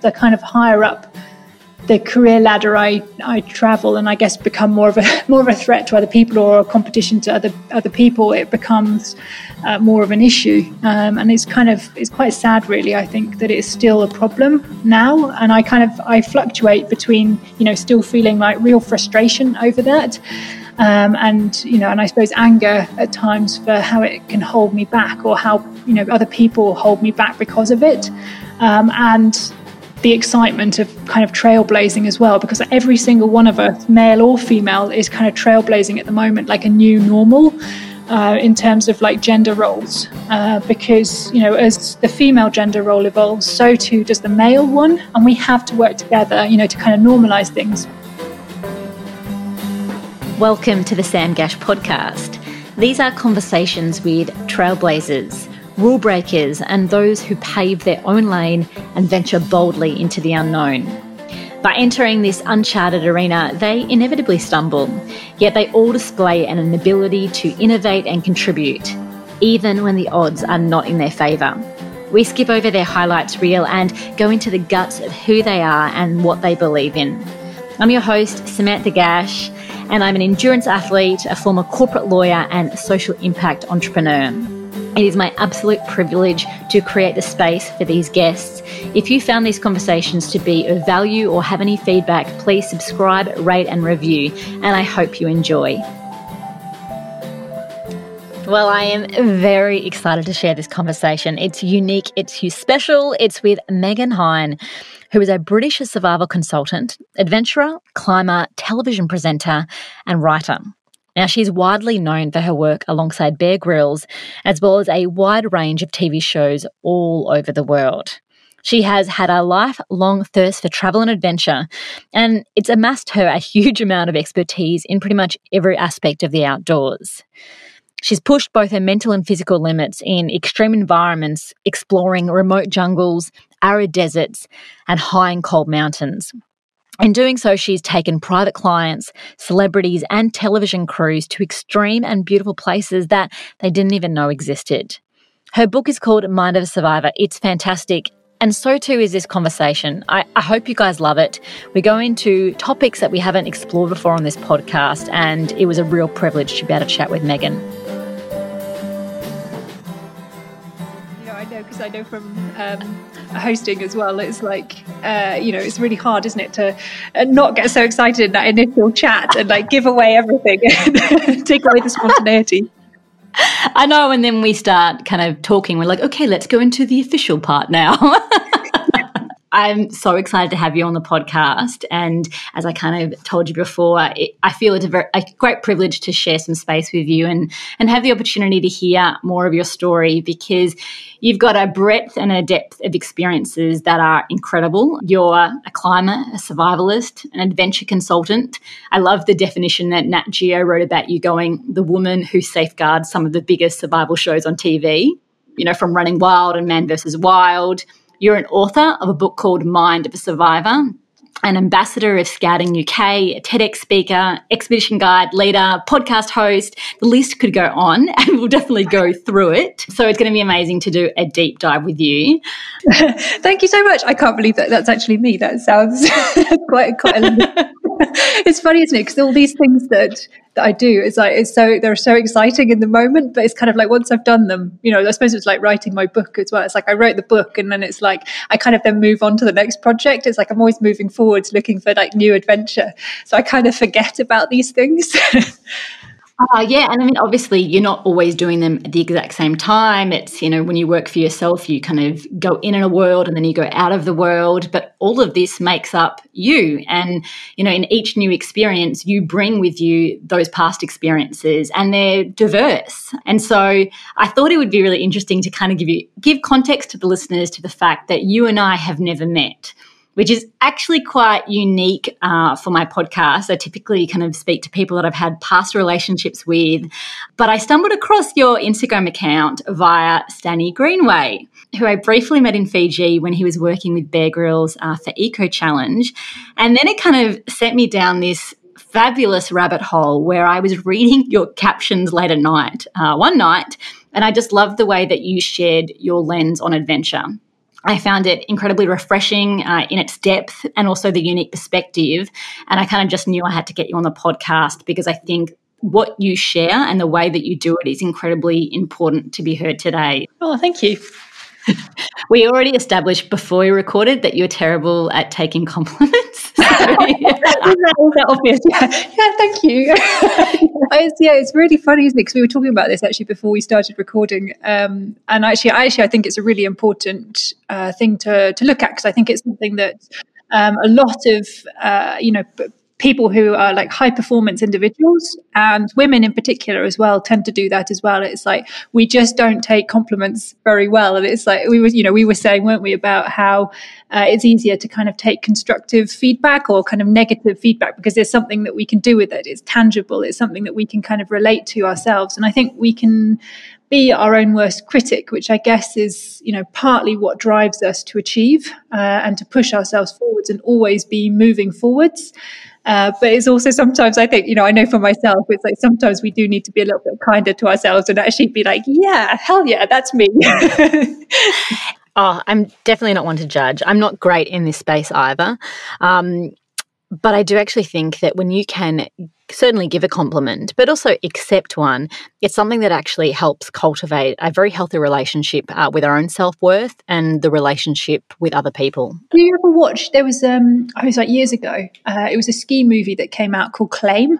the kind of higher up the career ladder I, I travel and I guess become more of a more of a threat to other people or a competition to other other people, it becomes uh, more of an issue. Um, and it's kind of it's quite sad, really. I think that it's still a problem now, and I kind of I fluctuate between you know still feeling like real frustration over that. Um, and you know, and I suppose anger at times for how it can hold me back, or how you know other people hold me back because of it, um, and the excitement of kind of trailblazing as well, because every single one of us, male or female, is kind of trailblazing at the moment, like a new normal. Uh, in terms of like gender roles, uh, because you know as the female gender role evolves, so too does the male one, and we have to work together, you know, to kind of normalize things. Welcome to the Sam Gash podcast. These are conversations with trailblazers rule breakers, and those who pave their own lane and venture boldly into the unknown. By entering this uncharted arena, they inevitably stumble, yet they all display an ability to innovate and contribute, even when the odds are not in their favour. We skip over their highlights reel and go into the guts of who they are and what they believe in. I'm your host, Samantha Gash, and I'm an endurance athlete, a former corporate lawyer, and social impact entrepreneur. It is my absolute privilege to create the space for these guests. If you found these conversations to be of value or have any feedback, please subscribe, rate, and review. And I hope you enjoy. Well, I am very excited to share this conversation. It's unique, it's special. It's with Megan Hine, who is a British survival consultant, adventurer, climber, television presenter, and writer. Now, she's widely known for her work alongside Bear Grylls, as well as a wide range of TV shows all over the world. She has had a lifelong thirst for travel and adventure, and it's amassed her a huge amount of expertise in pretty much every aspect of the outdoors. She's pushed both her mental and physical limits in extreme environments, exploring remote jungles, arid deserts, and high and cold mountains. In doing so, she's taken private clients, celebrities, and television crews to extreme and beautiful places that they didn't even know existed. Her book is called Mind of a Survivor. It's fantastic. And so too is this conversation. I, I, hope you guys love it. We go into topics that we haven't explored before on this podcast, and it was a real privilege to be able to chat with Megan. You know, I know because I know from um, hosting as well. It's like, uh, you know, it's really hard, isn't it, to uh, not get so excited in that initial chat and like give away everything take away the spontaneity. I know, and then we start kind of talking. We're like, okay, let's go into the official part now. I'm so excited to have you on the podcast. And as I kind of told you before, it, I feel it's a, very, a, great privilege to share some space with you and, and have the opportunity to hear more of your story because you've got a breadth and a depth of experiences that are incredible. You're a climber, a survivalist, an adventure consultant. I love the definition that Nat Geo wrote about you going the woman who safeguards some of the biggest survival shows on TV. You know, from Running Wild and Man versus Wild you're an author of a book called Mind of a Survivor, an ambassador of Scouting UK, a TEDx speaker, expedition guide, leader, podcast host. The list could go on and we'll definitely go through it. So it's going to be amazing to do a deep dive with you. Thank you so much. I can't believe that that's actually me. That sounds quite quite a it's funny, isn't it? Because all these things that that I do is like it's so they're so exciting in the moment, but it's kind of like once I've done them, you know, I suppose it's like writing my book as well. It's like I wrote the book and then it's like I kind of then move on to the next project. It's like I'm always moving forwards, looking for like new adventure. So I kind of forget about these things. Uh, yeah, and I mean, obviously, you're not always doing them at the exact same time. It's, you know, when you work for yourself, you kind of go in in a world and then you go out of the world. But all of this makes up you. And, you know, in each new experience, you bring with you those past experiences and they're diverse. And so I thought it would be really interesting to kind of give you, give context to the listeners to the fact that you and I have never met which is actually quite unique uh, for my podcast. I typically kind of speak to people that I've had past relationships with, but I stumbled across your Instagram account via Stanny Greenway, who I briefly met in Fiji when he was working with Bear Grylls uh, for Eco Challenge. And then it kind of sent me down this fabulous rabbit hole where I was reading your captions late at night, uh, one night, and I just loved the way that you shared your lens on adventure. I found it incredibly refreshing uh, in its depth and also the unique perspective. And I kind of just knew I had to get you on the podcast because I think what you share and the way that you do it is incredibly important to be heard today. Oh, thank you. we already established before we recorded that you're terrible at taking compliments. So, yeah. that obvious? Yeah, yeah thank you. it's, yeah, it's really funny, isn't it? Because we were talking about this actually before we started recording, um, and actually, actually, I think it's a really important uh, thing to to look at because I think it's something that um, a lot of uh, you know people who are like high performance individuals and women in particular as well tend to do that as well. It's like we just don't take compliments very well and it's like we were you know we were saying weren't we about how uh, it's easier to kind of take constructive feedback or kind of negative feedback because there's something that we can do with it. It's tangible. It's something that we can kind of relate to ourselves. And i think we can be our own worst critic, which I guess is, you know, partly what drives us to achieve uh, and to push ourselves forwards and always be moving forwards. Uh, but it's also sometimes I think, you know, I know for myself, it's like sometimes we do need to be a little bit kinder to ourselves and actually be like, yeah, hell yeah, that's me. oh, I'm definitely not one to judge. I'm not great in this space either. Um, but I do actually think that when you can certainly give a compliment, but also accept one, it's something that actually helps cultivate a very healthy relationship uh, with our own self worth and the relationship with other people. Do you ever watch? There was, um, I was like years ago. Uh, it was a ski movie that came out called Claim,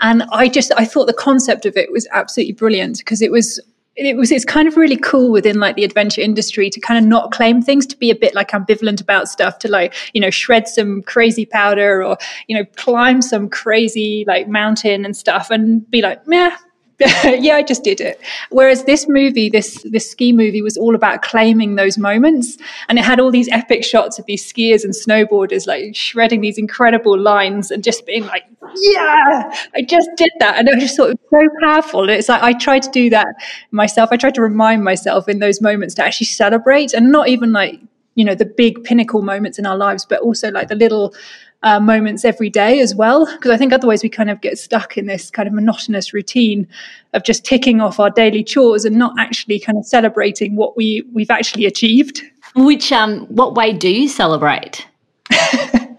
and I just I thought the concept of it was absolutely brilliant because it was it was it's kind of really cool within like the adventure industry to kind of not claim things to be a bit like ambivalent about stuff to like you know shred some crazy powder or you know climb some crazy like mountain and stuff and be like yeah yeah, I just did it. Whereas this movie, this this ski movie, was all about claiming those moments, and it had all these epic shots of these skiers and snowboarders like shredding these incredible lines and just being like, "Yeah, I just did that," and I just thought it was so powerful. And it's like I tried to do that myself. I tried to remind myself in those moments to actually celebrate, and not even like you know the big pinnacle moments in our lives, but also like the little uh, moments every day as well. Because I think otherwise we kind of get stuck in this kind of monotonous routine of just ticking off our daily chores and not actually kind of celebrating what we we've actually achieved. Which um, what way do you celebrate?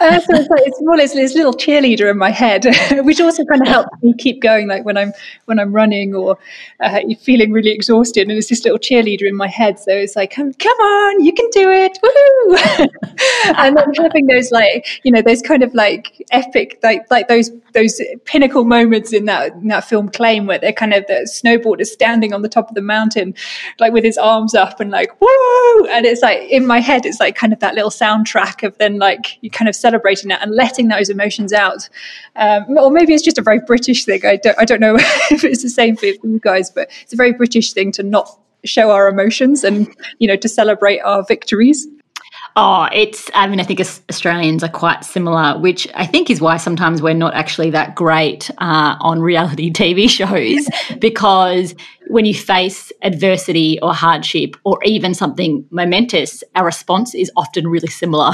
uh, so it's, like, it's more this, this little cheerleader in my head, which also kind of helps me keep going. Like when I'm when I'm running or uh, feeling really exhausted, and it's this little cheerleader in my head. So it's like, come, come on, you can do it, woohoo! and then having those like you know those kind of like epic like like those those pinnacle moments in that in that film Claim, where they're kind of the snowboarder standing on the top of the mountain, like with his arms up and like woo, and it's like in my head, it's like kind of that little soundtrack of then like you kind of celebrating that and letting those emotions out. Um, or maybe it's just a very British thing. I don't, I don't know if it's the same for you guys, but it's a very British thing to not show our emotions and, you know, to celebrate our victories. Oh, it's, I mean, I think Australians are quite similar, which I think is why sometimes we're not actually that great uh, on reality TV shows because when you face adversity or hardship or even something momentous, our response is often really similar.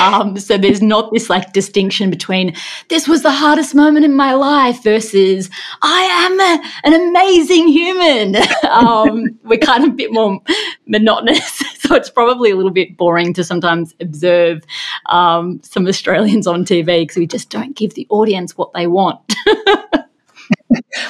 Um, so there's not this like distinction between this was the hardest moment in my life versus I am a, an amazing human. um, we're kind of a bit more monotonous. so it's probably a little bit boring to sometimes observe um, some Australians on TV because we just don't give the audience what they want.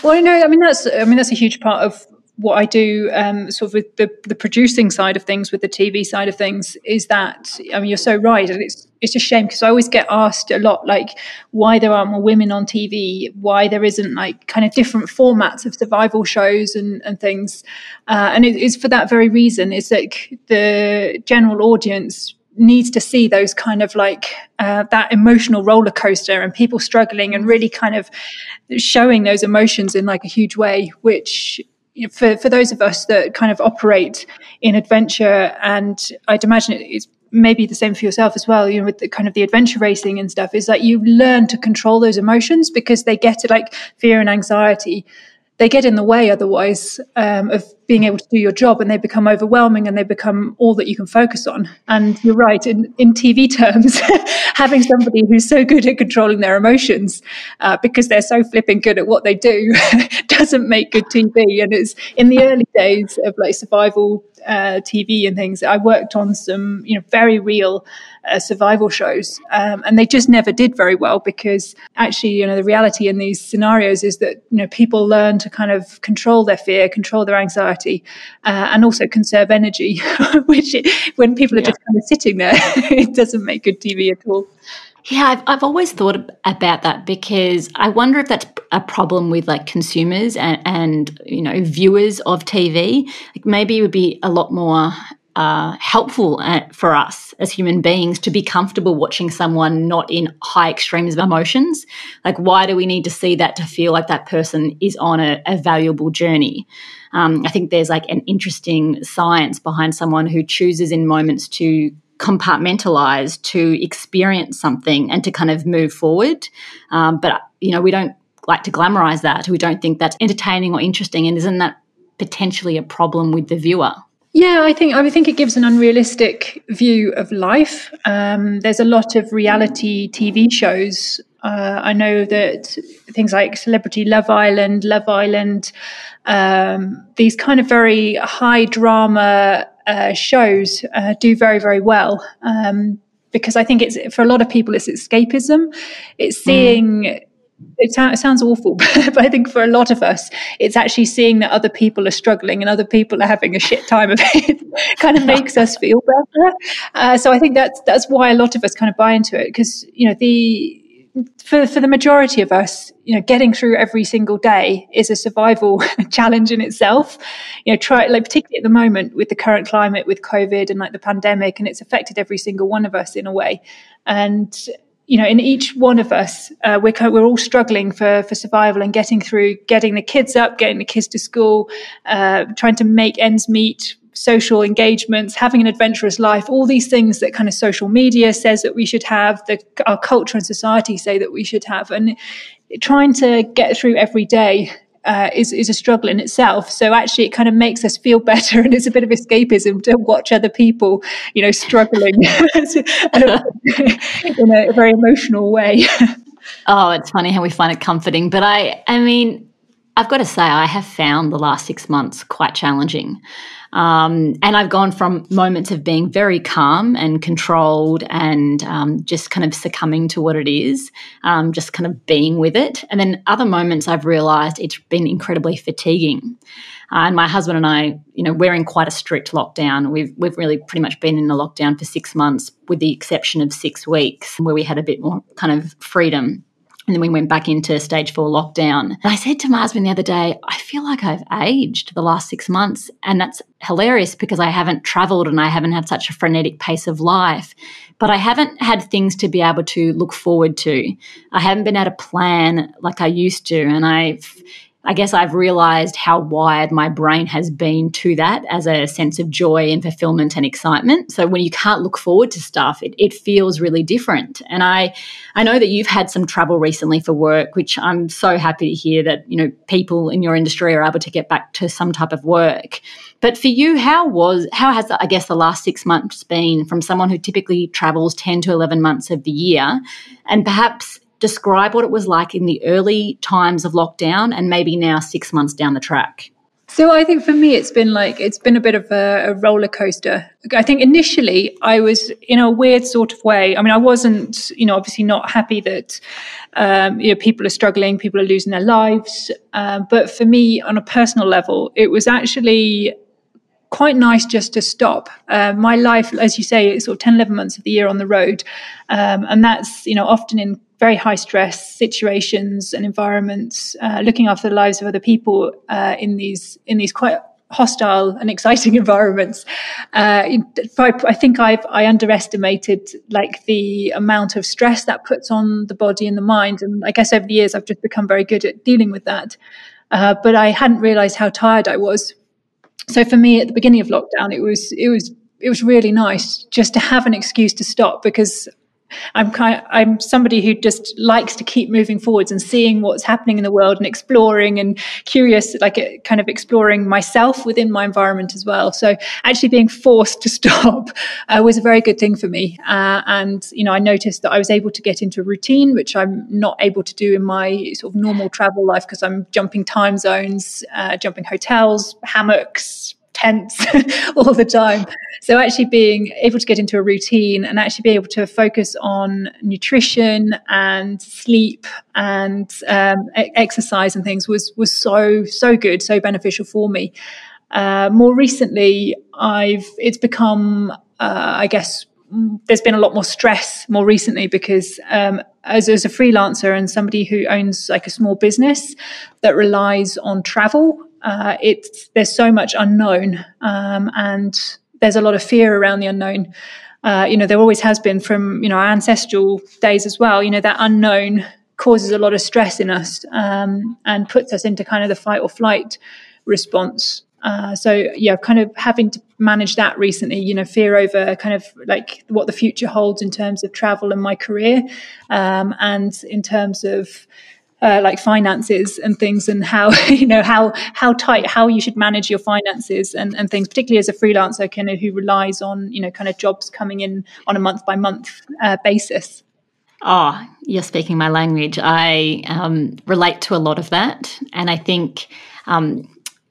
well, no, I mean that's I mean that's a huge part of what I do, um, sort of with the, the producing side of things, with the TV side of things, is that I mean you're so right, and it's it's a shame because I always get asked a lot like why there aren't more women on TV, why there isn't like kind of different formats of survival shows and and things, uh, and it is for that very reason. Is like the general audience needs to see those kind of like uh, that emotional roller coaster and people struggling and really kind of showing those emotions in like a huge way, which for, for those of us that kind of operate in adventure, and I'd imagine it's maybe the same for yourself as well, you know, with the kind of the adventure racing and stuff, is that you learn to control those emotions because they get it like fear and anxiety. They get in the way otherwise um, of being able to do your job and they become overwhelming and they become all that you can focus on. And you're right, in, in TV terms, having somebody who's so good at controlling their emotions uh, because they're so flipping good at what they do doesn't make good TV. And it's in the early days of like survival uh, TV and things, I worked on some, you know, very real uh, survival shows, um, and they just never did very well because actually, you know, the reality in these scenarios is that you know people learn to kind of control their fear, control their anxiety, uh, and also conserve energy, which it, when people are yeah. just kind of sitting there, it doesn't make good TV at all. Yeah, I've, I've always thought about that because I wonder if that's a problem with like consumers and, and you know viewers of TV. Like maybe it would be a lot more uh, helpful uh, for us as human beings to be comfortable watching someone not in high extremes of emotions. Like, why do we need to see that to feel like that person is on a, a valuable journey? Um, I think there's like an interesting science behind someone who chooses in moments to compartmentalize, to experience something, and to kind of move forward. Um, but you know, we don't like to glamorize that. We don't think that's entertaining or interesting, and isn't that potentially a problem with the viewer? Yeah, I think I think it gives an unrealistic view of life. Um, there's a lot of reality TV shows. Uh, I know that things like Celebrity Love Island, Love Island, um, these kind of very high drama uh, shows uh, do very very well. Um, because I think it's for a lot of people, it's escapism. It's mm. seeing mm it, it, sounds awful, but I think for a lot of us, it's actually seeing that other people are struggling and other people are having a shit time of it kind of makes us feel better. Uh, so I think that's that's why a lot of us kind of buy into it because you know the for for the majority of us, you know, getting through every single day is a survival challenge in itself. You know, try like particularly at the moment with the current climate, with COVID and like the pandemic, and it's affected every single one of us in a way. And you know, in each one of us, uh, we're we're all struggling for for survival and getting through, getting the kids up, getting the kids to school, uh, trying to make ends meet, social engagements, having an adventurous life, all these things that kind of social media says that we should have, that our culture and society say that we should have, and trying to get through every day uh, is is a struggle in itself. So actually, it kind of makes us feel better, and it's a bit of escapism to watch other people, you know, struggling in a very emotional way. oh, it's funny how we find it comforting, but I, I mean, I've got to say, I have found the last six months quite challenging. Um, and I've gone from moments of being very calm and controlled and um, just kind of succumbing to what it is, um, just kind of being with it. And then other moments I've realized it's been incredibly fatiguing. Uh, and my husband and I, you know, we're in quite a strict lockdown. We've we've really pretty much been in a lockdown for six months, with the exception of six weeks where we had a bit more kind of freedom. And then we went back into stage four lockdown. And I said to husband the other day, I feel like I've aged the last six months. And that's hilarious because I haven't traveled and I haven't had such a frenetic pace of life. But I haven't had things to be able to look forward to. I haven't been able to plan like I used to. And I've, I guess I've realized how wired my brain has been to that as a sense of joy and fulfillment and excitement. So when you can't look forward to stuff, it, it feels really different. And I, I know that you've had some trouble recently for work, which I'm so happy to hear that, you know, people in your industry are able to get back to some type of work. But for you, how was, how has, I guess, the last six months been from someone who typically travels 10 to 11 months of the year and perhaps describe what it was like in the early times of lockdown and maybe now six months down the track? So I think for me, it's been like it's been a bit of a, a, roller coaster. I think initially I was in a weird sort of way. I mean, I wasn't, you know, obviously not happy that um, you know people are struggling, people are losing their lives. Uh, but for me, on a personal level, it was actually quite nice just to stop. Uh, my life, as you say, is sort of 10, 11 months of the year on the road. Um, and that's, you know, often in very high stress situations and environments, uh, looking after the lives of other people uh, in these in these quite hostile and exciting environments. Uh, I think I've I underestimated like the amount of stress that puts on the body and the mind, and I guess over the years I've just become very good at dealing with that. Uh, but I hadn't realised how tired I was so for me at the beginning of lockdown, it was it was it was really nice just to have an excuse to stop because I'm kind of, I'm somebody who just likes to keep moving forwards and seeing what's happening in the world and exploring and curious, like uh, kind of exploring myself within my environment as well. So actually being forced to stop uh, was a very good thing for me. Uh, and you know, I noticed that I was able to get into a routine which I'm not able to do in my sort of normal travel life because I'm jumping time zones, uh, jumping hotels, hammocks, tents all the time. So actually being able to get into a routine and actually be able to focus on nutrition and sleep and um, exercise and things was was so so good, so beneficial for me. Uh, more recently, I've it's become, uh, I guess, there's been a lot more stress more recently because um, as, as a freelancer and somebody who owns like a small business that relies on travel uh, it's there's so much unknown, um, and there's a lot of fear around the unknown. Uh, you know, there always has been from you know our ancestral days as well. You know, that unknown causes a lot of stress in us um, and puts us into kind of the fight or flight response. Uh, so yeah, kind of having to manage that recently, you know, fear over kind of like what the future holds in terms of travel and my career, um, and in terms of uh, like finances and things and how you know how how tight how you should manage your finances and, and things particularly as a freelancer kind of who relies on you know kind of jobs coming in on a month by month uh, basis oh you're speaking my language i um, relate to a lot of that and i think um,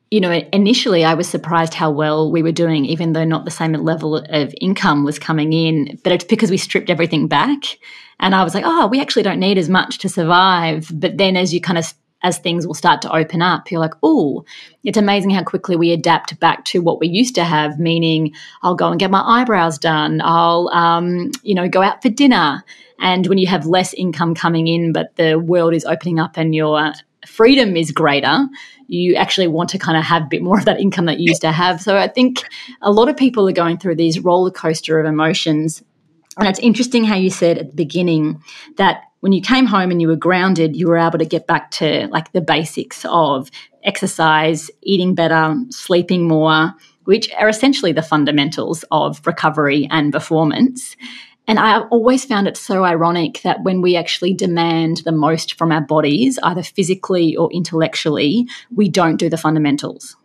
you know, initially I was surprised how well we were doing, even though not the same level of income was coming in. But it's because we stripped everything back. And I was like, oh, we actually don't need as much to survive. But then as you kind of as things will start to open up, you're like, oh, it's amazing how quickly we adapt back to what we used to have, meaning I'll go and get my eyebrows done. I'll, um, you know, go out for dinner. And when you have less income coming in, but the world is opening up and your freedom is greater, you actually want to kind of have a bit more of that income that you used to have. So I think a lot of people are going through these roller coaster of emotions. And it's interesting how you said at the beginning that when you came home and you were grounded, you were able to get back to like the basics of exercise, eating better, sleeping more, which are essentially the fundamentals of recovery and performance. And I always found it so ironic that when we actually demand the most from our bodies, either physically or intellectually, we don't do the fundamentals.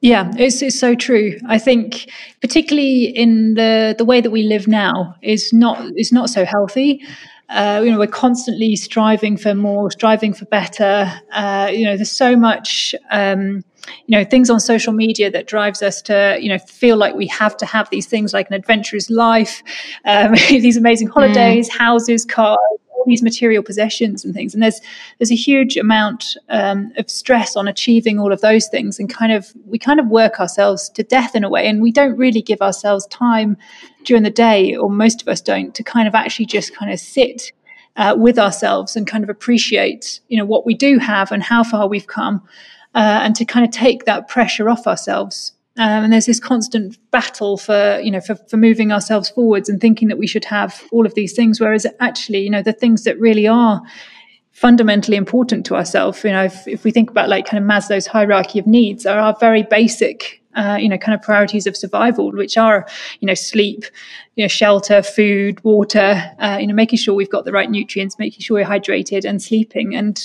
Yeah, it's, it's so true. I think, particularly in the the way that we live now, is not is not so healthy. Uh, you know, we're constantly striving for more, striving for better. Uh, you know, there's so much. Um, you know things on social media that drives us to you know feel like we have to have these things like an adventurous life um, these amazing holidays mm. houses cars all these material possessions and things and there's there's a huge amount um, of stress on achieving all of those things and kind of we kind of work ourselves to death in a way and we don't really give ourselves time during the day or most of us don't to kind of actually just kind of sit uh, with ourselves and kind of appreciate you know what we do have and how far we've come uh, and to kind of take that pressure off ourselves. Um, and there's this constant battle for you know for, for moving ourselves forwards and thinking that we should have all of these things, whereas actually you know the things that really are fundamentally important to ourselves. You know, if, if we think about like kind of Maslow's hierarchy of needs, are our very basic uh, you know, kind of priorities of survival, which are, you know, sleep, you know, shelter, food, water, uh, you know, making sure we've got the right nutrients, making sure we're hydrated and sleeping. And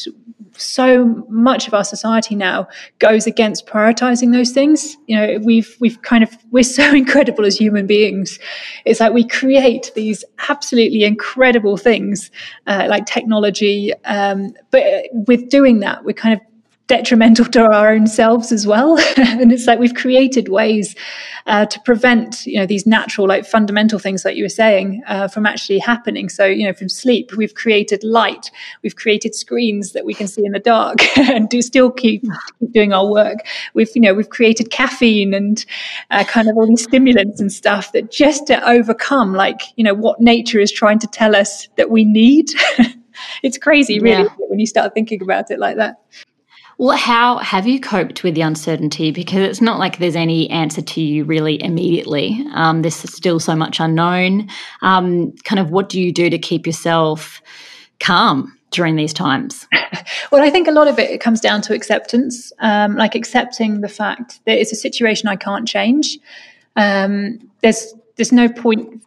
so much of our society now goes against prioritizing those things. You know, we've we've kind of we're so incredible as human beings. It's like we create these absolutely incredible things uh, like technology, um, but with doing that, we're kind of detrimental to our own selves as well. and it's like we've created ways uh, to prevent, you know, these natural, like fundamental things, like you were saying, uh, from actually happening. So, you know, from sleep, we've created light, we've created screens that we can see in the dark and do still keep, keep, doing our work. We've, you know, we've created caffeine and uh, kind of all these stimulants and stuff that just to overcome, like, you know, what nature is trying to tell us that we need. it's crazy, really, yeah. when you start thinking about it like that. Well, how have you coped with the uncertainty? Because it's not like there's any answer to you really immediately. Um, there's still so much unknown. Um, kind of what do you do to keep yourself calm during these times? well, I think a lot of it, it comes down to acceptance, um, like accepting the fact that it's a situation I can't change. Um, there's there's no point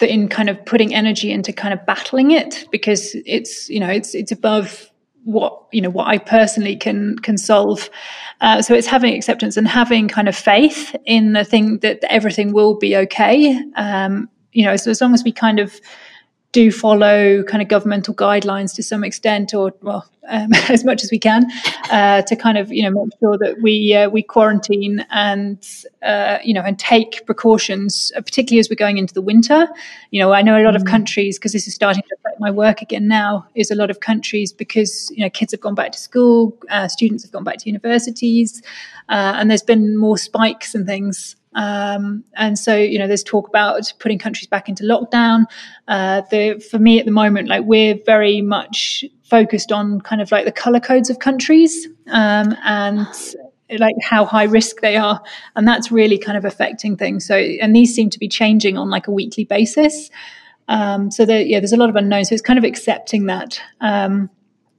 in kind of putting energy into kind of battling it because it's you know it's it's above what you know what I personally can can solve. Uh, so it's having acceptance and having kind of faith in the thing that everything will be okay. Um, you know, so as long as we kind of do follow kind of governmental guidelines to some extent, or well, um, as much as we can, uh, to kind of you know make sure that we uh, we quarantine and uh, you know and take precautions, uh, particularly as we're going into the winter. You know, I know a lot of mm. countries because this is starting to affect my work again now. Is a lot of countries because you know kids have gone back to school, uh, students have gone back to universities, uh, and there's been more spikes and things. Um, and so, you know, there's talk about putting countries back into lockdown. Uh, the, for me at the moment, like we're very much focused on kind of like the color codes of countries um, and like how high risk they are. And that's really kind of affecting things. So, and these seem to be changing on like a weekly basis. Um, so there, yeah, there's a lot of unknowns. So it's kind of accepting that. Um,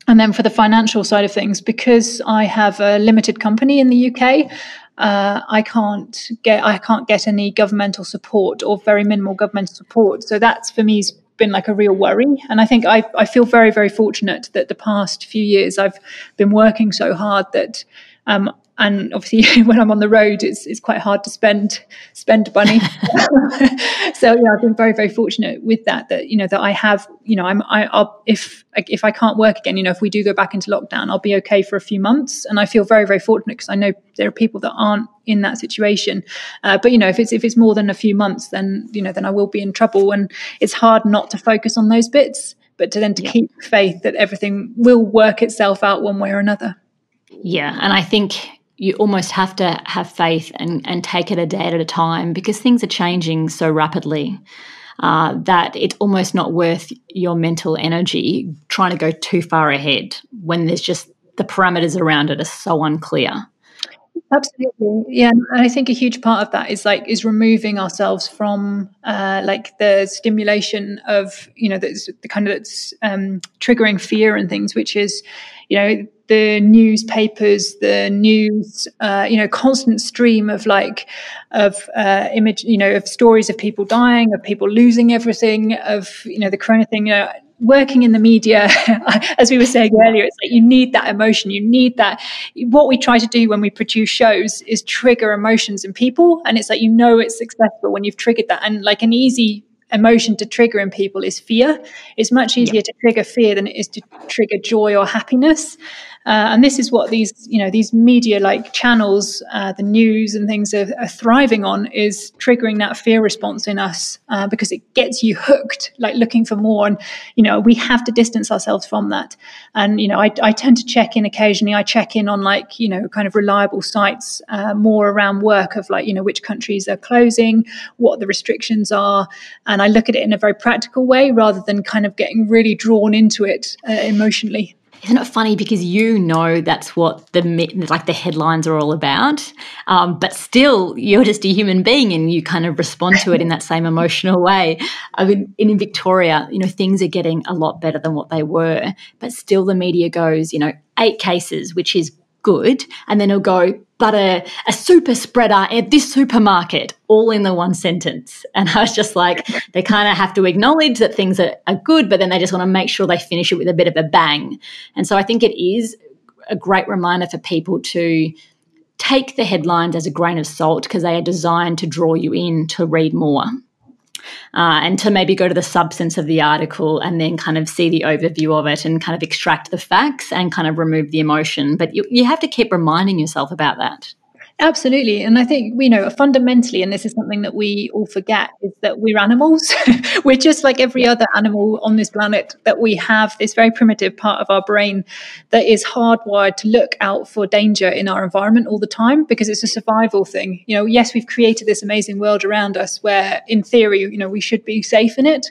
and then for the financial side of things, because I have a limited company in the UK, uh, I can't get I can't get any governmental support or very minimal governmental support. So that's for me has been like a real worry. And I think I I feel very very fortunate that the past few years I've been working so hard that um, and obviously when I'm on the road, it's it's quite hard to spend spend money. so yeah, I've been very very fortunate with that. That you know that I have you know I'm I, I'll if if I can't work again, you know if we do go back into lockdown, I'll be okay for a few months, and I feel very very fortunate because I know there are people that aren't in that situation. Uh, but you know if it's if it's more than a few months, then you know then I will be in trouble, and it's hard not to focus on those bits, but to then to yeah. keep faith that everything will work itself out one way or another. Yeah, and I think you almost have to have faith and, and take it a day at a time because things are changing so rapidly uh, that it's almost not worth your mental energy trying to go too far ahead when there's just the parameters around it are so unclear. Absolutely, yeah. And I think a huge part of that is like is removing ourselves from uh, like the stimulation of you know the, the kind of that's um, triggering fear and things, which is you know the newspapers, the news, uh, you know, constant stream of like of uh, image, you know, of stories of people dying, of people losing everything, of you know the corona thing. You know, working in the media, as we were saying earlier, it's like you need that emotion. You need that. What we try to do when we produce shows is trigger emotions in people, and it's like you know it's successful when you've triggered that. And like an easy emotion to trigger in people is fear. It's much easier yeah. to trigger fear than it is to trigger joy or happiness. Uh, and this is what these, you know, these media like channels, uh, the news and things are, are, thriving on is triggering that fear response in us uh, because it gets you hooked, like looking for more. And, you know, we have to distance ourselves from that. And, you know, I, I tend to check in occasionally. I check in on like, you know, kind of reliable sites uh, more around work of like, you know, which countries are closing, what the restrictions are. And I look at it in a very practical way rather than kind of getting really drawn into it uh, emotionally. Isn't it funny because you know that's what the like the headlines are all about, um, but still you're just a human being and you kind of respond to it in that same emotional way. I mean, in Victoria, you know, things are getting a lot better than what they were, but still the media goes, you know, eight cases, which is good. And then it'll go, but a, a super spreader at this supermarket, all in the one sentence. And I was just like, they kind of have to acknowledge that things are, are good, but then they just want to make sure they finish it with a bit of a bang. And so I think it is a great reminder for people to take the headlines as a grain of salt because they are designed to draw you in to read more uh, and to maybe go to the substance of the article and then kind of see the overview of it and kind of extract the facts and kind of remove the emotion. But you, you have to keep reminding yourself about that. Absolutely. And I think, you know, fundamentally, and this is something that we all forget, is that we're animals. we're just like every other animal on this planet, that we have this very primitive part of our brain that is hardwired to look out for danger in our environment all the time because it's a survival thing. You know, yes, we've created this amazing world around us where, in theory, you know, we should be safe in it.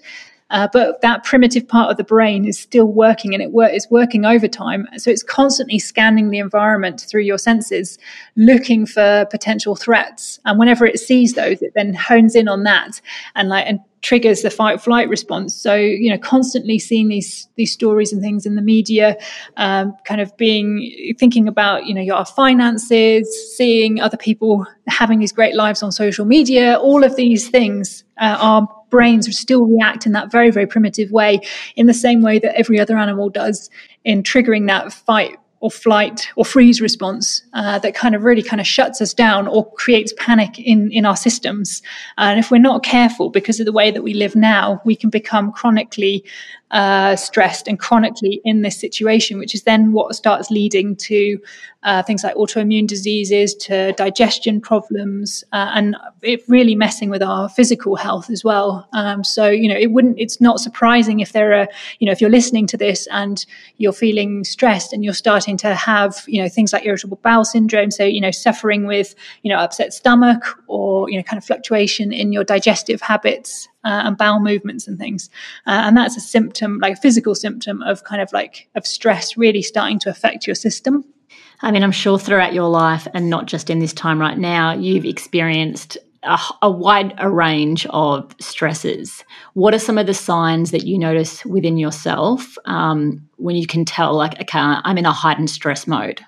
Uh, but that primitive part of the brain is still working and it wor- is working overtime. So it's constantly scanning the environment through your senses, looking for potential threats. And whenever it sees those, it then hones in on that and like and triggers the fight flight response. So you know, constantly seeing these these stories and things in the media, um, kind of being thinking about you know your finances, seeing other people having these great lives on social media. All of these things uh, are brains still react in that very, very primitive way, in the same way that every other animal does in triggering that fight or flight or freeze response uh, that kind of really kind of shuts us down or creates panic in, in our systems. And if we're not careful, because of the way that we live now, we can become chronically uh, stressed and chronically in this situation, which is then what starts leading to uh, things like autoimmune diseases, to digestion problems, uh, and it really messing with our physical health as well. Um, so you know, it wouldn't. It's not surprising if there are, you know, if you're listening to this and you're feeling stressed and you're starting to have, you know, things like irritable bowel syndrome. So you know, suffering with, you know, upset stomach or you know, kind of fluctuation in your digestive habits uh, and bowel movements and things. Uh, and that's a symptom, like a physical symptom of kind of like of stress really starting to affect your system. I mean, I'm sure throughout your life and not just in this time right now, you've experienced a, a, wide a range of stresses. What are some of the signs that you notice within yourself um, when you can tell, like, okay, I'm in a heightened stress mode?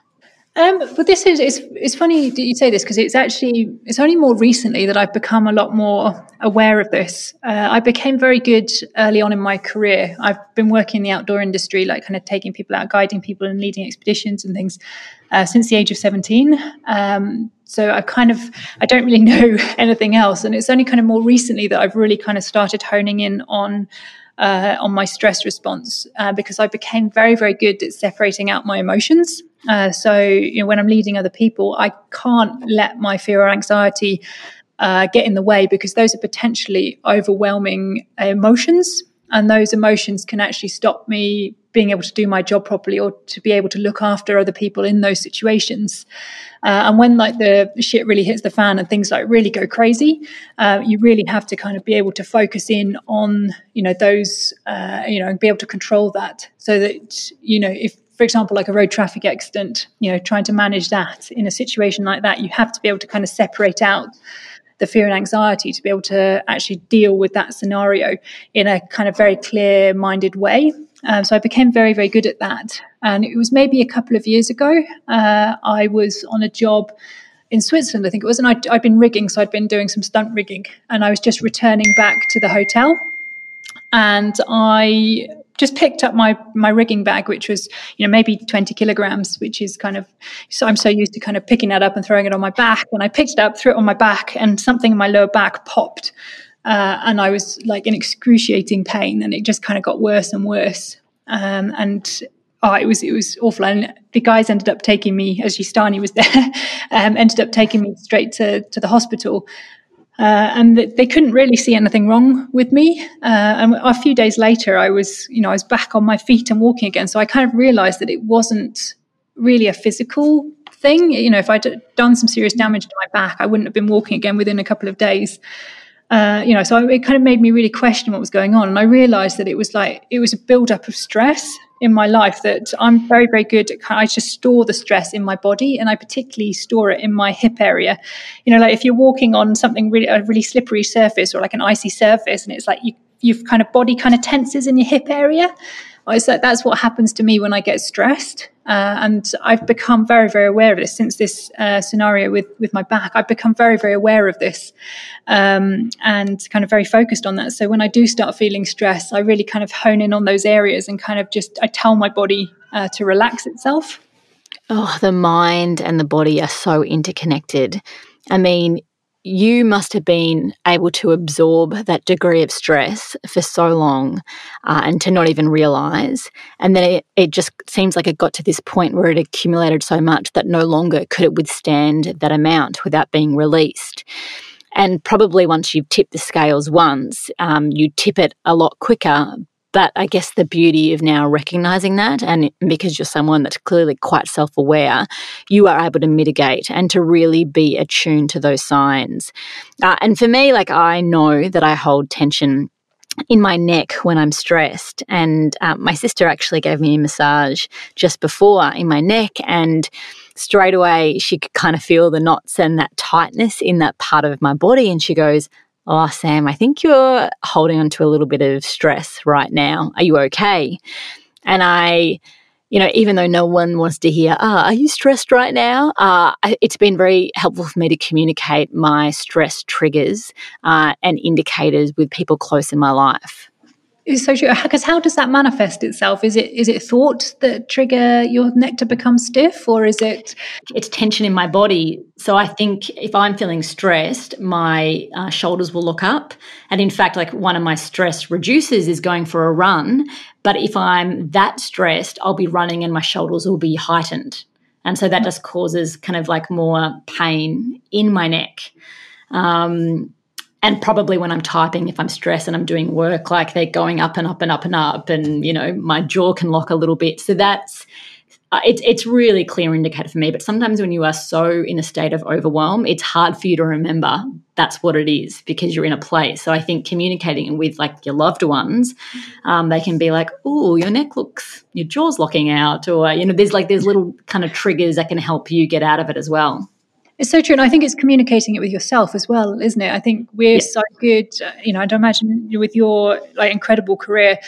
Um, but this is it's, it's funny that you say this because it's actually it's only more recently that I've become a lot more aware of this. Uh, I became very good early on in my career. I've been working in the outdoor industry, like kind of taking people out, guiding people, and leading expeditions and things uh, since the age of seventeen. Um, so I kind of I don't really know anything else, and it's only kind of more recently that I've really kind of started honing in on uh, on my stress response uh, because I became very, very good at separating out my emotions. Uh, so, you know, when I'm leading other people, I can't let my fear or anxiety uh, get in the way because those are potentially overwhelming emotions. And those emotions can actually stop me being able to do my job properly or to be able to look after other people in those situations. Uh, and when like the shit really hits the fan and things like really go crazy, uh, you really have to kind of be able to focus in on you know those uh, you know and be able to control that so that you know if for example, like a road traffic accident, you know, trying to manage that in a situation like that, you have to be able to kind of separate out the fear and anxiety to be able to actually deal with that scenario in a kind of very clear minded way. Um, so I became very, very good at that. And it was maybe a couple of years ago. Uh, I was on a job in Switzerland, I think it was, and i had been rigging, so I'd been doing some stunt rigging, and I was just returning back to the hotel, and I just picked up my my rigging bag, which was you know maybe twenty kilograms, which is kind of so I'm so used to kind of picking that up and throwing it on my back. And I picked it up, threw it on my back, and something in my lower back popped, uh, and I was like in excruciating pain, and it just kind of got worse and worse. Um, and oh, it was it was awful. And the guys ended up taking me, as Stani was there, um, ended up taking me straight to to the hospital. Uh, and they couldn't really see anything wrong with me. Uh, and a few days later, I was, you know, I was back on my feet and walking again. So I kind of realised that it wasn't really a physical thing. You know, if I'd done some serious damage to my back, I wouldn't have been walking again within a couple of days. Uh, you know, so it kind of made me really question what was going on, and I realised that it was like it was a build up of stress in my life that I'm very, very good at. I just store the stress in my body, and I particularly store it in my hip area. You know, like if you're walking on something really a really slippery surface or like an icy surface, and it's like you you've kind of body kind of tenses in your hip area. So that's what happens to me when I get stressed. Uh, and I've become very, very aware of this since this uh, scenario with, with my back. I've become very, very aware of this um, and kind of very focused on that. So when I do start feeling stress, I really kind of hone in on those areas and kind of just I tell my body uh, to relax itself. Oh, the mind and the body are so interconnected. I mean, you must have been able to absorb that degree of stress for so long uh, and to not even realize. And then it, it just seems like it got to this point where it accumulated so much that no longer could it withstand that amount without being released. And probably once you've tipped the scales once, um, you tip it a lot quicker but I guess the beauty of now recognizing that, and because you're someone that's clearly quite self aware, you are able to mitigate and to really be attuned to those signs. Uh, and for me, like I know that I hold tension in my neck when I'm stressed. And uh, my sister actually gave me a massage just before in my neck, and straight away she could kind of feel the knots and that tightness in that part of my body. And she goes, Oh, Sam, I think you're holding on to a little bit of stress right now. Are you okay? And I, you know, even though no one wants to hear, ah, are you stressed right now? Uh, it's been very helpful for me to communicate my stress triggers uh, and indicators with people close in my life. So true. Because how does that manifest itself? Is it is it thoughts that trigger your neck to become stiff, or is it? It's tension in my body. So I think if I'm feeling stressed, my uh, shoulders will look up, and in fact, like one of my stress reducers is going for a run. But if I'm that stressed, I'll be running and my shoulders will be heightened, and so that just causes kind of like more pain in my neck. Um, and probably when I'm typing, if I'm stressed and I'm doing work, like they're going up and up and up and up, and you know my jaw can lock a little bit. So that's uh, it's it's really clear indicator for me. But sometimes when you are so in a state of overwhelm, it's hard for you to remember that's what it is because you're in a place. So I think communicating with like your loved ones, um, they can be like, "Oh, your neck looks, your jaw's locking out," or you know, there's like there's little kind of triggers that can help you get out of it as well. It's so true, and I think it's communicating it with yourself as well, isn't it? I think we're yeah. so good. Uh, you know, I'd imagine with your like incredible career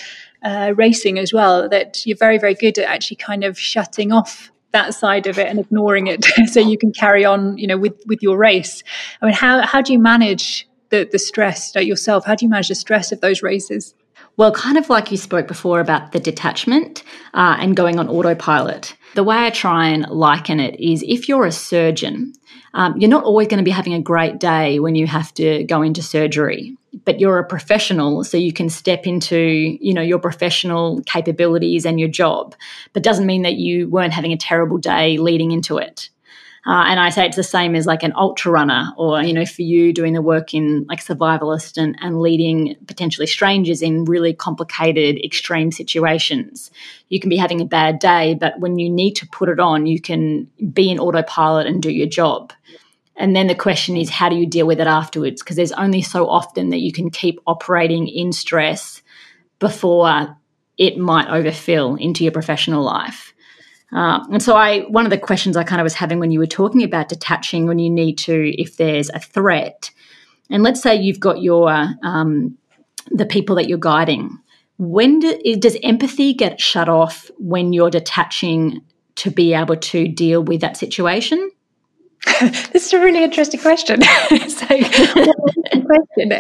uh, racing as well that you're very, very good at actually kind of shutting off that side of it and ignoring it, so you can carry on. You know, with with your race. I mean, how how do you manage the the stress like yourself? How do you manage the stress of those races? Well, kind of like you spoke before about the detachment uh, and going on autopilot. The way I try and liken it is if you're a surgeon, um, you're not always going to be having a great day when you have to go into surgery but you're a professional so you can step into you know your professional capabilities and your job but doesn't mean that you weren't having a terrible day leading into it uh, and I say it's the same as like an ultra runner, or you know, for you doing the work in like survivalist and, and leading potentially strangers in really complicated, extreme situations. You can be having a bad day, but when you need to put it on, you can be in autopilot and do your job. And then the question is, how do you deal with it afterwards? Because there's only so often that you can keep operating in stress before it might overfill into your professional life. Uh, and so I one of the questions I kind of was having when you were talking about detaching when you need to if there's a threat, and let's say you've got your um, the people that you're guiding. When do, does empathy get shut off when you're detaching to be able to deal with that situation? this is a really interesting question. so, question.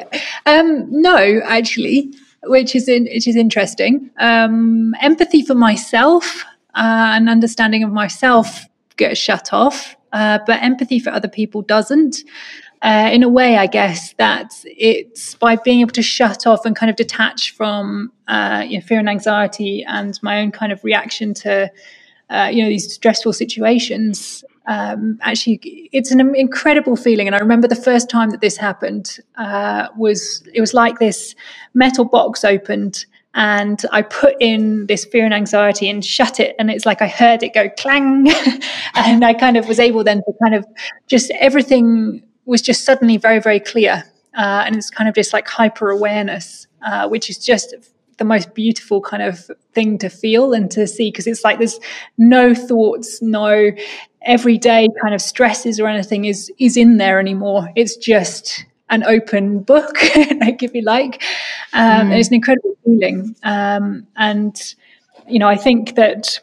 Um, no, actually, which is in, which is interesting. Um, empathy for myself uh, an understanding of myself gets shut off, uh, but empathy for other people doesn't. Uh, in a way, I guess that it's by being able to shut off and kind of detach from uh, you know, fear and anxiety and my own kind of reaction to uh, you know these stressful situations. Um, actually, it's an incredible feeling, and I remember the first time that this happened uh, was it was like this metal box opened and I put in this fear and anxiety and shut it. And it's like I heard it go clang. and I kind of was able then to kind of just everything was just suddenly very, very clear. Uh, and it's kind of just like hyper awareness, uh, which is just the most beautiful kind of thing to feel and to see because it's like there's no thoughts, no everyday kind of stresses or anything is is in there anymore. It's just an open book, like if you like. Um, mm. It's an incredible feeling, um, and you know, I think that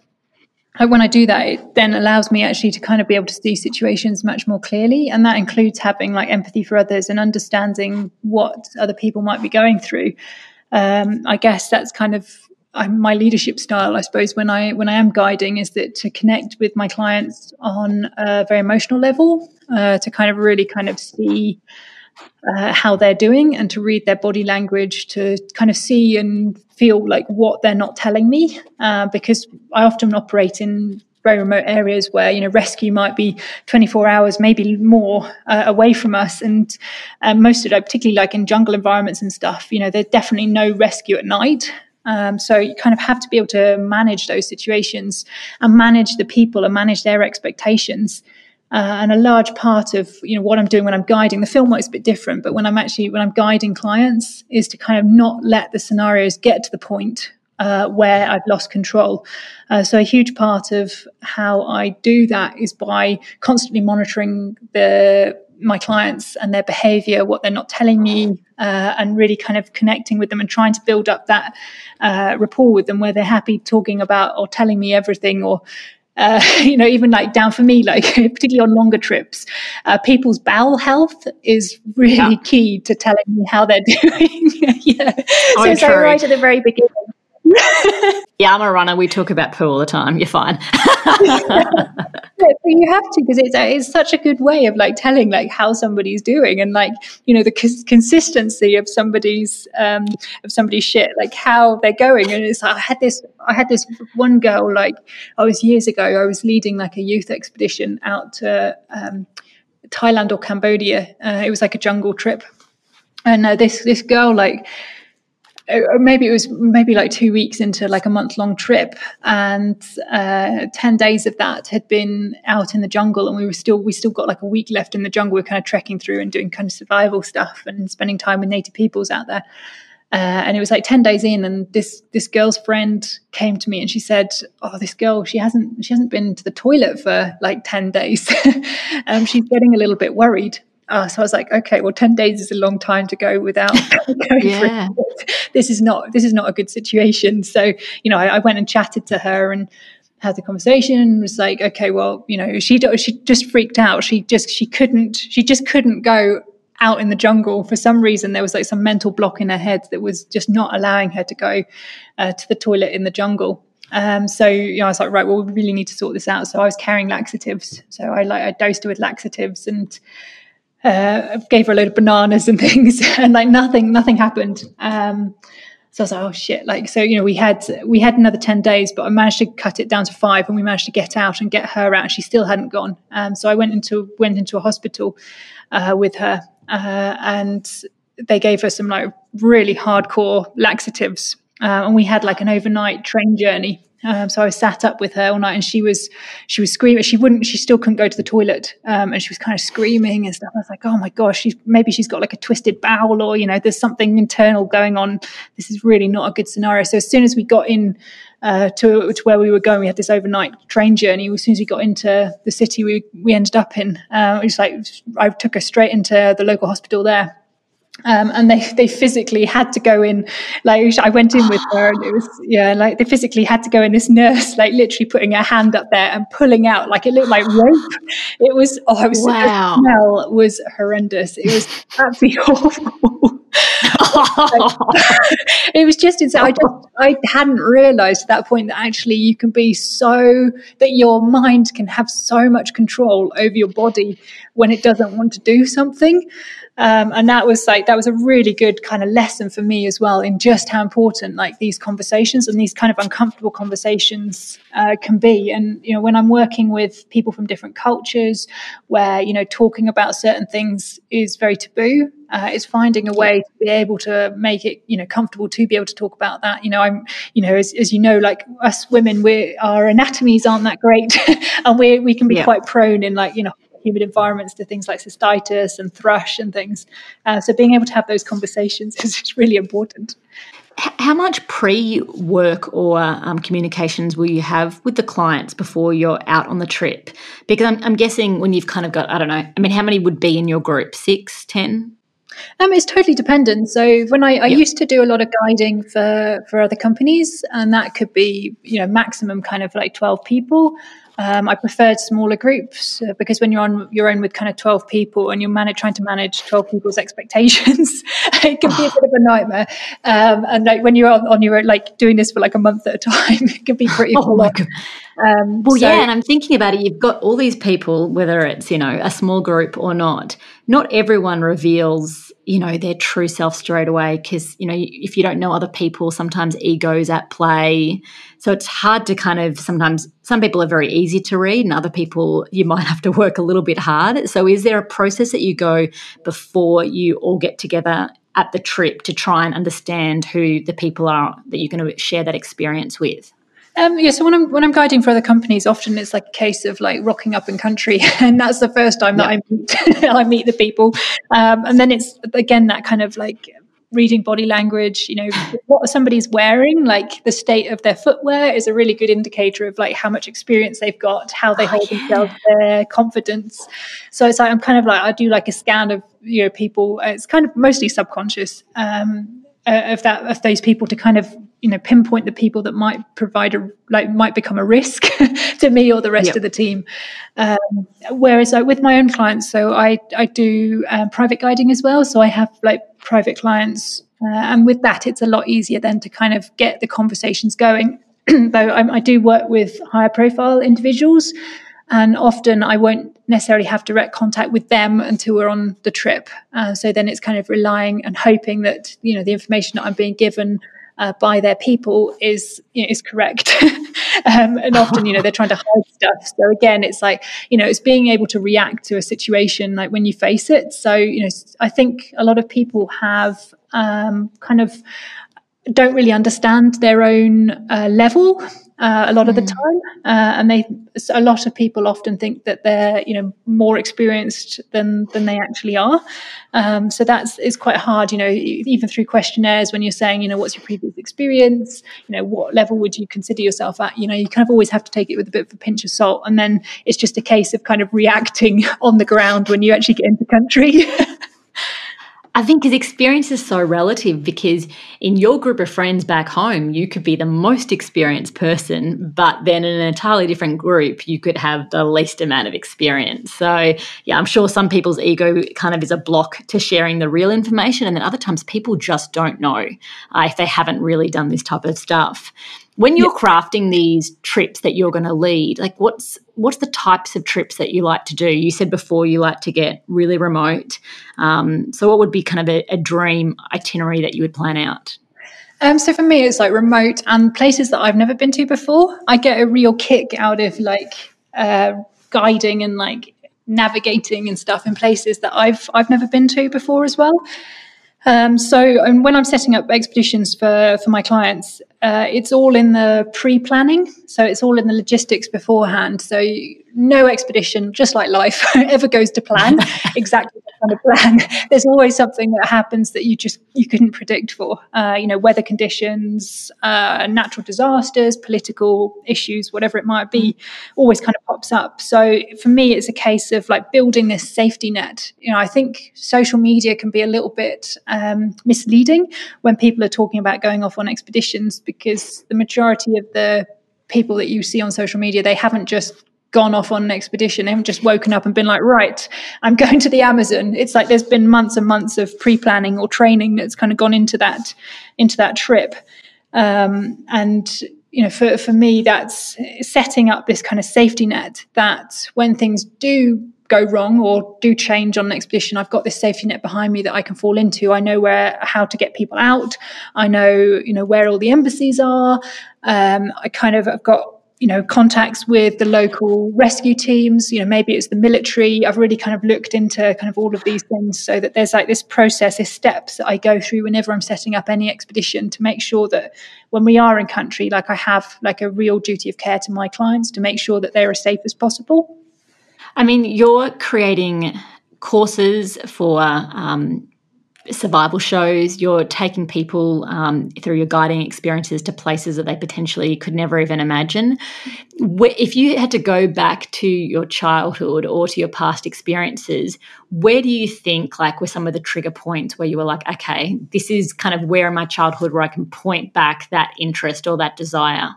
when I do that, it then allows me actually to kind of be able to see situations much more clearly, and that includes having like empathy for others and understanding what other people might be going through. Um, I guess that's kind of my leadership style, I suppose, when I when I am guiding, is that to connect with my clients on a very emotional level, uh, to kind of really kind of see uh, how they're doing and to read their body language to kind of see and feel like what they're not telling me uh, because I often operate in very remote areas where you know rescue might be 24 hours maybe more uh, away from us. And um, most of it particularly like in jungle environments and stuff you know there's definitely no rescue at night. Um, so you kind of have to be able to manage those situations and manage the people and manage their expectations. Uh, and a large part of you know what I'm doing when I'm guiding the film works a bit different, but when I'm actually when I'm guiding clients is to kind of not let the scenarios get to the point uh, where I've lost control. Uh, so a huge part of how I do that is by constantly monitoring the my clients and their behavior, what they're not telling me, uh, and really kind of connecting with them and trying to build up that uh, rapport with them where they're happy talking about or telling me everything or uh, you know, even like down for me, like particularly on longer trips, uh, people's bowel health is really yeah. key to telling me how they're doing. yeah. So, so right at the very beginning, yeah, I'm a runner. We talk about poo all the time. You're fine. you have to because it's, it's such a good way of like telling like how somebody's doing and like you know the c- consistency of somebody's um of somebody's shit like how they're going and it's like, I had this I had this one girl like I was years ago I was leading like a youth expedition out to um, Thailand or Cambodia uh, it was like a jungle trip and uh, this this girl like uh, maybe it was maybe like two weeks into like a month long trip and uh, 10 days of that had been out in the jungle and we were still we still got like a week left in the jungle. We are kind of trekking through and doing kind of survival stuff and spending time with native peoples out there. Uh, and it was like 10 days in and this this girl's friend came to me and she said oh this girl she hasn't she hasn't been to the toilet for like 10 days. Um, she's getting a little bit worried uh, so I was like, okay, well, ten days is a long time to go without going yeah. This is not this is not a good situation. So you know, I, I, went and chatted to her and had the conversation and was like, okay, well, you know, she she just freaked out. She just she couldn't she just couldn't go out in the jungle for some reason. There was like some mental block in her head that was just not allowing her to go uh, to the toilet in the jungle. Um, so you know, I was like, right, well, we really need to sort this out. So I was carrying laxatives. So I like I dosed her with laxatives and uh, gave her a load of bananas and things, and like nothing, nothing happened. Um, so I was like, oh shit! Like, so you know, we had we had another ten days, but I managed to cut it down to five, and we managed to get out and get her out. And She still hadn't gone. Um, so I went into went into a hospital uh, with her, uh, and they gave her some like really hardcore laxatives, uh, and we had like an overnight train journey um, so I was sat up with her all night, and she was she was screaming. She wouldn't. She still couldn't go to the toilet, um, and she was kind of screaming and stuff. I was like, oh my gosh, she's maybe she's got like a twisted bowel, or you know, there's something internal going on. This is really not a good scenario. So as soon as we got in uh, to to where we were going, we had this overnight train journey. As soon as we got into the city, we we ended up in. Uh, it was like I took her straight into the local hospital there um, and they they physically had to go in like I went in with her and it was yeah like they physically had to go in this nurse like literally putting her hand up there and pulling out like it looked like rope it was oh it was wow. the smell was horrendous it was absolutely awful it was just insane. I just I hadn't realized at that point that actually you can be so that your mind can have so much control over your body when it doesn't want to do something. Um, and that was like that was a really good kind of lesson for me as well in just how important like these conversations and these kind of uncomfortable conversations uh, can be and you know when i'm working with people from different cultures where you know talking about certain things is very taboo uh, it's finding a way to be able to make it you know comfortable to be able to talk about that you know i'm you know as, as you know like us women we our anatomies aren't that great and we we can be yeah. quite prone in like you know humid environments to things like cystitis and thrush and things. Uh, so being able to have those conversations is really important. How much pre work or um, communications will you have with the clients before you're out on the trip? Because I'm, I'm, guessing when you've kind of got, I don't know, I mean, how many would be in your group? Six, ten? Um, it's totally dependent. So when I, I yep. used to do a lot of guiding for for other companies, and that could be you know maximum kind of like twelve people. Um, I preferred smaller groups uh, because when you're on your own with kind of 12 people and you're manage, trying to manage 12 people's expectations, it can be a bit of a nightmare. Um, and like when you're on, on, your own, like doing this for like a month at a time, it can be pretty oh um, well, so, yeah, and I'm thinking about it. You've got all these people, whether it's you know a small group or not. Not everyone reveals you know their true self straight away because you know if you don't know other people, sometimes egos at play. So it's hard to kind of sometimes. Some people are very easy to read, and other people you might have to work a little bit hard. So is there a process that you go before you all get together at the trip to try and understand who the people are that you're going to share that experience with? Um, yeah, so when I'm when I'm guiding for other companies, often it's like a case of like rocking up in country, and that's the first time that I meet I meet the people, um, and then it's again that kind of like reading body language you know what somebody's wearing like the state of their footwear is a really good indicator of like how much experience they've got how they oh, hold yeah. themselves their confidence. So it's like i'm kind of like i do like a scan of you know people. It's kind of mostly subconscious. Um, uh, of that of those people to kind of you know pinpoint the people that might provide a like might become a risk to me or the rest yep. of the team. Um, whereas like with my own clients so i i do um, private guiding as well. So i have like private clients uh, and with that it's a lot easier then to kind of get the conversations going. Though I, I do work with higher profile individuals and often I won't necessarily have direct contact with them until we're on the trip. Uh, so then it's kind of relying and hoping that you know the information that I'm being given uh, by their people is you know, is correct. um, and often, you know, they're trying to hide stuff. So again, it's like you know, it's being able to react to a situation like when you face it. So you know, I think a lot of people have um, kind of don't really understand their own uh, level uh, a lot mm. of the hmm. time, uh, and they a lot of people often think that they're you know more experienced than than they actually are. Um, so that's is quite hard, you know, even through questionnaires when you're saying you know what's your previous experience, you know what level would you consider yourself at, you know you kind of always have to take it with a bit of a pinch of salt, and then it's just a case of kind of reacting on the ground when you actually get into country. I think his experience is so relative because in your group of friends back home, you could be the most experienced person, but then in an entirely different group, you could have the least amount of experience. So, yeah, I'm sure some people's ego kind of is a block to sharing the real information. And then other times people just don't know uh, if they haven't really done this type of stuff. When you're crafting these trips that you're going to lead, like what's what's the types of trips that you like to do? You said before you like to get really remote. Um, so what would be kind of a, a dream itinerary that you would plan out? Um, so for me, it's like remote and places that I've never been to before. I get a real kick out of like uh, guiding and like navigating and stuff in places that I've I've never been to before as well. Um, so and when I'm setting up expeditions for for my clients, uh, it's all in the pre-planning. So it's all in the logistics beforehand. So no expedition, just like life, ever goes to plan exactly the kind of plan. There's always something that happens that you just you couldn't predict for. Uh, you know, weather conditions, uh, natural disasters, political issues, whatever it might be, always kind of pops up. So for me, it's a case of like building this safety net. You know, I think social media can be a little bit um, misleading when people are talking about going off on expeditions because the majority of the people that you see on social media, they haven't just gone off on an expedition. They haven't just woken up and been like, right, I'm going to the Amazon. It's like there's been months and months of pre-planning or training that's kind of gone into that into that trip. Um, and you know, for, for me, that's setting up this kind of safety net that when things do go wrong or do change on an expedition, I've got this safety net behind me that I can fall into. I know where how to get people out. I know, you know, where all the embassies are. Um, I kind of have got you know contacts with the local rescue teams you know maybe it's the military i've really kind of looked into kind of all of these things so that there's like this process this steps that i go through whenever i'm setting up any expedition to make sure that when we are in country like i have like a real duty of care to my clients to make sure that they're as safe as possible i mean you're creating courses for um, survival shows, you're taking people um, through your guiding experiences to places that they potentially could never even imagine. If you had to go back to your childhood or to your past experiences, where do you think, like, were some of the trigger points where you were like, okay, this is kind of where in my childhood where I can point back that interest or that desire?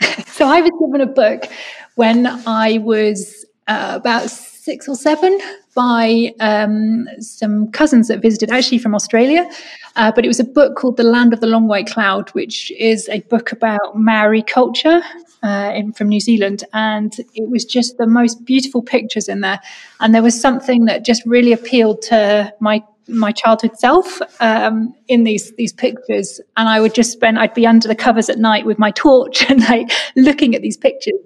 so I was given a book when I was uh, about six or seven by um, some cousins that visited, actually from Australia. Uh, but it was a book called The Land of the Long White Cloud, which is a book about Maori culture uh, in, from New Zealand. And it was just the most beautiful pictures in there. And there was something that just really appealed to my my childhood self um, in these these pictures, and I would just spend. I'd be under the covers at night with my torch and like looking at these pictures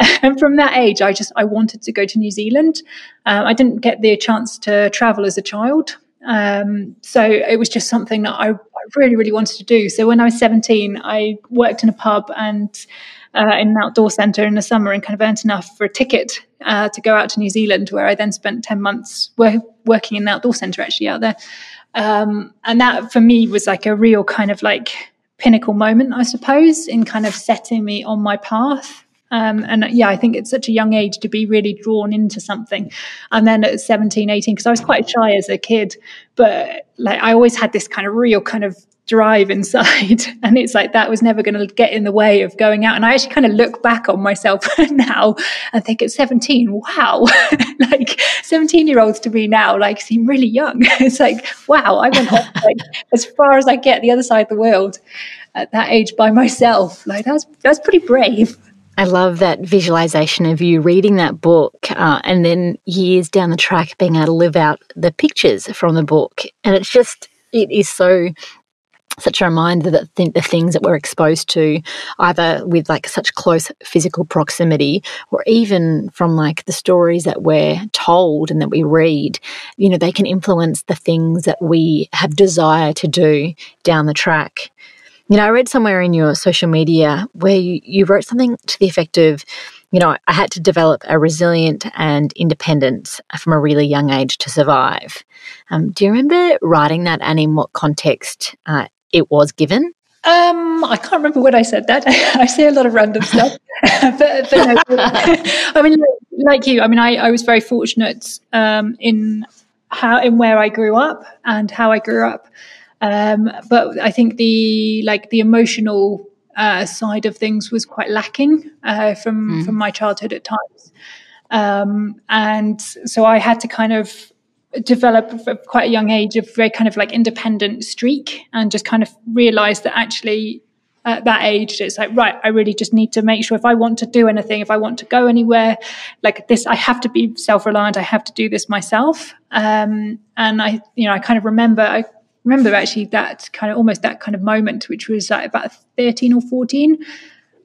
and from that age, I just I wanted to go to New Zealand. Um, I didn't get the chance to travel as a child, um, so it was just something that I, I, really really wanted to do. So when I was seventeen, I worked in a pub and uh, in an outdoor centre in the summer, and kind of earned enough for a ticket uh, to go out to New Zealand, where I then spent ten months working in the outdoor centre actually out there. Um, and that for me was like a real kind of like pinnacle moment, I suppose, in kind of setting me on my path. Um, and yeah, I think it's such a young age to be really drawn into something. And then at 17, 18, because I was quite shy as a kid, but like I always had this kind of real kind of drive inside. And it's like that was never going to get in the way of going out. And I actually kind of look back on myself now and think at 17, wow, like 17 year olds to me now, like seem really young. it's like, wow, I went off like, as far as I get the other side of the world at that age by myself. Like that's, that's pretty brave. I love that visualization of you reading that book uh, and then years down the track being able to live out the pictures from the book. And it's just, it is so such a reminder that think the things that we're exposed to either with like such close physical proximity or even from like the stories that we're told and that we read you know they can influence the things that we have desire to do down the track you know i read somewhere in your social media where you, you wrote something to the effect of you know, I had to develop a resilient and independent from a really young age to survive. Um, do you remember writing that and in what context uh, it was given? Um, I can't remember when I said that. I say a lot of random stuff, but, but no, I mean, like you, I mean, I, I was very fortunate um, in how in where I grew up and how I grew up. Um, but I think the like the emotional uh, side of things was quite lacking uh, from mm. from my childhood at times, um, and so I had to kind of develop at quite a young age a very kind of like independent streak and just kind of realize that actually at that age it's like right i really just need to make sure if i want to do anything if i want to go anywhere like this i have to be self-reliant i have to do this myself um, and i you know i kind of remember i remember actually that kind of almost that kind of moment which was like about 13 or 14 uh,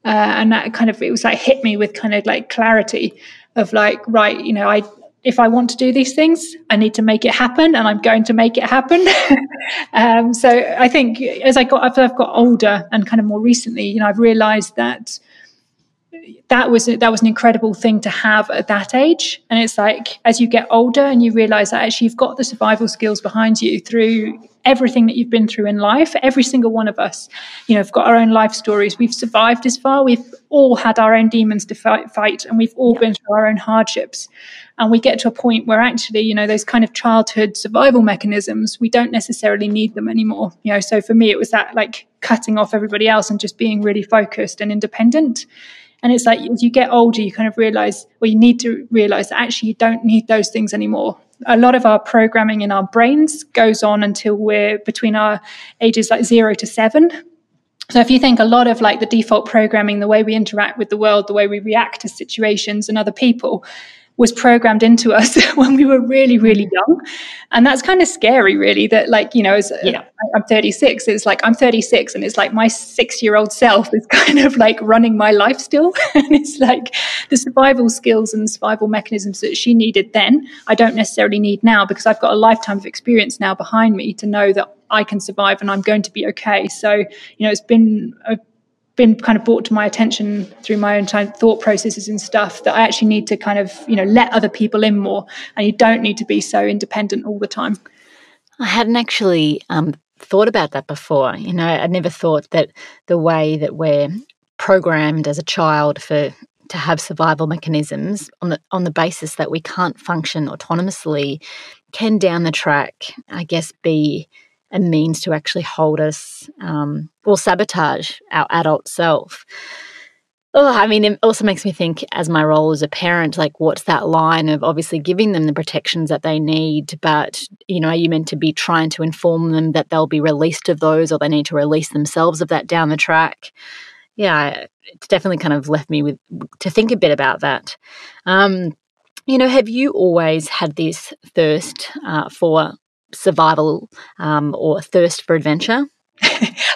and that kind of it was like hit me with kind of like clarity of like right you know i if I want to do these things, I need to make it happen, and I'm going to make it happen. um, so I think as I got as I've got older and kind of more recently, you know, I've realised that that was that was an incredible thing to have at that age. And it's like as you get older and you realise that actually you've got the survival skills behind you through everything that you've been through in life. Every single one of us, you know, have got our own life stories. We've survived this far. We've all had our own demons to fight, fight and we've all been through our own hardships. And we get to a point where actually, you know, those kind of childhood survival mechanisms, we don't necessarily need them anymore. You know, so for me, it was that like cutting off everybody else and just being really focused and independent. And it's like as you get older, you kind of realize, well, you need to realize that actually you don't need those things anymore. A lot of our programming in our brains goes on until we're between our ages like zero to seven. So if you think a lot of like the default programming, the way we interact with the world, the way we react to situations and other people, was programmed into us when we were really, really mm-hmm. young. And that's kind of scary, really, that like, you know, as, uh, yeah. I'm 36, it's like I'm 36 and it's like my six year old self is kind of like running my life still. and it's like the survival skills and survival mechanisms that she needed then, I don't necessarily need now because I've got a lifetime of experience now behind me to know that I can survive and I'm going to be okay. So, you know, it's been a been kind of brought to my attention through my own time, thought processes and stuff that I actually need to kind of, you know, let other people in more. And you don't need to be so independent all the time. I hadn't actually um, thought about that before. You know, I'd never thought that the way that we're programmed as a child for to have survival mechanisms on the on the basis that we can't function autonomously can down the track, I guess, be a means to actually hold us um, or sabotage our adult self. Oh, I mean, it also makes me think, as my role as a parent, like what's that line of obviously giving them the protections that they need, but you know, are you meant to be trying to inform them that they'll be released of those, or they need to release themselves of that down the track? Yeah, it's definitely kind of left me with to think a bit about that. Um, you know, have you always had this thirst uh, for survival um, or thirst for adventure?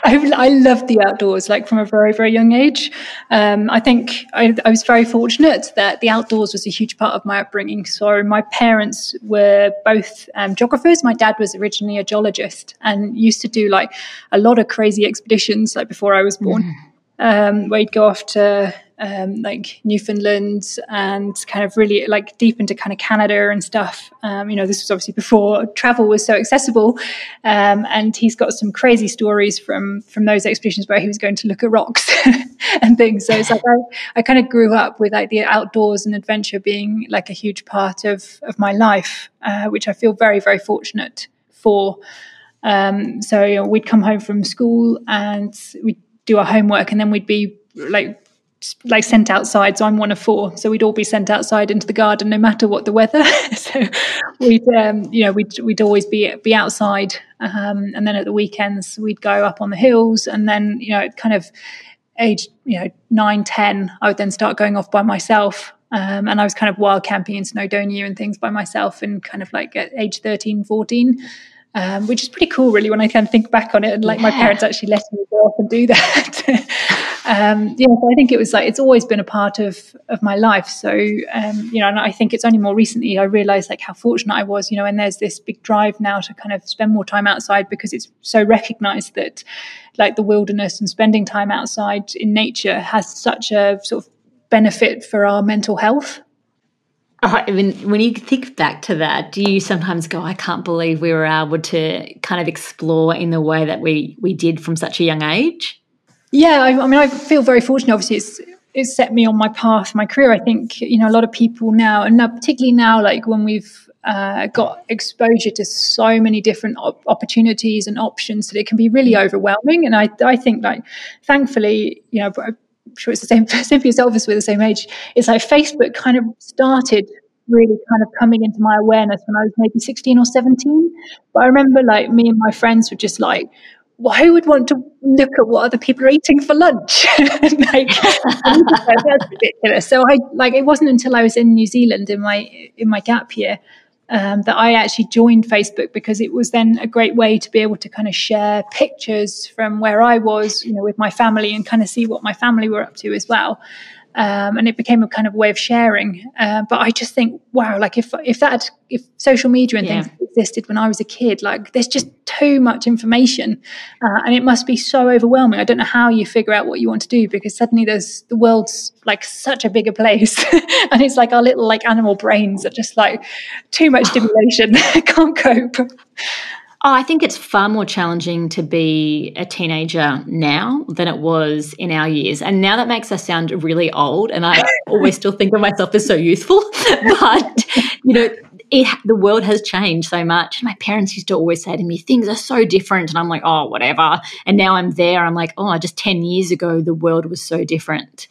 I, I love the outdoors, like from a very, very young age. Um, I think I, I, was very fortunate that the outdoors was a huge part of my upbringing. So my parents were both um, geographers. My dad was originally a geologist and used to do like a lot of crazy expeditions, like before I was born. Mm. Um, where he'd go off to um, like Newfoundland and kind of really like deep into kind of Canada and stuff. Um, you know, this was obviously before travel was so accessible, um, and he's got some crazy stories from from those expeditions where he was going to look at rocks and things. So it's like I, I kind of grew up with like the outdoors and adventure being like a huge part of of my life, uh, which I feel very very fortunate for. Um, so you know, we'd come home from school and we'd do our homework, and then we'd be like like sent outside. So I'm one of four. So we'd all be sent outside into the garden, no matter what the weather. so we'd, um, you know, we'd we'd always be be outside. Um, and then at the weekends, we'd go up on the hills. And then, you know, kind of age, you know, nine, ten, I would then start going off by myself. Um, and I was kind of wild camping in Snowdonia and things by myself, and kind of like at age 13, 14. Um, which is pretty cool, really, when I kind of think back on it. And like yeah. my parents actually letting me go off and do that. um, yeah, so I think it was like it's always been a part of of my life. So um, you know, and I think it's only more recently I realised like how fortunate I was. You know, and there's this big drive now to kind of spend more time outside because it's so recognised that like the wilderness and spending time outside in nature has such a sort of benefit for our mental health. I mean, when you think back to that, do you sometimes go, "I can't believe we were able to kind of explore in the way that we we did from such a young age"? Yeah, I, I mean, I feel very fortunate. Obviously, it's it's set me on my path, my career. I think you know a lot of people now, and now, particularly now, like when we've uh, got exposure to so many different op- opportunities and options, that it can be really overwhelming. And I, I think, like, thankfully, you know, Sure it's the same, for yourself as we're the same age. It's like Facebook kind of started really kind of coming into my awareness when I was maybe 16 or 17. But I remember like me and my friends were just like, who would want to look at what other people are eating for lunch? like, that's ridiculous. So I like it wasn't until I was in New Zealand in my in my gap year um, that I actually joined Facebook because it was then a great way to be able to kind of share pictures from where I was, you know, with my family and kind of see what my family were up to as well um, and it became a kind of way of sharing. Uh, but I just think, wow, like if if that if social media and yeah. things existed when I was a kid, like there's just too much information, uh, and it must be so overwhelming. I don't know how you figure out what you want to do because suddenly there's the world's like such a bigger place, and it's like our little like animal brains are just like too much stimulation, can't cope. Oh, I think it's far more challenging to be a teenager now than it was in our years. And now that makes us sound really old. And I always still think of myself as so youthful. But, you know, it, the world has changed so much. And my parents used to always say to me, things are so different. And I'm like, oh, whatever. And now I'm there. I'm like, oh, just 10 years ago, the world was so different.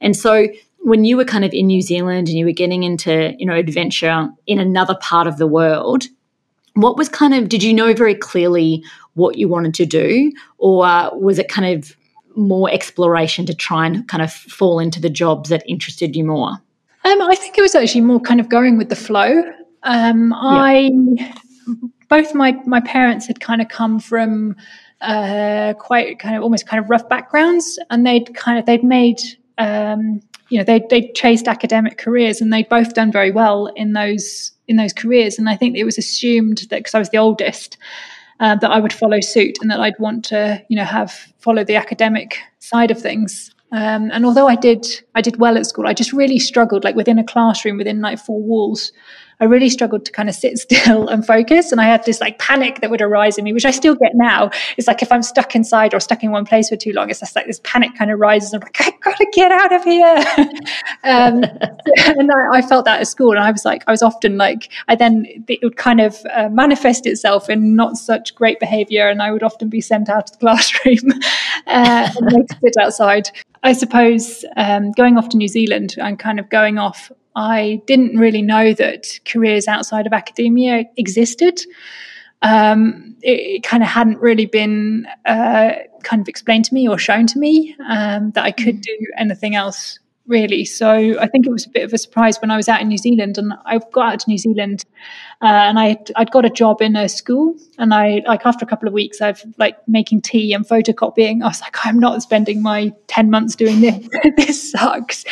And so when you were kind of in New Zealand and you were getting into, you know, adventure in another part of the world, what was kind of did you know very clearly what you wanted to do or was it kind of more exploration to try and kind of fall into the jobs that interested you more um, i think it was actually more kind of going with the flow um, yeah. i both my my parents had kind of come from uh, quite kind of almost kind of rough backgrounds and they'd kind of they'd made um, you know they they chased academic careers and they'd both done very well in those in those careers. And I think it was assumed that because I was the oldest, uh, that I would follow suit and that I'd want to, you know, have follow the academic side of things. Um, and although I did, I did well at school, I just really struggled, like within a classroom, within like four walls. I really struggled to kind of sit still and focus. And I had this like panic that would arise in me, which I still get now. It's like if I'm stuck inside or stuck in one place for too long, it's just like this panic kind of rises. I'm like, I gotta get out of here. um, and I, I, felt that at school. And I was like, I was often like, I then, it would kind of uh, manifest itself in not such great behavior. And I would often be sent out of the classroom uh, and sit outside. I suppose um, going off to New Zealand and kind of going off I didn't really know that careers outside of academia existed. Um, it, it kind of hadn't really been uh, kind of explained to me or shown to me um, that I could mm. do anything else really. So I think it was a bit of a surprise when I was out in New Zealand, and I got out to New Zealand, uh, and I I'd got a job in a school, and I like after a couple of weeks, I've like making tea and photocopying. I was like, I'm not spending my ten months doing this. this sucks.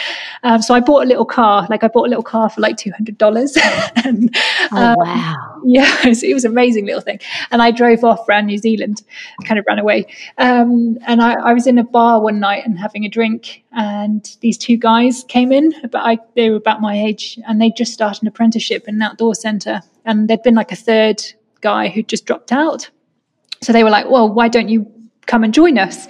Um, so I bought a little car, like I bought a little car for like two hundred dollars. and oh, um, wow! Yeah, it was, it was, an amazing little thing. And I drove off around New Zealand, kind of ran away. Um, and I, I, was in a bar one night and having a drink, and these two guys came in. But I, they were about my age, and they just started an apprenticeship in an outdoor centre, and there'd been like a third guy who just dropped out. So they were like, "Well, why don't you come and join us.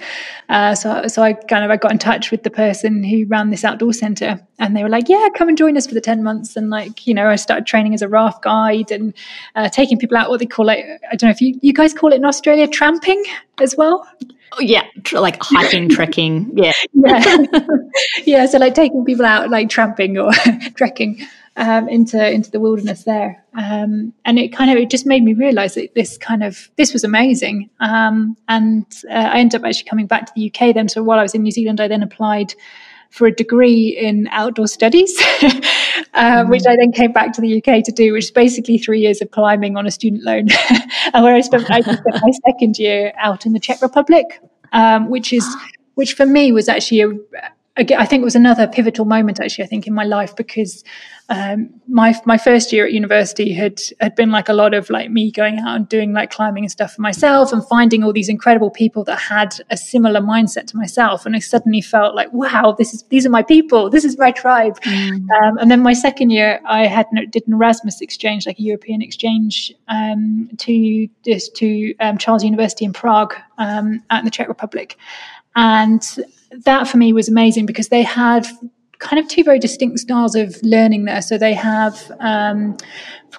Uh, so, so I kind of I got in touch with the person who ran this outdoor center, and they were like, "Yeah, come and join us for the ten months." And like, you know, I started training as a raft guide and uh, taking people out. What they call it, I don't know if you you guys call it in Australia, tramping as well. Oh, yeah, tr- like hiking, trekking. Yeah, yeah, yeah. So like taking people out, like tramping or trekking um, into into the wilderness there, um, and it kind of it just made me realise that this kind of this was amazing. Um, and uh, I ended up actually coming back to the UK then. So while I was in New Zealand, I then applied for a degree in outdoor studies, uh, which I then came back to the UK to do, which is basically three years of climbing on a student loan, and where I spent, I spent my second year out in the Czech Republic, um, which is which for me was actually a I think it was another pivotal moment actually I think in my life because um, my my first year at university had had been like a lot of like me going out and doing like climbing and stuff for myself and finding all these incredible people that had a similar mindset to myself. And I suddenly felt like wow this is these are my people. This is my tribe. Mm. um, and then my second year I had did an Erasmus exchange like a European exchange um, to this to um, Charles University in Prague um, out in the Czech Republic. And that for me was amazing because they had kind of two very distinct styles of learning there. So they have um,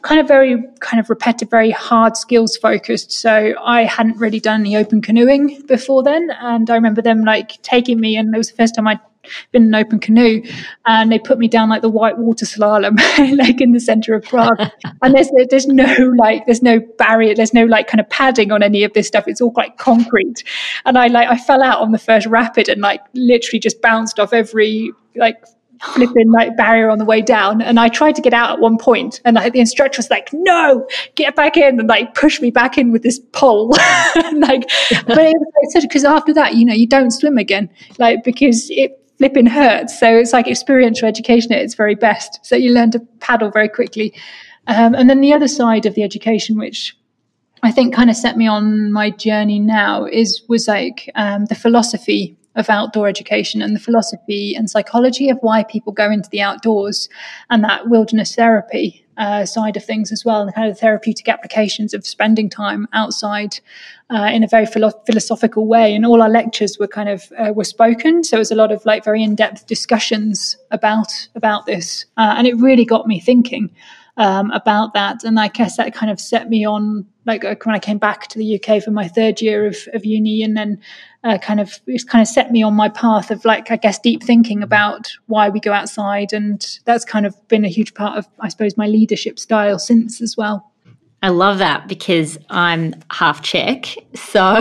kind of very kind of repetitive, very hard skills focused. So I hadn't really done any open canoeing before then, and I remember them like taking me, and it was the first time I'd been in an open canoe, and they put me down like the white water slalom, like in the center of Prague. and there's there's no like there's no barrier, there's no like kind of padding on any of this stuff. It's all like concrete, and I like I fell out on the first rapid and like literally just bounced off every like flipping like barrier on the way down. And I tried to get out at one point, and like, the instructor was like, "No, get back in!" and like push me back in with this pole. like, but it was because after that, you know, you don't swim again, like because it flipping hurts. So it's like experiential education at its very best. So you learn to paddle very quickly. Um, and then the other side of the education, which I think kind of set me on my journey now, is was like um, the philosophy of outdoor education and the philosophy and psychology of why people go into the outdoors and that wilderness therapy uh, side of things as well, and kind of the therapeutic applications of spending time outside uh, in a very philo- philosophical way. And all our lectures were kind of uh, were spoken, so it was a lot of like very in depth discussions about about this, uh, and it really got me thinking um, about that. And I guess that kind of set me on, like when I came back to the UK for my third year of, of uni, and then uh, kind of it's kind of set me on my path of like I guess deep thinking about why we go outside, and that's kind of been a huge part of I suppose my leadership style since as well. I love that because I'm half Czech, so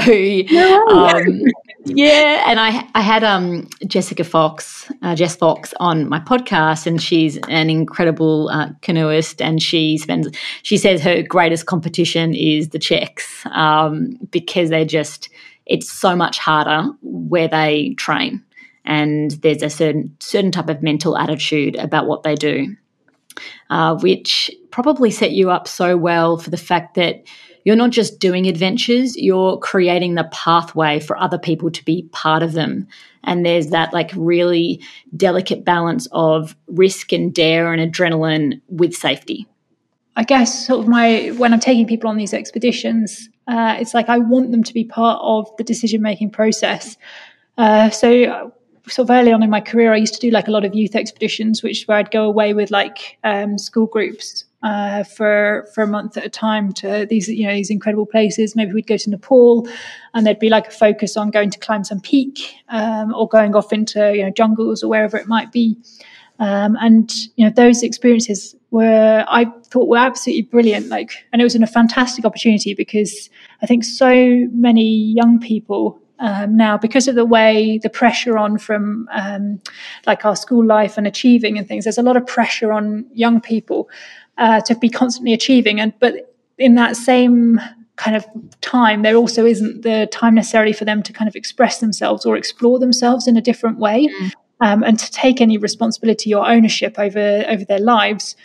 no. um, yeah, and I I had um, Jessica Fox, uh, Jess Fox, on my podcast, and she's an incredible uh, canoeist, and she spends she says her greatest competition is the Czechs um, because they're just it's so much harder where they train, and there's a certain certain type of mental attitude about what they do, uh, which probably set you up so well for the fact that you're not just doing adventures, you're creating the pathway for other people to be part of them. And there's that like really delicate balance of risk and dare and adrenaline with safety. I guess sort of my when I'm taking people on these expeditions, uh, it's like I want them to be part of the decision making process. Uh, so sort of early on in my career, I used to do like a lot of youth expeditions, which where I'd go away with like um, school groups uh, for for a month at a time to these you know these incredible places. Maybe we'd go to Nepal, and there'd be like a focus on going to climb some peak um, or going off into you know jungles or wherever it might be. Um, and you know those experiences were I thought were absolutely brilliant. Like, and it was a fantastic opportunity because I think so many young people um, now because of the way the pressure on from um, like our school life and achieving and things. There's a lot of pressure on young people uh, to be constantly achieving, and but in that same kind of time, there also isn't the time necessarily for them to kind of express themselves or explore themselves in a different way. Mm. um, and to take any responsibility or ownership over over their lives.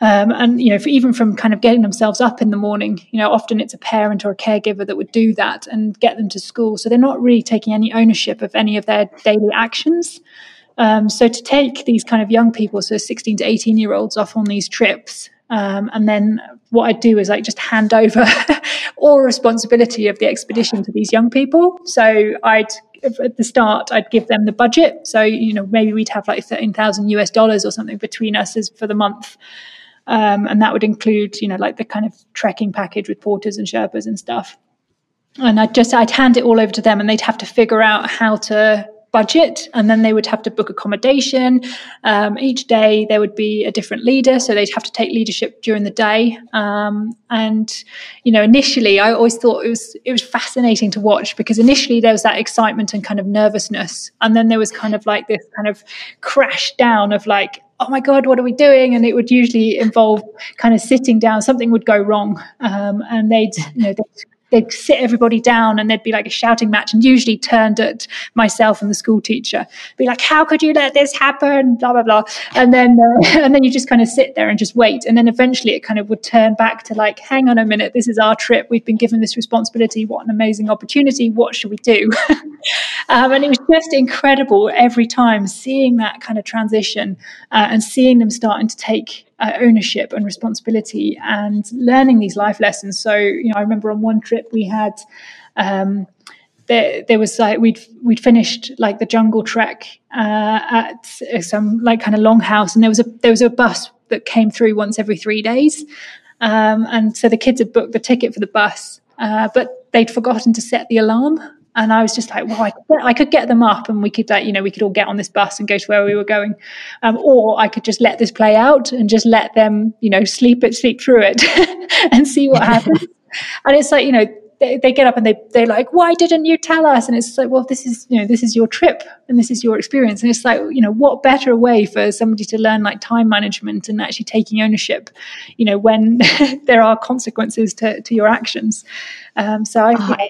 Um, and you know, for, even from kind of getting themselves up in the morning, you know, often it's a parent or a caregiver that would do that and get them to school. So they're not really taking any ownership of any of their daily actions. Um, so to take these kind of young people, so 16 to 18 year olds, off on these trips, um, and then what I'd do is like just hand over all responsibility of the expedition to these young people. So I'd at the start I'd give them the budget. So you know maybe we'd have like thirteen thousand US dollars or something between us as for the month. Um, and that would include, you know, like the kind of trekking package with porters and Sherpas and stuff. And I'd just, I'd hand it all over to them and they'd have to figure out how to budget and then they would have to book accommodation. Um, each day there would be a different leader so they'd have to take leadership during the day. Um, and you know initially i always thought it was it was fascinating to watch because initially there was that excitement and kind of nervousness and then there was kind of like this kind of crash down of like oh my god what are we doing? And it would usually involve kind of sitting down something would go wrong. Um, and they'd you know they'd they'd sit everybody down and there'd be like a shouting match and usually turned at myself and the school teacher. Be like how could you let this happen? Blah blah blah. And then uh, and then you just kind of sit there and just wait. And then eventually it kind of would turn back to like hang on a minute this is our trip. We've been given this responsibility. What an amazing opportunity. What should we do? Um, and it was just incredible every time seeing that kind of transition uh, and seeing them starting to take uh, ownership and responsibility and learning these life lessons. So, you know, I remember on one trip we had, um, there, there was like we'd we'd finished like the jungle trek uh, at some like kind of longhouse, and there was a there was a bus that came through once every three days, um, and so the kids had booked the ticket for the bus, uh, but they'd forgotten to set the alarm and I was just like, well, I could, get, I could get them up and we could, uh, you know, we could all get on this bus and go to where we were going. Um, or I could just let this play out and just let them, you know, sleep it, sleep through it and see what happens. and it's like, you know, they, they get up and they, they're like, why didn't you tell us? And it's like, well, this is, you know, this is your trip and this is your experience. And it's like, you know, what better way for somebody to learn like time management and actually taking ownership, you know, when there are consequences to, to your actions. Um, so I, oh,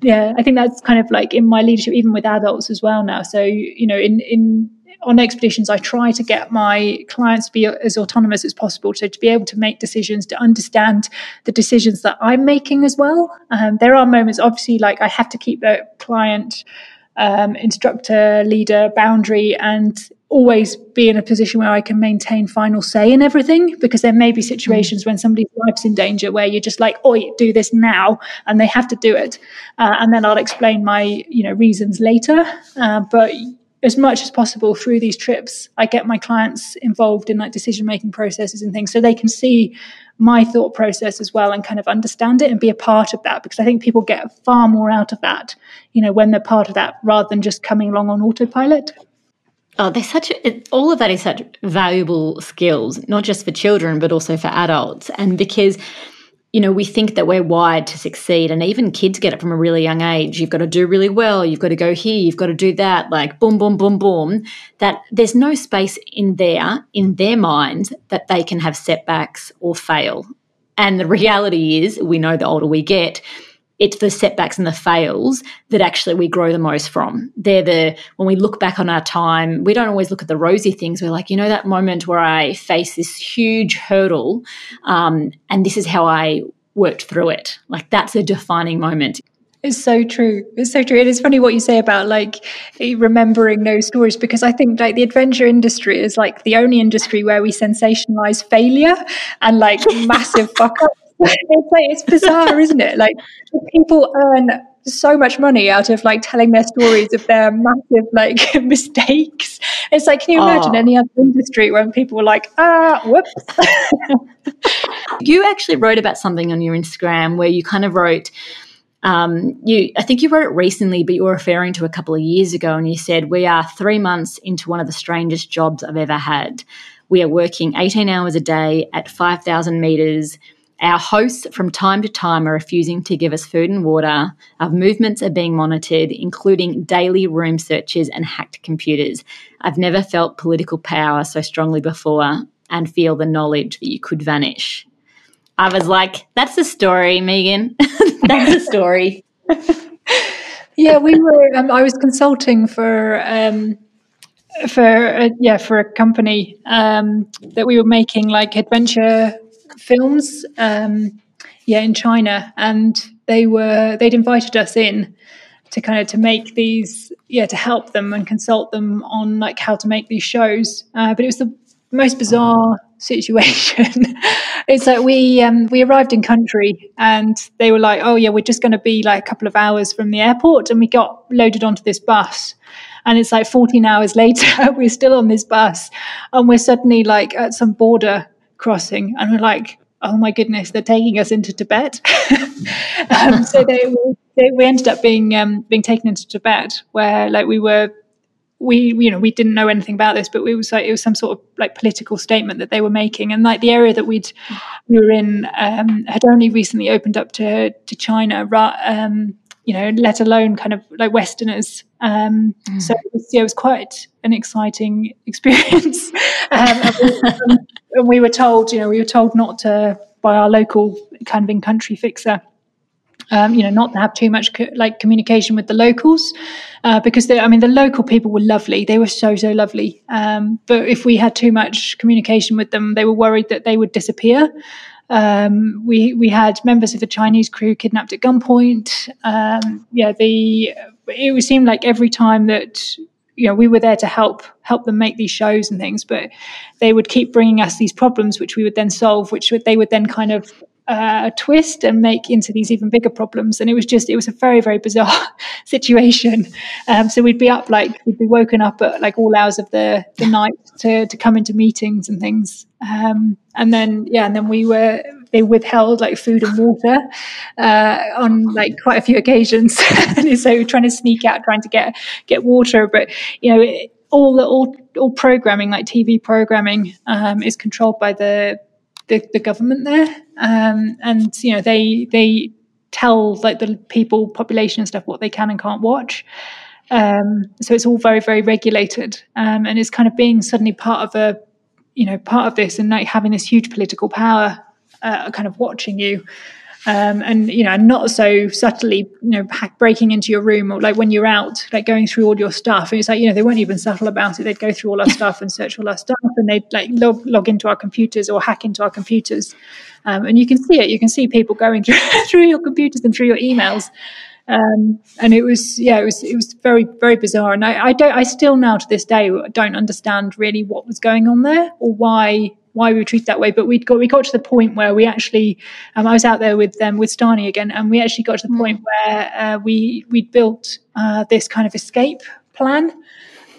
yeah i think that's kind of like in my leadership even with adults as well now. So you know in in on expeditions i try to get my clients to be as autonomous as possible. So to be able to make decisions to understand the decisions that i'm making as well. Um, there are moments obviously like i have to keep the client um, instructor leader boundary and always be in a position where I can maintain final say in everything because there may be situations when somebody's life's in danger where you're just like, oh, do this now," and they have to do it, uh, and then I'll explain my you know reasons later. Uh, but as much as possible through these trips, I get my clients involved in like decision making processes and things so they can see my thought process as well and kind of understand it and be a part of that because I think people get far more out of that, you know, when they're part of that rather than just coming along on autopilot. Oh, there's such all of that is such valuable skills, not just for children but also for adults. And because you know, we think that we're wired to succeed, and even kids get it from a really young age. You've got to do really well. You've got to go here. You've got to do that. Like boom, boom, boom, boom. That there's no space in there in their mind that they can have setbacks or fail. And the reality is, we know the older we get, it's the setbacks and the fails that actually we grow the most from. They're the, when we look back on our time, we don't always look at the rosy things. We're like, you know, that moment where I face this huge hurdle um, and this is how I worked through it. Like that's a defining moment. It's so true. It's so true. And It is funny what you say about like remembering those stories because I think like the adventure industry is like the only industry where we sensationalize failure and like massive fuck ups it's like it's bizarre, isn't it? Like people earn so much money out of like telling their stories of their massive like mistakes. It's like, can you imagine oh. any other industry when people were like, ah, whoops. you actually wrote about something on your Instagram where you kind of wrote, um, you, I think you wrote it recently, but you were referring to a couple of years ago, and you said, We are three months into one of the strangest jobs I've ever had. We are working 18 hours a day at 5,000 meters our hosts from time to time are refusing to give us food and water. Our movements are being monitored, including daily room searches and hacked computers. I've never felt political power so strongly before and feel the knowledge that you could vanish. I was like, that's the story, Megan. that's the story. yeah, we were, um, I was consulting for um, for uh, yeah for a company um, that we were making like adventure films um, yeah in China and they were they'd invited us in to kind of to make these yeah to help them and consult them on like how to make these shows. Uh, but it was the most bizarre situation. It's like we um, we arrived in country and they were like oh yeah we're just going to be like a couple of hours from the airport and we got loaded onto this bus. And it's like 14 hours later we're still on this bus and we're suddenly like at some border crossing and we're like oh my goodness they're taking us into tibet. Um, so they, they, we ended up being um, being taken into tibet where like we were we you know we didn't know anything about this but it was like it was some sort of like political statement that they were making. And like the area that we'd we were in um, had only recently opened up to to China um, you know let alone kind of like westerners um, mm. so it was, yeah, it was quite an exciting experience um, and, we, um, and we were told you know we were told not to by our local kind of in country fixer um, you know, not to have too much co- like communication with the locals, uh, because they, I mean, the local people were lovely. They were so so lovely. Um, but if we had too much communication with them, they were worried that they would disappear. Um, we we had members of the Chinese crew kidnapped at gunpoint. Um, yeah, the it seemed like every time that you know we were there to help help them make these shows and things but they would keep bringing us these problems which we would then solve which would, they would then kind of uh, twist and make into these even bigger problems. And it was just, it was a very, very bizarre situation. Um, so we'd be up like, we'd be woken up at like all hours of the, the night to, to come into meetings and things. Um, and then, yeah, and then we were, they withheld like food and water uh, on like quite a few occasions. And so trying to sneak out, trying to get, get water. But, you know, it, all the all all programming like TV programming um, is controlled by the the, the government there, um, and you know they they tell like the people population and stuff what they can and can't watch. Um, so it's all very very regulated, um, and it's kind of being suddenly part of a you know part of this and like having this huge political power uh, kind of watching you um, and you know, not so subtly, you know, breaking into your room or like when you're out, like going through all your stuff. And it's like you know, they weren't even subtle about it. They'd go through all our stuff and search all our stuff, and they'd like log, log into our computers or hack into our computers. Um, and you can see it. You can see people going through, through your computers and through your emails. Um, and it was yeah it was it was very very bizarre and I, I don't I still now to this day don't understand really what was going on there or why why we were treated that way. But we got we got to the point where we actually, um, I was out there with them um, with Stani again, and we actually got to the mm. point where uh, we we built uh, this kind of escape plan.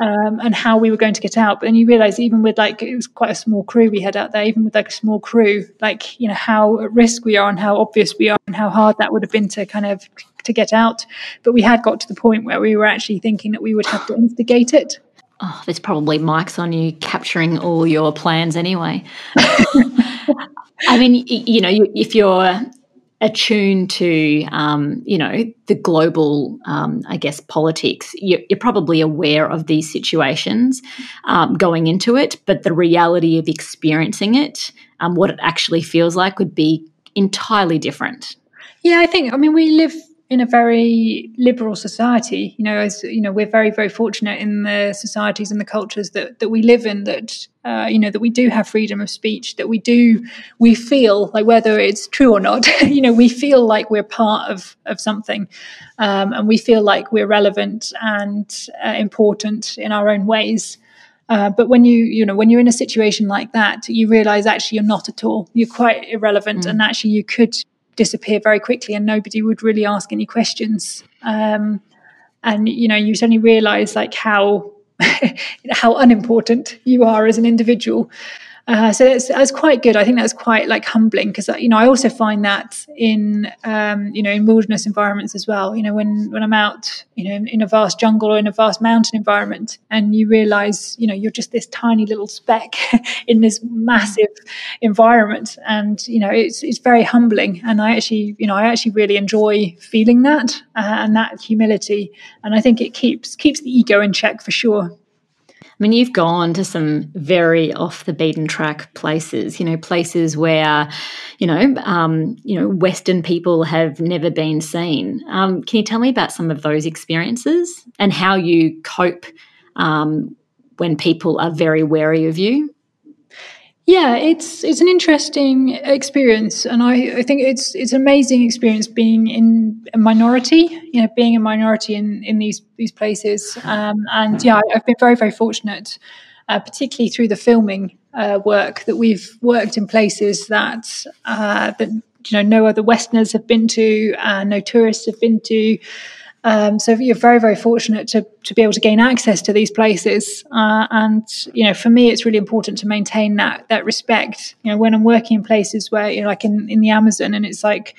Um, and how we were going to get out. But then you realize, even with like, it was quite a small crew we had out there, even with like a small crew, like, you know, how at risk we are and how obvious we are and how hard that would have been to kind of to get out. But we had got to the point where we were actually thinking that we would have to instigate it oh, there's probably mics on you capturing all your plans anyway. I mean, you know, if you're attuned to, um, you know, the global, um, I guess, politics, you're, you're, probably aware of these situations um, going into it, but the reality of experiencing it, um, what it actually feels like, would be entirely different. Yeah, I think, I mean, we live in a very liberal society. You know, as you know, we're very, very fortunate in the societies and the cultures that that we live in. That uh, you know that we do have freedom of speech. That we do, we feel like whether it's true or not. you know, we feel like we're part of of something, um, and we feel like we're relevant and uh, important in our own ways. Uh, but when you you know when you're in a situation like that, you realize actually you're not at all. You're quite irrelevant, mm. and actually you could disappear very quickly and nobody would really ask any questions. Um, and you know you suddenly realize like how how unimportant you are as an individual uh, so that's, that's quite good. I think that's quite like humbling because you know I also find that in um, you know in wilderness environments as well. You know when when I'm out you know in, in, a vast jungle or in a vast mountain environment, and you realise you know you're just this tiny little speck in this massive environment, and you know it's it's very humbling. And I actually you know I actually really enjoy feeling that uh, and that humility, and I think it keeps keeps the ego in check for sure. I mean, you've gone to some very off the beaten track places, you know, places where, you know, um, you know, Western people have never been seen. Um, can you tell me about some of those experiences and how you cope um, when people are very wary of you? Yeah, it's it's an interesting experience, and I, I think it's it's an amazing experience being in a minority. You know, being a minority in in these these places, um, and yeah, I've been very very fortunate, uh, particularly through the filming uh, work that we've worked in places that uh, that you know no other Westerners have been to, uh, no tourists have been to. Um, so you're very, very fortunate to, to be able to gain access to these places. Uh, and, you know, for me, it's really important to maintain that, that respect. You know, when I'm working in places where, you know, like in, in the Amazon and it's like,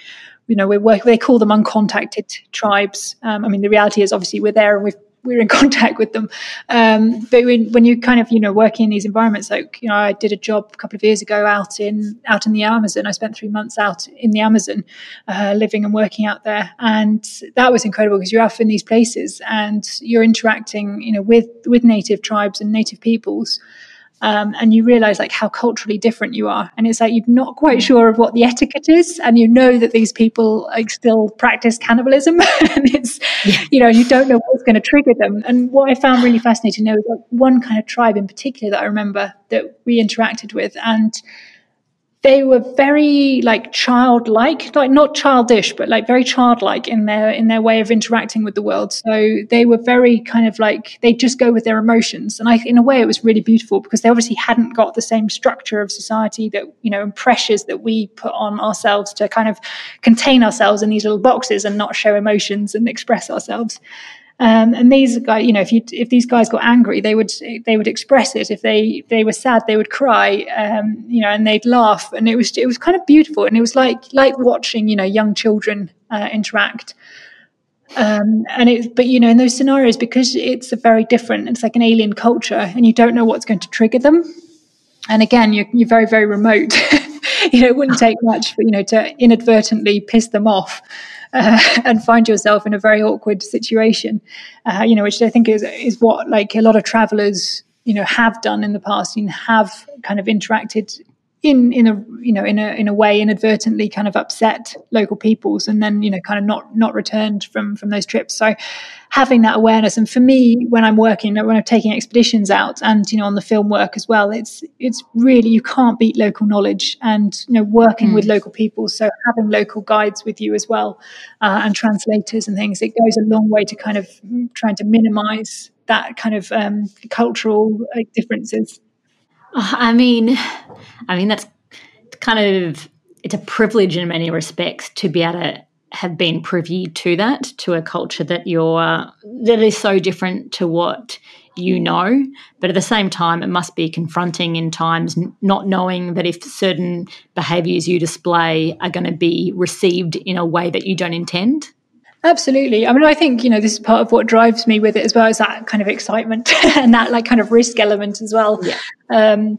you know, we're working, they call them uncontacted tribes. Um, I mean, the reality is obviously we're there and we've we're in contact with them. Um, but when, when, you kind of you know working in these environments, like you know, I did a job a couple of years ago out in out in the Amazon. I spent three months out in the Amazon, uh, living and working out there, and that was incredible because you're out in these places and you're interacting, you know, with with native tribes and native peoples. Um, and you realize like how culturally different you are. And it's like you're not quite sure of what the etiquette is and you know that these people like still practice cannibalism. And it's yeah. you know you don't know what's going to trigger them. And what i found really fascinating there was like one kind of tribe in particular that i remember that we interacted with and they were very like childlike like not childish but like very childlike in their in their way of interacting with the world. So they were very kind of like they just go with their emotions. And i in a way it was really beautiful because they obviously hadn't got the same structure of society that you know and pressures that we put on ourselves to kind of contain ourselves in these little boxes and not show emotions and express ourselves um, and these guys, you know, if you if these guys got angry, they would they would express it. If they they were sad, they would cry. Um, you know, and they'd laugh, and it was it was kind of beautiful, and it was like like watching you know young children uh, interact. Um, and it, but you know, in those scenarios, because it's a very different, it's like an alien culture, and you don't know what's going to trigger them. And again, you're you're very very remote. you know, it wouldn't take much for you know to inadvertently piss them off uh, and find yourself in a very awkward situation. Uh, you know, which I think is is what like a lot of travelers you know have done in the past and have kind of interacted in in a you know in a in a way inadvertently kind of upset local peoples and then you know kind of not not returned from from those trips. So having that awareness and for me when i'm working when i'm taking expeditions out and you know on the film work as well it's it's really you can't beat local knowledge and you know working mm. with local people. So having local guides with you as well uh, and translators and things it goes a long way to kind of trying to minimize that kind of um, cultural uh, differences Oh, I mean, I mean that's kind of it's a privilege in many respects to be able to have been privy to that, to a culture that you're that is so different to what you know. But at the same time, it must be confronting in times not knowing that if certain behaviours you display are going to be received in a way that you don't intend. Absolutely. I mean, I think, you know, this is part of what drives me with it as well as that kind of excitement and that like kind of risk element as well. Yeah. Um,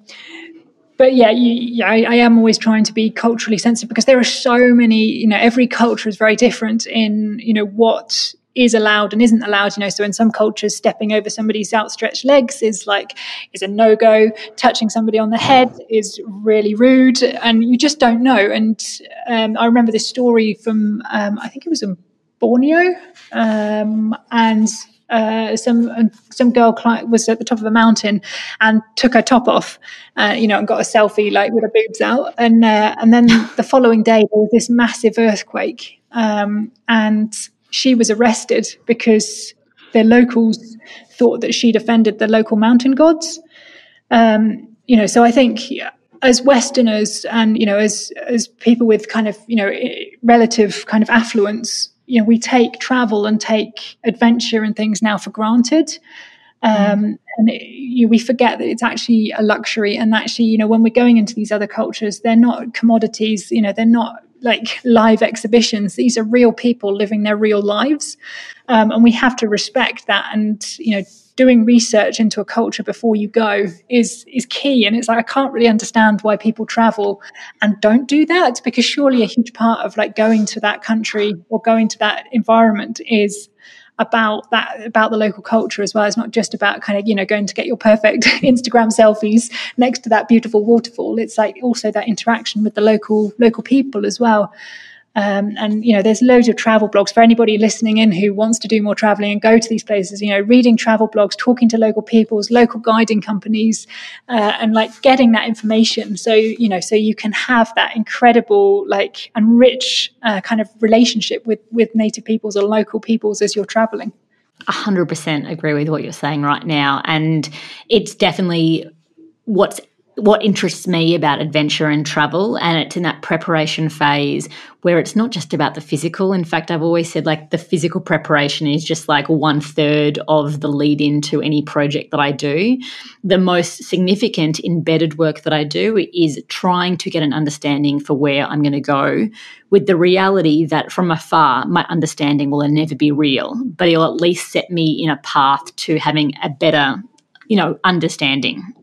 but yeah, you, yeah I, I, am always trying to be culturally sensitive because there are so many, you know, every culture is very different in, you know, what is allowed and isn't allowed, you know. So in some cultures, stepping over somebody's outstretched legs is like is a no go. Touching somebody on the head is really rude, and you just don't know. And um, I remember this story from um, I think it was in Borneo, um, and uh, some some girl was at the top of a mountain and took her top off, uh, you know, and got a selfie like with her boobs out. And uh, and then the following day there was this massive earthquake, um, and she was arrested because the locals thought that she'd offended the local mountain gods. Um, you know, so I think as Westerners and you know as as people with kind of you know relative kind of affluence you know we take travel and take adventure and things now for granted. Um, and it, you, we forget that it's actually a luxury. And actually you know when we're going into these other cultures they're not commodities you know they're not like live exhibitions. These are real people living their real lives. Um, and we have to respect that and you know doing research into a culture before you go is is key. And it's like i can't really understand why people travel and don't do that because surely a huge part of like going to that country or going to that environment is about that about the local culture as well. It's not just about kind of you know going to get your perfect instagram selfies next to that beautiful waterfall. It's like also that interaction with the local local people as well Um, and you know, there's loads of travel blogs for anybody listening in who wants to do more traveling and go to these places. You know, reading travel blogs, talking to local peoples, local guiding companies, uh, and like getting that information. So you know, so you can have that incredible, like, and rich uh, kind of relationship with with native peoples or local peoples as you're traveling. 100% agree with what you're saying right now. And it's definitely what's what interests me about adventure and travel and it's in that preparation phase where it's not just about the physical. In fact i've always said like the physical preparation is just like one third of the lead into any project that i do. The most significant embedded work that i do is trying to get an understanding for where i'm going to go with the reality that from afar my understanding will never be real but it'll at least set me in a path to having a better you know understanding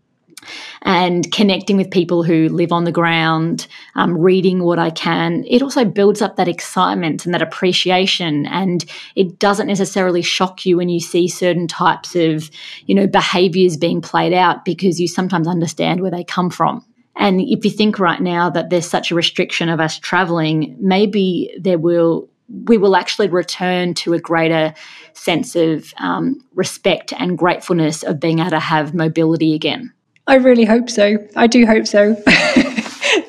and connecting with people who live on the ground, um, reading what I can. It also builds up that excitement and that appreciation, and it doesn't necessarily shock you when you see certain types of, you know, behaviors being played out because you sometimes understand where they come from. And if you think right now that there's such a restriction of us traveling, maybe there will we will actually return to a greater sense of um, respect and gratefulness of being able to have mobility again. I really hope so. I do hope so.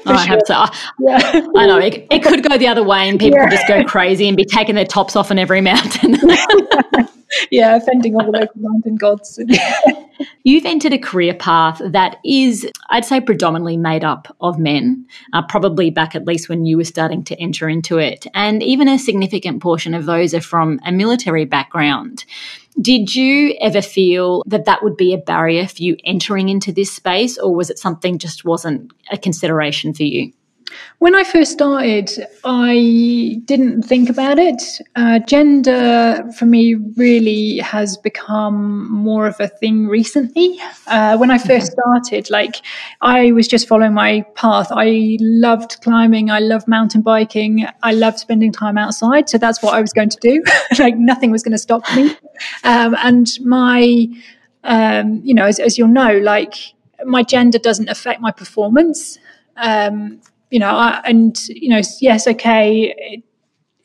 Oh, I have to. Yeah. I know it, it, could go the other way, and people yeah. could just go crazy and be taking their tops off on every mountain. yeah, offending all the local mountain gods. You've entered a career path that is, I'd say, predominantly made up of men. Uh, probably back at least when you were starting to enter into it, and even a significant portion of those are from a military background. Did you ever feel that that would be a barrier for you entering into this space, or was it something just wasn't a consideration for you? When I first started, I didn't think about it. Uh, gender for me really has become more of a thing recently. Uh, when I first mm-hmm. started, like I was just following my path. I loved climbing, I loved mountain biking, I loved spending time outside. So that's what I was going to do. like nothing was going to stop me. Um, and my, um, you know, as, as you'll know, like my gender doesn't affect my performance. Um, you know, I, and you know, yes, okay.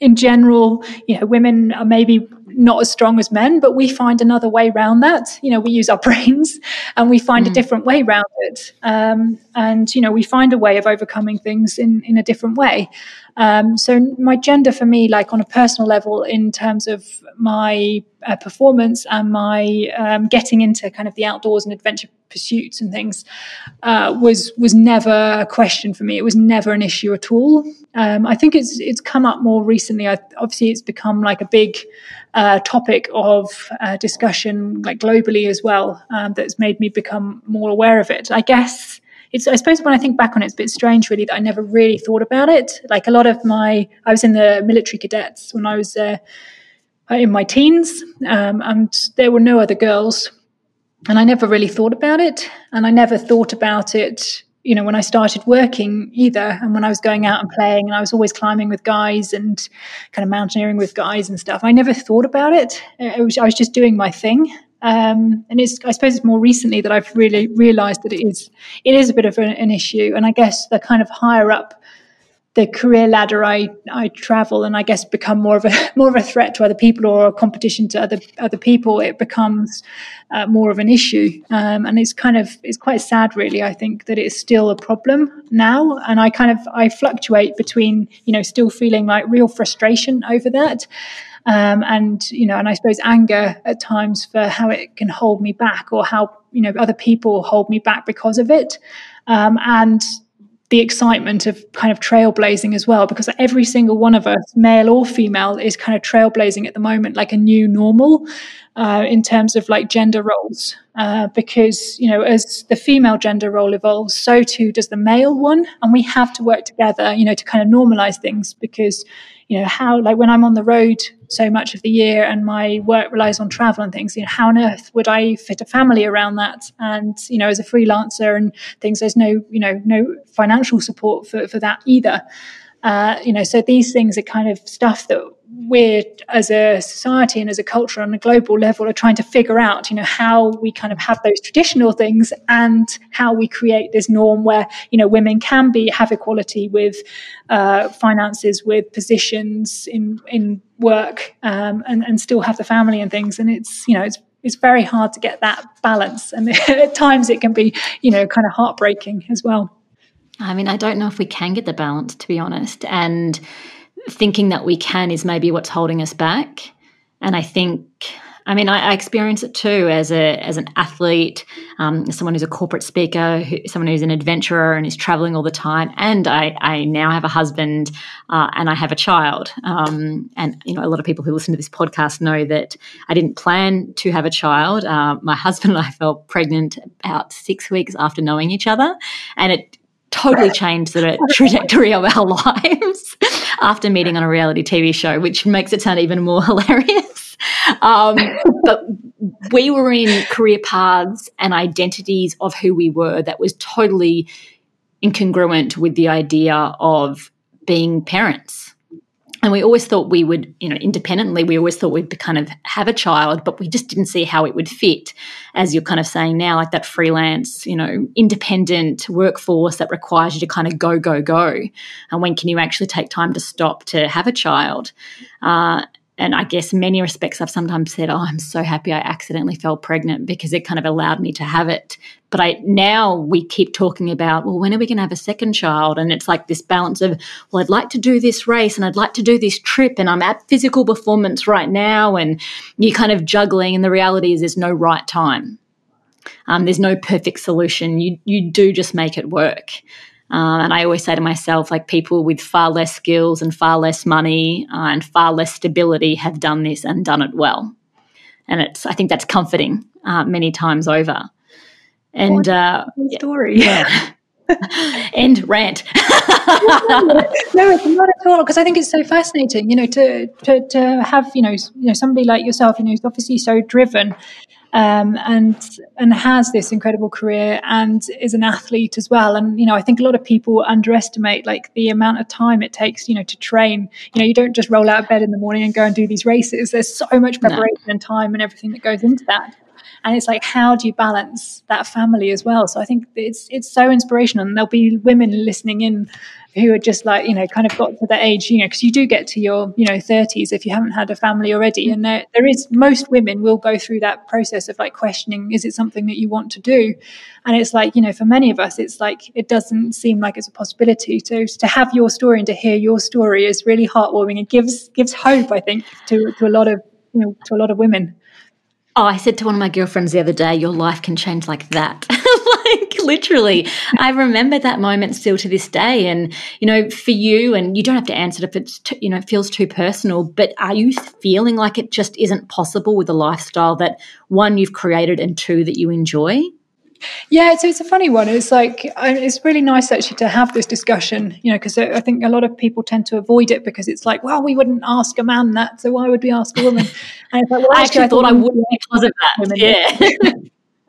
In general, you know, women are maybe not as strong as men, but we find another way around that. You know, we use our brains and we find mm. a different way around it. Um, and, you know, we find a way of overcoming things in, in a different way. Um, so my gender for me, like on a personal level, in terms of my uh, performance and my um, getting into kind of the outdoors and adventure pursuits and things, uh, was was never a question for me. It was never an issue at all. Um, I think it's it's come up more recently. I, obviously, it's become like a big uh, topic of uh, discussion, like globally as well. Um, that's made me become more aware of it. I guess it's I suppose when I think back on it, it's a bit strange really that I never really thought about it. Like a lot of my, I was in the military cadets when I was uh, in my teens, um, and there were no other girls, and I never really thought about it, and I never thought about it. You know, when I started working either, and when I was going out and playing, and I was always climbing with guys and kind of mountaineering with guys and stuff. I never thought about it. it was, I was just doing my thing, um, and it's, I suppose it's more recently that I've really realised that it is, it is a bit of an, an, issue. And I guess the kind of higher up the career ladder I, I travel, and I guess become more of a more of a threat to other people or a competition to other other people, it becomes uh, more of an issue. Um, and it's kind of it's quite sad, really. I think that it's still a problem now, and I kind of I fluctuate between you know still feeling like real frustration over that um, and you know, and I suppose anger at times for how it can hold me back, or how you know other people hold me back because of it, um, and the excitement of kind of trailblazing as well, because every single one of us, male or female, is kind of trailblazing at the moment, like a new normal uh, in terms of like gender roles. Uh, because, you know, as the female gender role evolves, so too does the male one. And we have to work together, you know, to kind of normalize things because, you know, how, like when I'm on the road so much of the year and my work relies on travel and things, you know, how on earth would I fit a family around that? And, you know, as a freelancer and things, there's no, you know, no financial support for, for that either. Uh, you know, so these things are kind of stuff that we're as a society and as a culture on a global level are trying to figure out you know how we kind of have those traditional things and how we create this norm where you know women can be have equality with uh, finances with positions in in work um, and and still have the family and things. And it's you know it's it's very hard to get that balance. And at times it can be you know kind of heartbreaking as well i mean i don't know if we can get the balance to be honest and thinking that we can is maybe what's holding us back. And I think, I mean, I, I experience it too as a as an athlete, um, someone who's a corporate speaker, who, someone who's an adventurer and is traveling all the time. And I, I now have a husband uh, and I have a child. Um, and you know, a lot of people who listen to this podcast know that I didn't plan to have a child. Uh, my husband and I fell pregnant about six weeks after knowing each other, and it totally changed the trajectory of our lives after meeting on a reality TV show, which makes it sound even more hilarious. Um, but we were in career paths and identities of who we were that was totally incongruent with the idea of being parents and we always thought we would you know independently we always thought we'd kind of have a child but we just didn't see how it would fit as you're kind of saying now like that freelance you know independent workforce that requires you to kind of go go go and when can you actually take time to stop to have a child uh, and I guess many respects I've sometimes said, "Oh, I'm so happy I accidentally fell pregnant because it kind of allowed me to have it." But I now we keep talking about, well, when are we going to have a second child? And it's like this balance of, well, I'd like to do this race and I'd like to do this trip, and I'm at physical performance right now, and you're kind of juggling. And the reality is, there's no right time. Um, there's no perfect solution. You you do just make it work. Um, and I always say to myself, like people with far less skills and far less money uh, and far less stability have done this and done it well. And it's, I think that's comforting uh, many times over. And uh, story, yeah. End rant. no, it's not at all because I think it's so fascinating. You know, to to to have you know you know somebody like yourself, you know, who's obviously so driven um, and and has this incredible career and is an athlete as well. And you know, I think a lot of people underestimate like the amount of time it takes, you know, to train. You know, you don't just roll out of bed in the morning and go and do these races. There's so much preparation no. and time and everything that goes into that. And it's like, how do you balance that family as well? So I think it's it's so inspirational, and there'll be women listening in who are just like you know kind of got to the age you know because you do get to your you know 30s if you haven't had a family already. Mm. And there, there is most women will go through that process of like questioning is it something that you want to do? And it's like you know for many of us it's like it doesn't seem like it's a possibility so to have your story and to hear your story is really heartwarming it gives gives hope i think to to a lot of you know to a lot of women Oh, I said to one of my girlfriends the other day, your life can change like that. like literally. I remember that moment still to this day. And, you know, for you, and you don't have to answer it if it's, too, you know, it feels too personal, but are you feeling like it just isn't possible with the lifestyle that one, you've created and two, that you enjoy? Yeah, so it's a funny one. It's like it's really nice actually to have this discussion, you know, because I think a lot of people tend to avoid it because it's like, well, we wouldn't ask a man that, so why would we ask a woman? And it's like, well, I actually, I thought I would because of that. Yeah.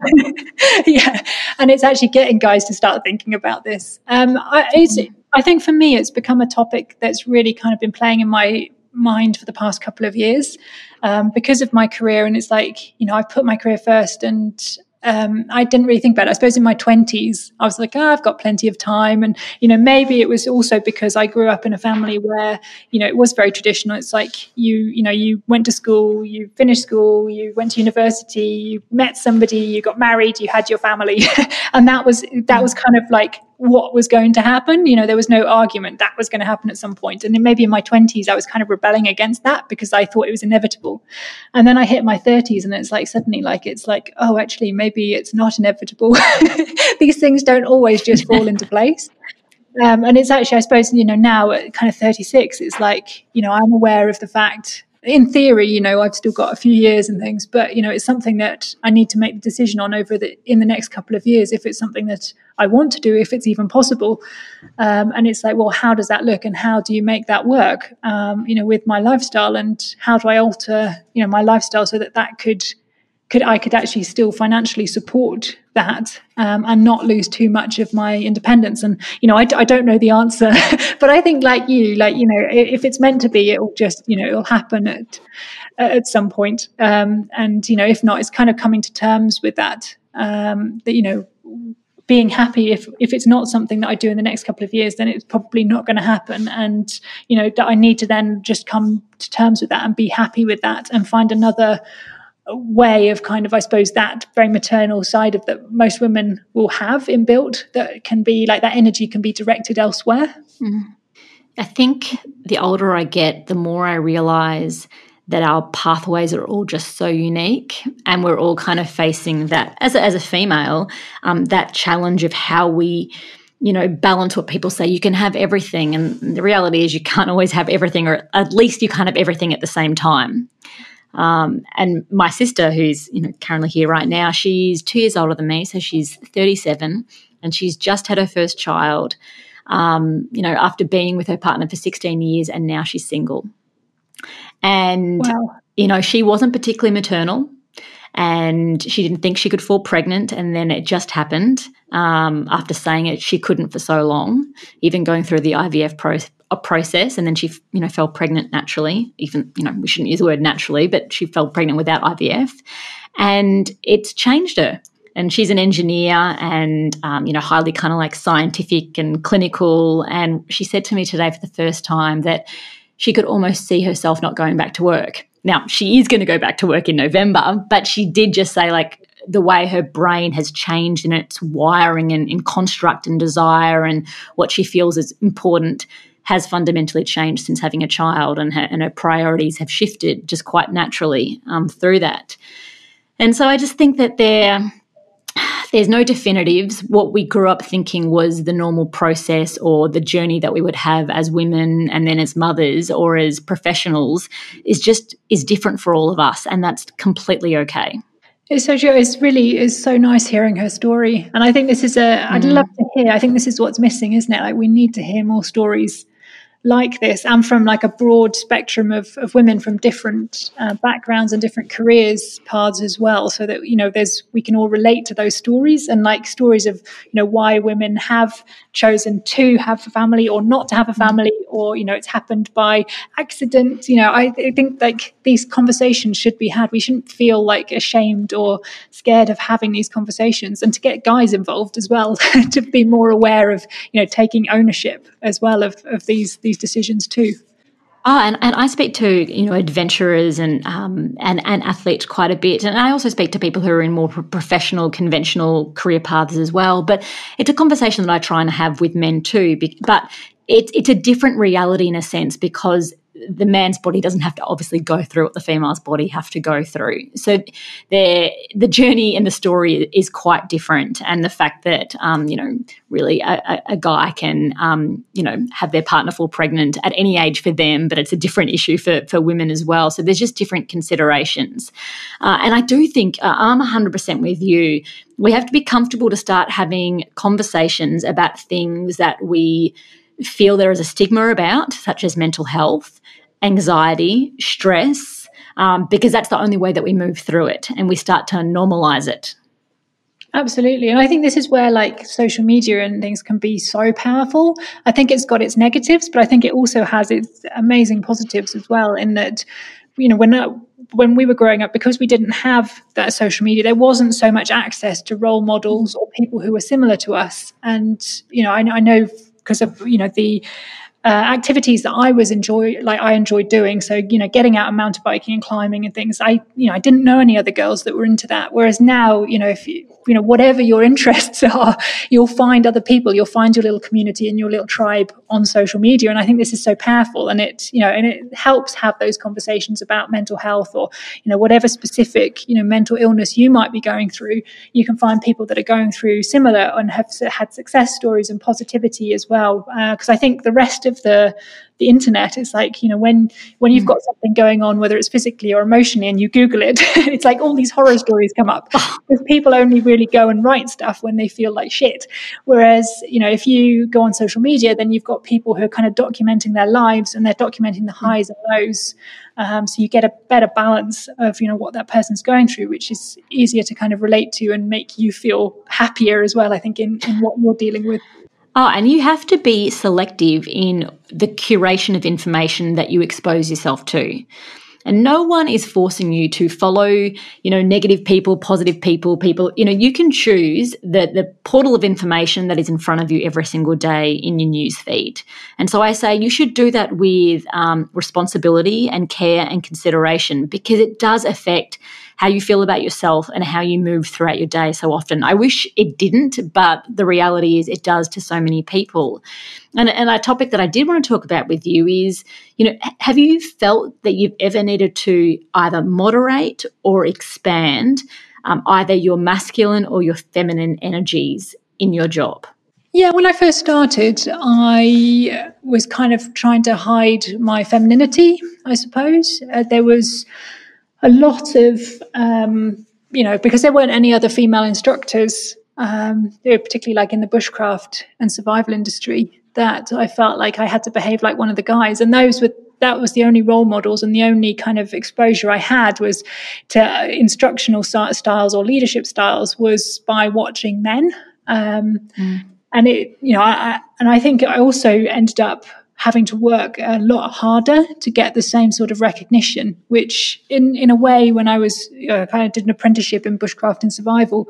yeah, and it's actually getting guys to start thinking about this. Um, I, I think for me, it's become a topic that's really kind of been playing in my mind for the past couple of years um, because of my career. And it's like, you know, I've put my career first and um, I didn't really think about it. I suppose in my 20s, I was like, oh, I've got plenty of time. And, you know, maybe it was also because I grew up in a family where, you know, it was very traditional. It's like you, you know, you went to school, you finished school, you went to university, you met somebody, you got married, you had your family. and that was, that was kind of like what was going to happen. You know, there was no argument that was going to happen at some point. And then maybe in my 20s, I was kind of rebelling against that because I thought it was inevitable. And then I hit my 30s and it's like suddenly like, it's like, oh, actually, maybe it's not inevitable. These things don't always just fall into place. Um, and it's actually, I suppose, you know, now at kind of 36, it's like, you know, I'm aware of the fact in theory, you know, I've still got a few years and things, but you know, it's something that I need to make the decision on over the in the next couple of years if it's something that I want to do, if it's even possible. Um, and it's like, well, how does that look, and how do you make that work? Um, you know, with my lifestyle, and how do I alter, you know, my lifestyle so that that could could I could actually still financially support that um, and not lose too much of my independence. And you know, I, I don't know the answer, but I think like you, like you know, if it's meant to be, it'll just you know it'll happen at at some point. Um, and you know, if not, it's kind of coming to terms with that. Um, that you know, being happy if if it's not something that I do in the next couple of years, then it's probably not going to happen. And you know, that I need to then just come to terms with that and be happy with that and find another way of kind of, I suppose, that very maternal side of that most women will have inbuilt that can be like that energy can be directed elsewhere. Mm. I think the older I get, the more I realize that our pathways are all just so unique and we're all kind of facing that as a, as a female um, that challenge of how we you know balance what people say you can have everything and the reality is you can't always have everything or at least you can't have everything at the same time um, and my sister, who's you know currently here right now, she's two years older than me, so she's 37, and she's just had her first child. Um, you know, after being with her partner for 16 years, and now she's single. And wow. you know, she wasn't particularly maternal, and she didn't think she could fall pregnant, and then it just happened. Um, after saying it, she couldn't for so long, even going through the IVF pro- a process and then she you know fell pregnant naturally even you know we shouldn't use the word naturally but she fell pregnant without IVF and it's changed her. And she's an engineer and um, you know highly kind of like scientific and clinical and she said to me today for the first time that she could almost see herself not going back to work. Now she is going to go back to work in november but she did just say like the way her brain has changed in its wiring and in construct and desire and what she feels is important has fundamentally changed since having a child, and her, and her priorities have shifted just quite naturally um, through that. And so I just think that there, there's no definitives. What we grew up thinking was the normal process or the journey that we would have as women and then as mothers or as professionals is just is different for all of us, and that's completely okay. It's so true. It's really is so nice hearing her story, and I think this is a. would mm. love to hear. I think this is what's missing, isn't it? Like we need to hear more stories like this and from like a broad spectrum of, of women from different uh, backgrounds and different careers paths as well. So that you know there's we can all relate to those stories and like stories of you know why women have chosen to have a family or not to have a mm. family or you know it's happened by accident. You know I, I think like these conversations should be had. We shouldn't feel like ashamed or scared of having these conversations and to get guys involved as well to be more aware of you know taking ownership as well of, of these these decisions too. Oh, and, and I speak to you know adventurers and um, and and athletes quite a bit, and I also speak to people who are in more professional, conventional career paths as well. But it's a conversation that I try and have with men too. But it's it's a different reality in a sense because the man's body doesn't have to obviously go through what the female's body have to go through. So the the journey and the story is quite different, and the fact that um, you know really a, a guy can um, you know have their partner fall pregnant at any age for them, but it's a different issue for for women as well. So there's just different considerations, uh, and I do think uh, I'm 100 percent with you. We have to be comfortable to start having conversations about things that we feel there is a stigma about, such as mental health, anxiety, stress, um, because that's the only way that we move through it and we start to normalize it. Absolutely. And I think this is where like social media and things can be so powerful. I think it's got its negatives, but I think it also has its amazing positives as well in that you know when uh, when we were growing up because we didn't have that social media there wasn't so much access to role models or people who were similar to us and you know I, I know because of you know the uh, activities that I was enjoy like I enjoyed doing. So you know, getting out and mountain biking and climbing and things. I you know I didn't know any other girls that were into that. Whereas now, you know, if you you know whatever your interests are, you'll find other people. You'll find your little community and your little tribe on social media. And I think this is so powerful. And it you know and it helps have those conversations about mental health or you know whatever specific you know mental illness you might be going through. You can find people that are going through similar and have had success stories and positivity as well. Because uh, I think the rest of of the the internet it's like you know when when you've mm. got something going on whether it's physically or emotionally and you google it it's like all these horror stories come up because people only really go and write stuff when they feel like shit whereas you know if you go on social media then you've got people who are kind of documenting their lives and they're documenting the mm. highs and lows um, so you get a better balance of you know what that person's going through which is easier to kind of relate to and make you feel happier as well i think in, in what you're dealing with Oh, and you have to be selective in the curation of information that you expose yourself to. And no one is forcing you to follow, you know, negative people, positive people, people, you know, you can choose the, the portal of information that is in front of you every single day in your news feed. And so I say you should do that with um, responsibility and care and consideration because it does affect how you feel about yourself and how you move throughout your day so often. I wish it didn't, but the reality is it does to so many people. And, and a topic that I did want to talk about with you is, you know, have you felt that you've ever needed to either moderate or expand um, either your masculine or your feminine energies in your job? Yeah, when I first started, I was kind of trying to hide my femininity, I suppose. Uh, there was a lot of, um, you know, because there weren't any other female instructors, um, particularly like in the bushcraft and survival industry, that I felt like I had to behave like one of the guys. And those were that was the only role models and the only kind of exposure I had was to instructional styles or leadership styles was by watching men. Um, mm. And it, you know, I, and I think I also ended up having to work a lot harder to get the same sort of recognition, which in, in a way, when I was, kind of did an apprenticeship in bushcraft and survival,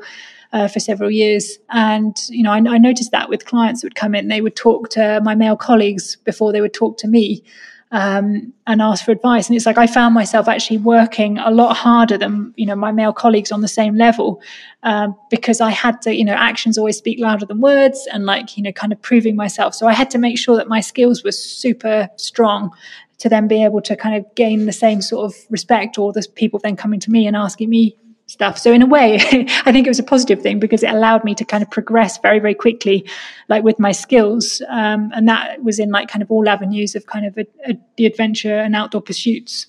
uh, for several years. And, you know, I, I, noticed that with clients that would come in, they would talk to my male colleagues before they would talk to me um, and ask for advice. And it's like I found myself actually working a lot harder than you know my male colleagues on the same level um, because I had to you know actions always speak louder than words and like you know kind of proving myself. So I had to make sure that my skills were super strong to then be able to kind of gain the same sort of respect or the people then coming to me and asking me stuff. So in a way, I think it was a positive thing because it allowed me to kind of progress very, very quickly, like with my skills. Um, and that was in like kind of all avenues of kind of a, a, the adventure and outdoor pursuits.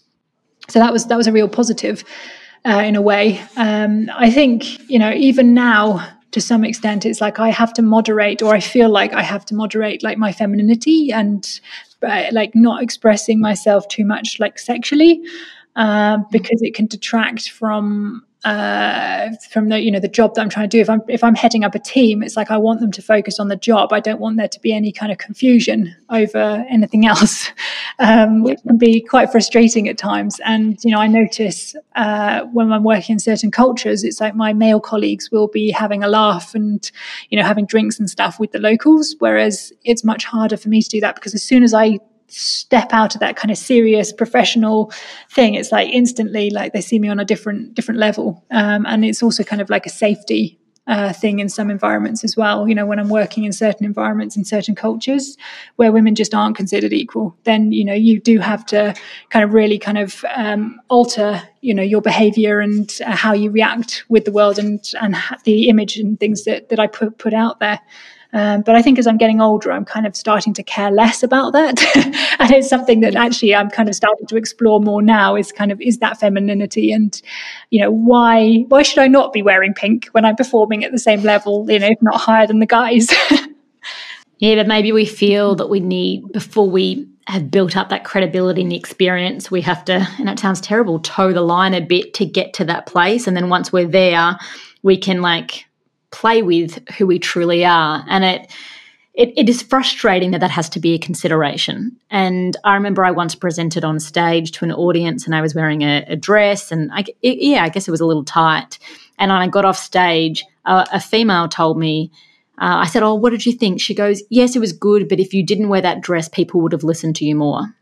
So that was that was a real positive uh, in a way. Um, I think you know even now to some extent it's like I have to moderate or I feel like I have to moderate like my femininity and uh, like not expressing myself too much like sexually. Uh, because it can detract from uh, from the you know the job that I'm trying to do. If I'm if I'm heading up a team, it's like I want them to focus on the job. I don't want there to be any kind of confusion over anything else, um, which can be quite frustrating at times. And you know, I notice uh, when I'm working in certain cultures, it's like my male colleagues will be having a laugh and you know having drinks and stuff with the locals, whereas it's much harder for me to do that because as soon as I step out of that kind of serious professional thing. It's like instantly like they see me on a different different level. Um, and it's also kind of like a safety uh, thing in some environments as well. You know when i'm working in certain environments in certain cultures where women just aren't considered equal then you know you do have to kind of really kind of um, alter you know your behavior and uh, how you react with the world and and the image and things that that i put put out there um, but I think as I'm getting older, I'm kind of starting to care less about that. and it's something that actually I'm kind of starting to explore more now is kind of, is that femininity? And, you know, why, why should I not be wearing pink when I'm performing at the same level, you know, if not higher than the guys? yeah, but maybe we feel that we need, before we have built up that credibility and experience, we have to, and it sounds terrible, toe the line a bit to get to that place. And then once we're there, we can like play with who we truly are. And it, it, it is frustrating that that has to be a consideration. And I remember I once presented on stage to an audience and I was wearing a, a dress and I, it, yeah, I guess it was a little tight. And when I got off stage, uh, a female told me, uh, I said, Oh, what did you think? She goes, Yes, it was good, but if you didn't wear that dress, people would have listened to you more.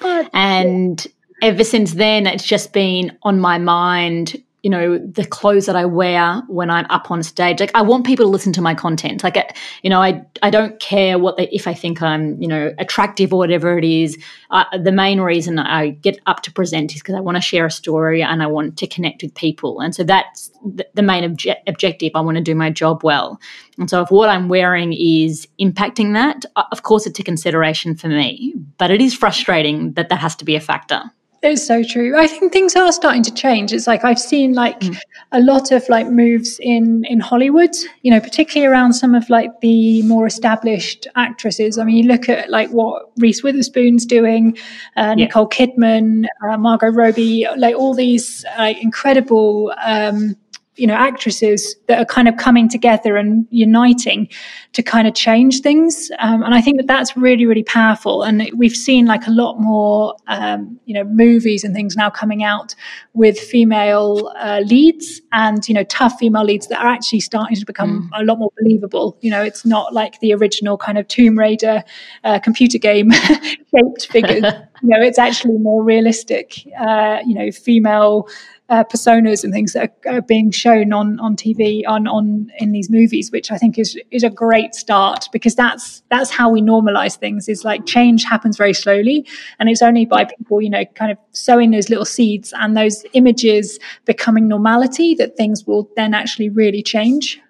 Oh, and ever since then, it's just been on my mind you know, the clothes that I wear when I'm up on stage. Like I want people to listen to my content. Like, you know, I, I don't care what they, if I think I'm, you know, attractive or whatever it is. Uh, the main reason I get up to present is because I want to share a story and I want to connect with people. And so that's the, the main obje- objective. I want to do my job well. And so if what I'm wearing is impacting that, of course it's a consideration for me, but it is frustrating that that has to be a factor. It's so true. I think things are starting to change. It's like I've seen like mm. a lot of like moves in in Hollywood, you know, particularly around some of like the more established actresses. I mean, you look at like what Reese Witherspoon's doing, uh, yeah. Nicole Kidman, uh, Margot Robbie, like all these uh, incredible um, you know actresses that are kind of coming together and uniting to kind of change things. Um, and i think that that's really really powerful. And we've seen like a lot more um, you know movies and things now coming out with female uh, leads and you know tough female leads that are actually starting to become mm. a lot more believable. You know it's not like the original kind of tomb raider uh, computer game shaped figures. You know it's actually more realistic uh, you know female uh, personas and things that are, are, being shown on on TV on on in these movies, which I think is is a great start because that's that's how we normalize things. Is like change happens very slowly, and it's only by people you know kind of sowing those little seeds and those images becoming normality that things will then actually really change.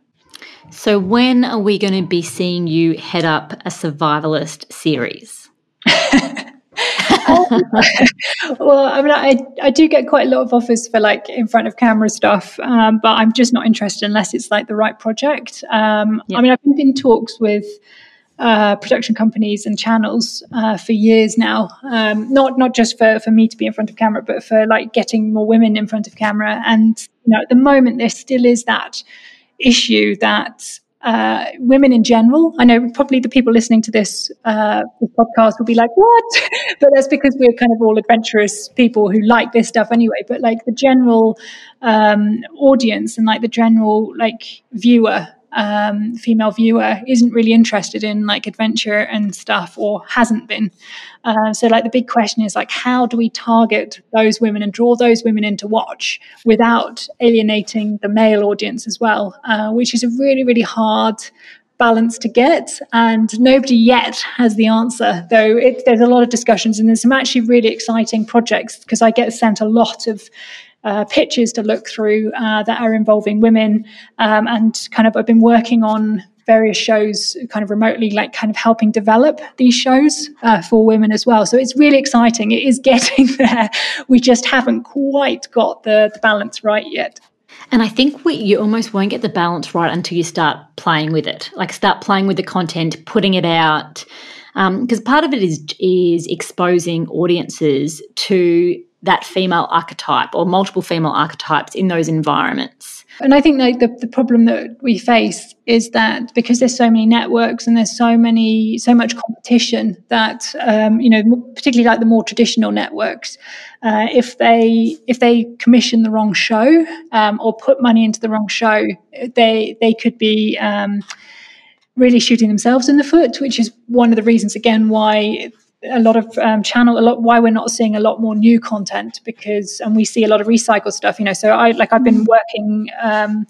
So when are we going to be seeing you head up a survivalist series? well, I mean, I, I do get quite a lot of offers for like in front of camera stuff, um, but I'm just not interested unless it's like the right project. Um, yeah. I mean, I've been in talks with uh, production companies and channels uh, for years now. Um, not not just for for me to be in front of camera, but for like getting more women in front of camera. And you know, at the moment, there still is that issue that uh, women in general. I know probably the people listening to this, uh, this podcast will be like, "What?" but that's because we're kind of all adventurous people who like this stuff anyway. But like the general um, audience and like the general like viewer um, female viewer isn't really interested in like adventure and stuff or hasn't been. Uh, so like the big question is like how do we target those women and draw those women in to watch without alienating the male audience as well, uh, which is a really really hard balance to get and nobody yet has the answer though it, there's a lot of discussions and there's some actually really exciting projects because i get sent a lot of uh, pitches to look through uh, that are involving women. Um, and kind of, I've been working on various shows kind of remotely, like kind of helping develop these shows uh, for women as well. So it's really exciting. It is getting there. We just haven't quite got the, the balance right yet. And I think we, you almost won't get the balance right until you start playing with it. Like start playing with the content, putting it out, because um, part of it is is exposing audiences to that female archetype or multiple female archetypes in those environments. And I think like the, the problem that we face is that because there's so many networks and there's so many so much competition that um, you know particularly like the more traditional networks, uh, if they if they commission the wrong show um, or put money into the wrong show, they they could be um, really shooting themselves in the foot, which is one of the reasons again why a lot of um, channel a lot why we're not seeing a lot more new content because and we see a lot of recycled stuff you know so i like i've been working um,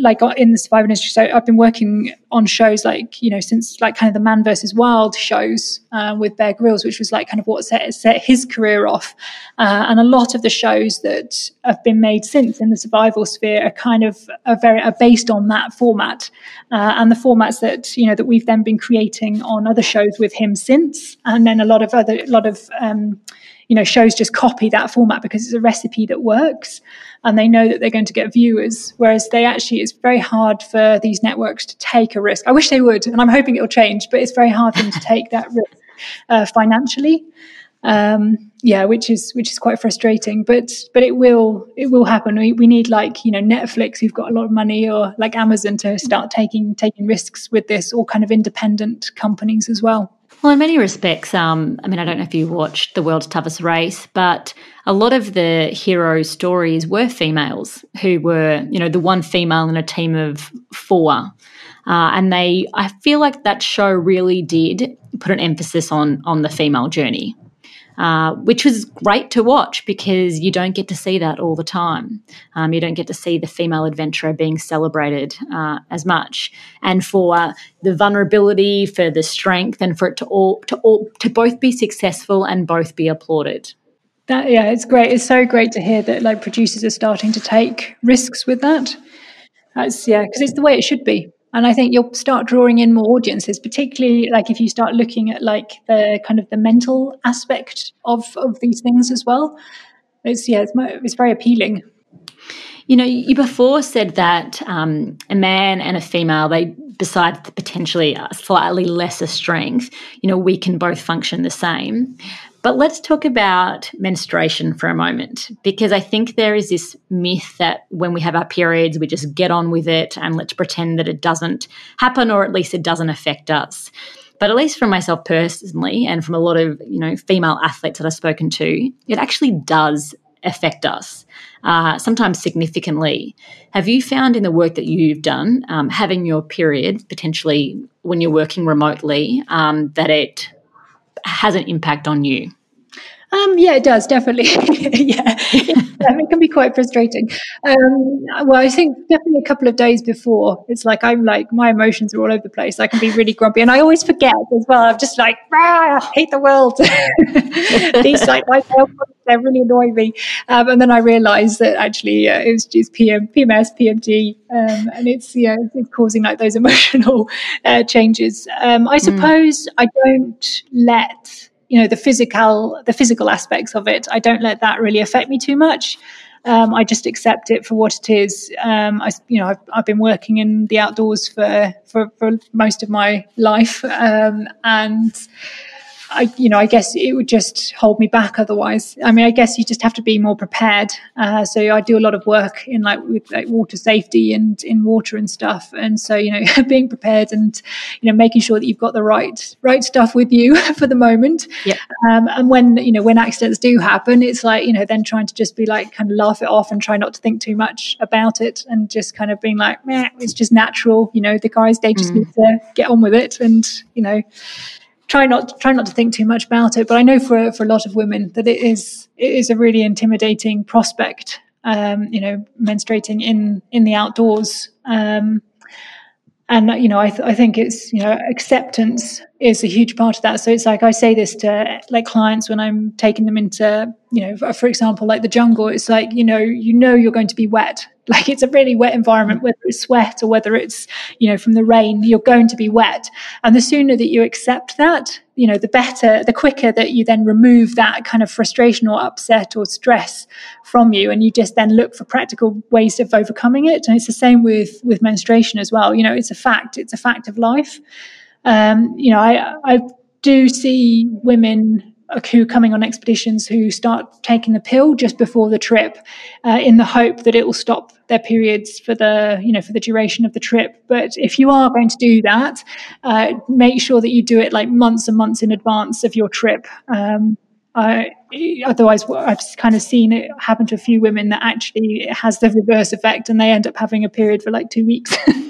like uh, in the survival industry. So i've been working on shows like you know since like kind of the man versus wild shows uh, with bear grylls which was like kind of what set, set his career off. Uh, and a lot of the shows that have been made since in the survival sphere are kind of are very are based on that format. Uh, and the formats that you know that we've then been creating on other shows with him since and then a lot of other a lot of um, you know shows just copy that format because it's a recipe that works and they know that they're going to get viewers whereas they actually it's very hard for these networks to take a risk. I wish they would and i'm hoping it'll change but it's very hard for them to take that risk uh, financially. Um, yeah which is which is quite frustrating but but it will it will happen. We, we need like you know netflix who've got a lot of money or like amazon to start taking taking risks with this or kind of independent companies as well well, in many respects, um, I mean, I don't know if you watched The World's Toughest Race, but a lot of the hero stories were females who were, you know, the one female in a team of four. Uh, and they, I feel like that show really did put an emphasis on on the female journey. Uh, which was great to watch because you don't get to see that all the time. Um, you don't get to see the female adventurer being celebrated uh, as much, and for the vulnerability, for the strength, and for it to all to all to both be successful and both be applauded. That yeah, it's great. It's so great to hear that like producers are starting to take risks with that. That's yeah, because it's the way it should be. And I think you'll start drawing in more audiences, particularly like if you start looking at like the kind of the mental aspect of of these things as well. It's yeah, it's it's very appealing. You know, you before said that um, a man and a female, they besides potentially slightly lesser strength, you know, we can both function the same. But let's talk about menstruation for a moment, because I think there is this myth that when we have our periods, we just get on with it and let's pretend that it doesn't happen or at least it doesn't affect us. But at least from myself personally, and from a lot of you know female athletes that I've spoken to, it actually does affect us, uh, sometimes significantly. Have you found in the work that you've done, um, having your period potentially when you're working remotely, um, that it has an impact on you? Um, yeah, it does definitely. yeah, it can be quite frustrating. Um, well, I think definitely a couple of days before, it's like I'm like my emotions are all over the place. I can be really grumpy, and I always forget as well. I'm just like, ah, I hate the world. These like my they really annoy me. Um, and then I realised that actually uh, it was just PM, PMS, PMD, um, and it's yeah, it's causing like those emotional uh, changes. Um, I hmm. suppose mm. I don't let you know the physical the physical aspects of it i don't let that really affect me too much um, I just accept it for what it is. Um, I, you know, I've, I've, been working in the outdoors for for, for most of my life, um, and I, you know, I guess it would just hold me back otherwise. I mean, I guess you just have to be more prepared. Uh, so I do a lot of work in like with like water safety and in water and stuff. And so, you know, being prepared and, you know, making sure that you've got the right, right stuff with you for the moment. Yeah. Um, and when, you know, when accidents do happen, it's like, you know, then trying to just be like, kind of laugh it off and try not to think too much about it and just kind of being like, it's just natural. You know, the guys, they just mm. need to get on with it and, you know, try not try not to think too much about it. But I know for for a lot of women that it is it is a really intimidating prospect. Um, you know, menstruating in in the outdoors. Um, and you know, I, th- I think it's you know acceptance is a huge part of that. So it's like I say this to like clients when I'm taking them into you know, for example, like the jungle. It's like you know, you know, you're going to be wet like it's a really wet environment, whether it's sweat or whether it's, you know, from the rain, you're going to be wet. And the sooner that you accept that, you know, the better, the quicker that you then remove that kind of frustration or upset or stress from you. And you just then look for practical ways of overcoming it. And it's the same with, with menstruation as well. You know, it's a fact, it's a fact of life. Um, you know, I, I do see women who coming on expeditions who start taking the pill just before the trip uh, in the hope that it will stop their periods for the you know for the duration of the trip but if you are going to do that uh, make sure that you do it like months and months in advance of your trip um, otherwise, I've kind of seen it happen to a few women that actually it has the reverse effect, and they end up having a period for like two weeks,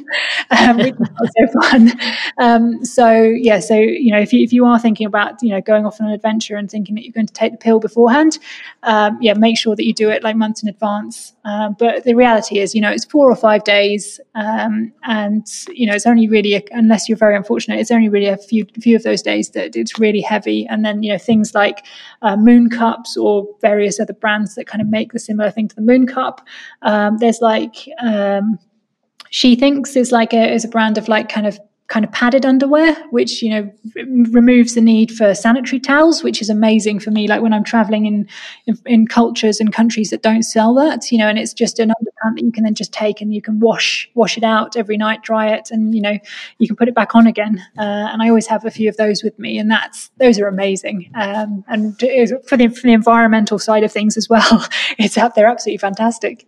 um, which is not so fun. Um, so yeah, so you know, if you if you are thinking about you know going off on an adventure and thinking that you're going to take the pill beforehand, um, yeah, make sure that you do it like months in advance. Um, but the reality is, you know, it's four or five days, um, and you know, it's only really a, unless you're very unfortunate, it's only really a few few of those days that it's really heavy, and then you know things like uh, moon cups or various other brands that kind of make the similar thing to the moon cup. Um, there's like um, she Thinx is like a is a brand of like kind of kind of padded underwear, which you know removes the need for sanitary towels, which is amazing for me. Like when I'm traveling in, in, in cultures and countries that don't sell that, you know, and it's just an underpant that you can then just take and you can wash wash it out every night, dry it, and you know you can put it back on again. Uh, and I always have a few of those with me, and that's those are amazing. Um, and for the for the environmental side of things as well, it's out there absolutely fantastic.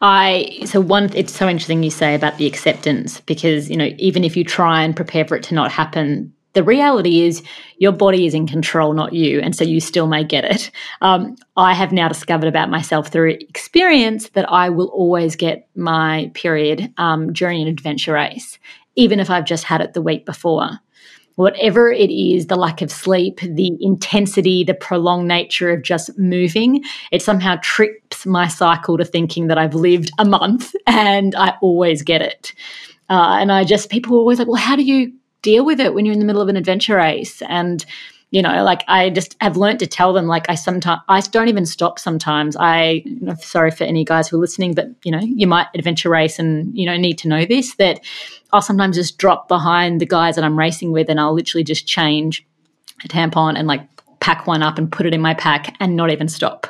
I so one it's so interesting you say about the acceptance because you know even if you try and prepare for it to not happen the reality is your body is in control, not you, and so you still may get it. Um, I have now discovered about myself through experience that I will always get my period um, during an adventure race, even if I've just had it the week before. Whatever it is, the lack of sleep, the intensity, the prolonged nature of just moving, it somehow trips my cycle to thinking that I've lived a month and I always get it. Uh, and I just, people are always like, well, how do you deal with it when you're in the middle of an adventure race? And you know like i just have learned to tell them like i sometimes i don't even stop sometimes. I sorry for any guys who are listening but you know you might adventure race and you know need to know this that i'll sometimes just drop behind the guys that i'm racing with and i'll literally just change a tampon and like pack one up and put it in my pack and not even stop.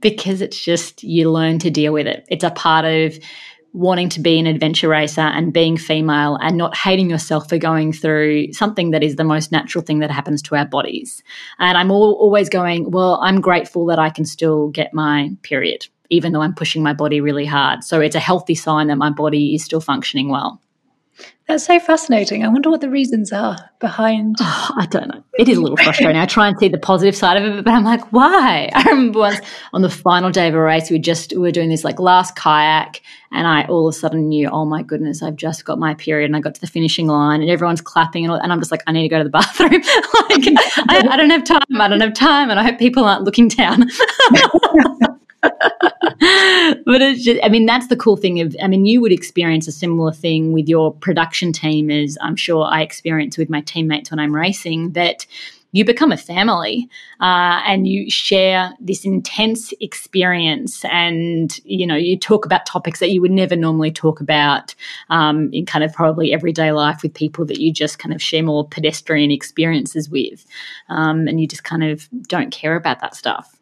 Because it's just you learn to deal with it. It's a part of wanting to be an adventure racer and being female and not hating yourself for going through something that is the most natural thing that happens to our bodies. And I'm all, always going, well, I'm grateful that I can still get my period, even though I'm pushing my body really hard. So it's a healthy sign that my body is still functioning well. That's so fascinating. I wonder what the reasons are behind. Oh, I don't know. It is a little frustrating. I try and see the positive side of it, but I'm like, why? I remember once on the final day of a race, we just we were doing this like last kayak, and I all of a sudden knew, oh my goodness, I've just got my period, and I got to the finishing line, and everyone's clapping, and, all, and I'm just like, I need to go to the bathroom. like, I, I don't have time. I don't have time, and I hope people aren't looking down. But it's just, I mean, that's the cool thing of, I mean, you would experience a similar thing with your production team as I'm sure I experience with my teammates when I'm racing that you become a family uh, and you share this intense experience. And you know you talk about topics that you would never normally talk about um, in kind of probably everyday life with people that you just kind of share more pedestrian experiences with. Um, and you just kind of don't care about that stuff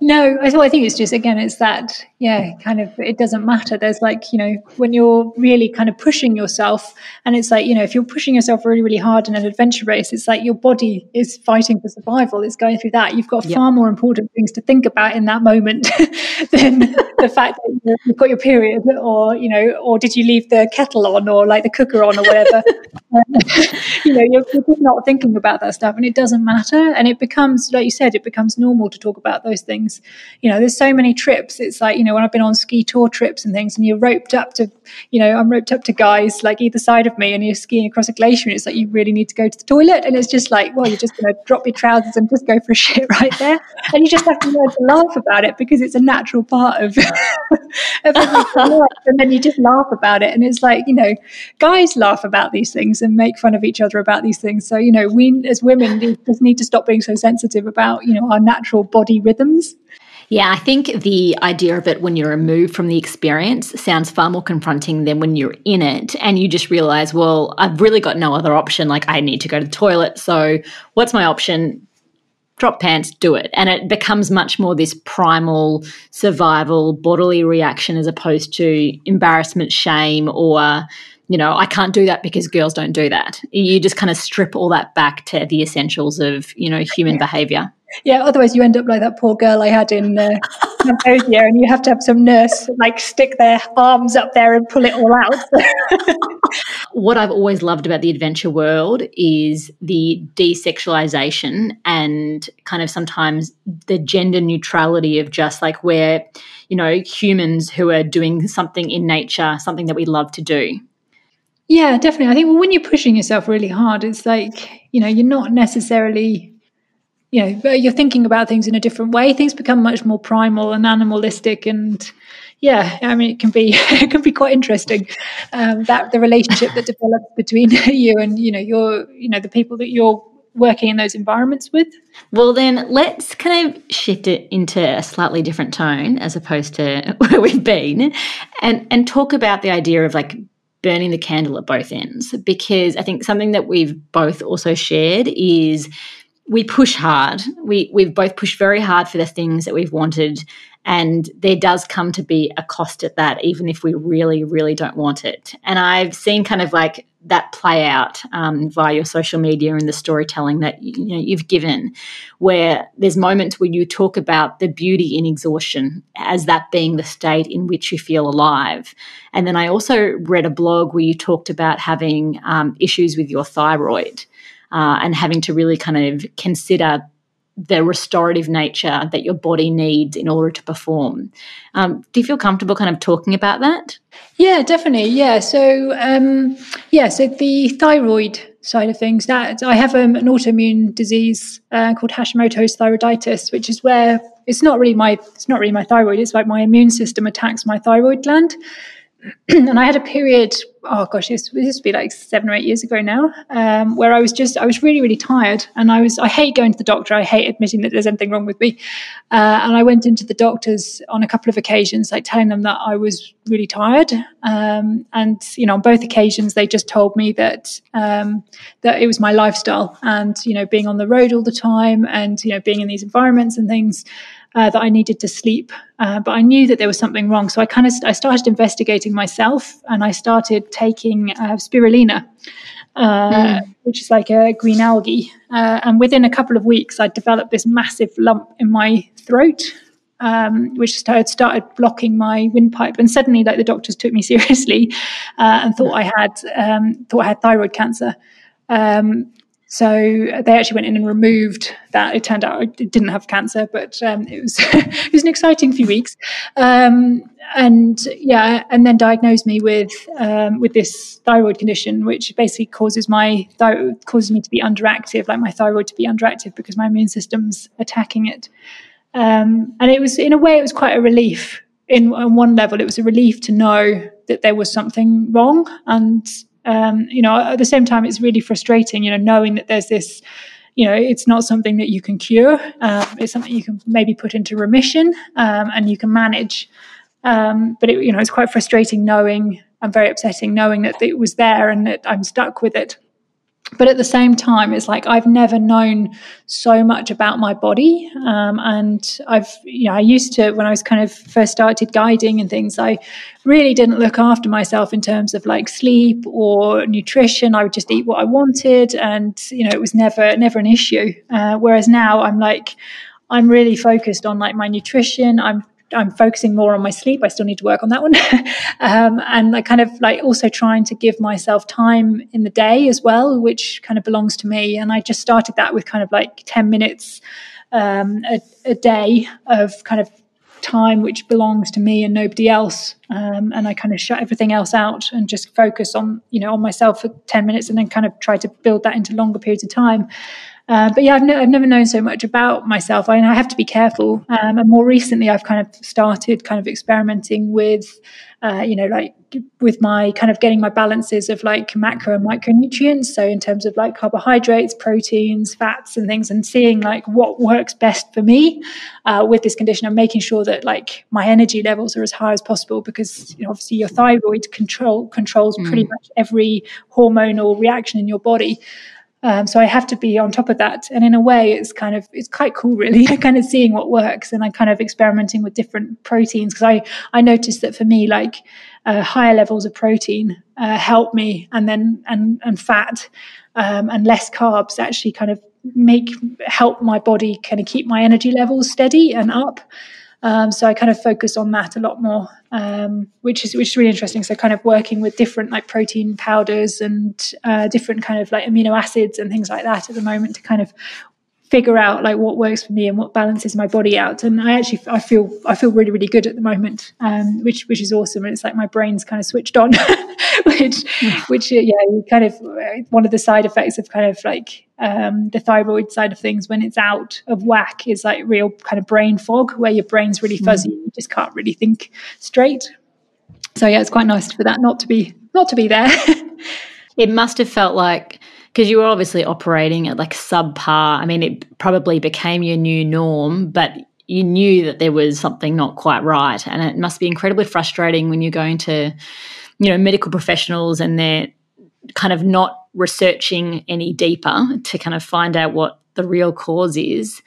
no, I, I think it's just again, it's that yeah, kind of it doesn't matter. There's like you know when you're really kind of pushing yourself, and it's like you know if you're pushing yourself really really hard in an adventure race, it's like your body is fighting for survival. It's going through that. You've got yep. far more important things to think about in that moment than the fact that you've got your period, or you know, or did you leave the kettle on, or like the cooker on, or whatever. Um, you know, you're, you're not thinking about that stuff, and it doesn't matter. And it becomes, like you said, it becomes normal to talk about those things. You know, there's so many trips. It's like, you know, when I've been on ski tour trips and things, and you're roped up to, you know, I'm roped up to guys like either side of me, and you're skiing across a glacier, and it's like you really need to go to the toilet, and it's just like, well, you're just going to drop your trousers and just go for a shit right there, and you just have to learn to laugh about it because it's a natural part of, of and then you just laugh about it, and it's like, you know, guys laugh about these things and make fun of each other about these things. So, you know, we as women just need to stop being so sensitive about, you know, our natural body rhythms. Yeah, I think the idea of it when you're removed from the experience sounds far more confronting than when you're in it and you just realize, well, I've really got no other option. Like, I need to go to the toilet. So, what's my option? Drop pants, do it. And it becomes much more this primal survival bodily reaction as opposed to embarrassment, shame, or you know, I can't do that because girls don't do that. You just kind of strip all that back to the essentials of, you know, human behavior. Yeah, otherwise you end up like that poor girl I had in uh, Cambodia, and you have to have some nurse like stick their arms up there and pull it all out. what I've always loved about the adventure world is the desexualization and kind of sometimes the gender neutrality of just like where, you know, humans who are doing something in nature, something that we love to do. Yeah, definitely. I think when you're pushing yourself really hard, it's like, you know, you're not necessarily you know you're thinking about things in a different way. Things become much more primal and animalistic and yeah i mean it can be it can be quite interesting um, that the relationship that develops between you and you know your you know the people that you're working in those environments with. Well then let's kind of shift it into a slightly different tone as opposed to where we've been and and talk about the idea of like burning the candle at both ends because i think something that we've both also shared is we push hard. We we've both pushed very hard for the things that we've wanted, and there does come to be a cost at that, even if we really, really don't want it. And I've seen kind of like that play out um, via your social media and the storytelling that you know you've given, where there's moments where you talk about the beauty in exhaustion as that being the state in which you feel alive. And then I also read a blog where you talked about having um, issues with your thyroid uh, and having to really kind of consider the restorative nature that your body needs in order to perform. Um, do you feel comfortable kind of talking about that? Yeah, definitely. Yeah. So, um, yeah, so the thyroid side of things. That I have um, an autoimmune disease uh, called Hashimoto's thyroiditis, which is where it's not really my it's not really my thyroid. It's like my immune system attacks my thyroid gland, and I had a period, oh gosh, this, used to be like seven or eight years ago now, um, where I was just, I was really, really tired. And I was, I hate going to the doctor. I hate admitting that there's anything wrong with me. Uh, and I went into the doctors on a couple of occasions, like telling them that I was really tired. Um, and, you know, on both occasions, they just told me that, um, that it was my lifestyle and, you know, being on the road all the time and, you know, being in these environments and things uh, that I needed to sleep, uh, but I knew that there was something wrong. So I kind of I started investigating myself, and I started taking uh, spirulina, mm. which is like a green algae. Uh, and within a couple of weeks, I developed this massive lump in my throat. Um, which started, started blocking my windpipe, and suddenly, like the doctors took me seriously uh, and thought I had um, thought I had thyroid cancer. Um, so they actually went in and removed that. It turned out it didn't have cancer, but um, it was it was an exciting few weeks. Um, and yeah, and then diagnosed me with um, with this thyroid condition, which basically causes my causes me to be underactive, like my thyroid to be underactive because my immune system's attacking it. Um, and it was in a way it was quite a relief. In on one level, it was a relief to know that there was something wrong and um, you know, at the same time, it's really frustrating, you know, knowing that there's this, you know, it's not something that you can cure. Um, it's something you can maybe put into remission um, and you can manage. Um, but it, you know, it's quite frustrating knowing and very upsetting knowing that it was there and that I'm stuck with it but at the same time it's like i've never known so much about my body um, and i've you know i used to when i was kind of first started guiding and things i really didn't look after myself in terms of like sleep or nutrition. I would just eat what i wanted and you know it was never never an issue. Uh, whereas now i'm like i'm really focused on like my nutrition. I'm I'm focusing more on my sleep. I still need to work on that one. um, and I kind of like also trying to give myself time in the day as well, which kind of belongs to me. And I just started that with kind of like 10 minutes um, a, a, day of kind of time which belongs to me and nobody else. Um, and I kind of shut everything else out and just focus on, you know, on myself for 10 minutes and then kind of try to build that into longer periods of time. Uh, but yeah, I've, I've, never known so much about myself. I, I have to be careful. Um, and more recently, I've kind of started kind of experimenting with, uh, you know, like with my kind of getting my balances of like macro and micronutrients. So in terms of like carbohydrates, proteins, fats, and things, and seeing like what works best for me uh, with this condition, and making sure that like my energy levels are as high as possible because you know, obviously your thyroid control controls mm. pretty much every hormonal reaction in your body. Um, so I have to be on top of that. And in a way, it's kind of, it's quite cool, really, kind of seeing what works and I kind of experimenting with different proteins. Cause I, I noticed that for me, like uh, higher levels of protein uh, help me and then, and, and fat um, and less carbs actually kind of make, help my body kind of keep my energy levels steady and up. Um, so I kind of focus on that a lot more, um, which is which is really interesting. So kind of working with different like protein powders and uh, different kind of like amino acids and things like that at the moment to kind of figure out like what works for me and what balances my body out. And i actually i feel i feel really really good at the moment um, which which is awesome. And it's like my brain's kind of switched on which which uh, yeah you kind of one of the side effects of kind of like um, the thyroid side of things when it's out of whack is like real kind of brain fog where your brain's really fuzzy mm. you just can't really think straight. So yeah it's quite nice for that not to be not to be there. It must have felt like because you were obviously operating at like subpar. I mean, it probably became your new norm, but you knew that there was something not quite right. And it must be incredibly frustrating when you're going to, you know, medical professionals and they're kind of not researching any deeper to kind of find out what the real cause is.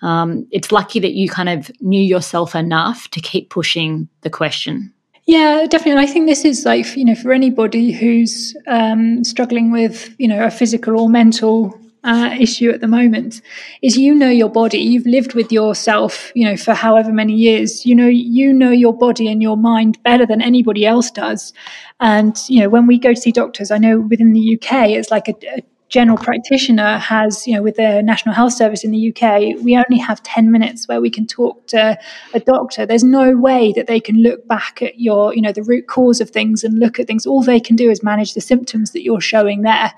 Um, it's lucky that you kind of knew yourself enough to keep pushing the question. Yeah, definitely. I think this is like, you know, for anybody who's um, struggling with, you know, a physical or mental uh, issue at the moment is you know your body. You've lived with yourself you know for however many years. You know you know your body and your mind better than anybody else does. And you know when we go to see doctors i know within the uk it's like a, a general practitioner has, you know, with the National Health Service in the UK, we only have 10 minutes where we can talk to a doctor. There's no way that they can look back at your, you know, the root cause of things and look at things. All they can do is manage the symptoms that you're showing there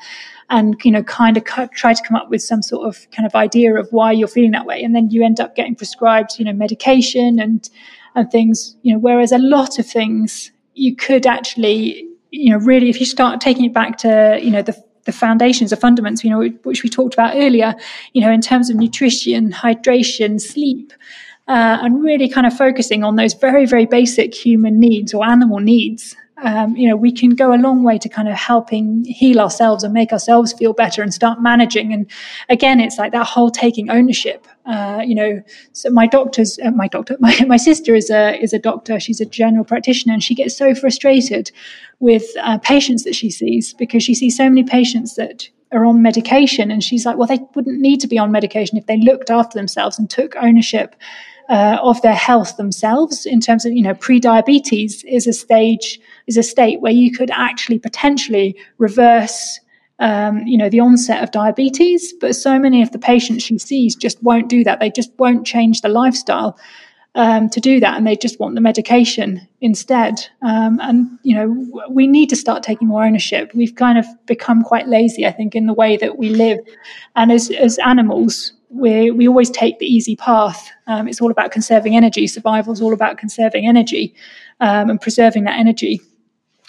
and, you know, kind of try to come up with some sort of kind of idea of why you're feeling that way. And then you end up getting prescribed, you know, medication and, and things, you know, whereas a lot of things you could actually, you know, really, if you start taking it back to, you know, the the foundations, the fundamentals, you know, which we talked about earlier, you know, in terms of nutrition, hydration, sleep, uh, and really kind of focusing on those very, very basic human needs or animal needs um, you know, we can go a long way to kind of helping heal ourselves and make ourselves feel better and start managing. And again, it's like that whole taking ownership. Uh, you know, so my doctor's, uh, my doctor, my, my sister is a is a doctor. She's a general practitioner, and she gets so frustrated with uh, patients that she sees because she sees so many patients that are on medication, and she's like, well, they wouldn't need to be on medication if they looked after themselves and took ownership uh, of their health themselves in terms of you know pre-diabetes is a stage is a state where you could actually potentially reverse um, you know the onset of diabetes but so many of the patients she sees just won't do that they just won't change the lifestyle um, to do that and they just want the medication instead um, and you know we need to start taking more ownership we've kind of become quite lazy i think in the way that we live and as, as animals we we always take the easy path. Um, it's all about conserving energy. Survival is all about conserving energy um, and preserving that energy.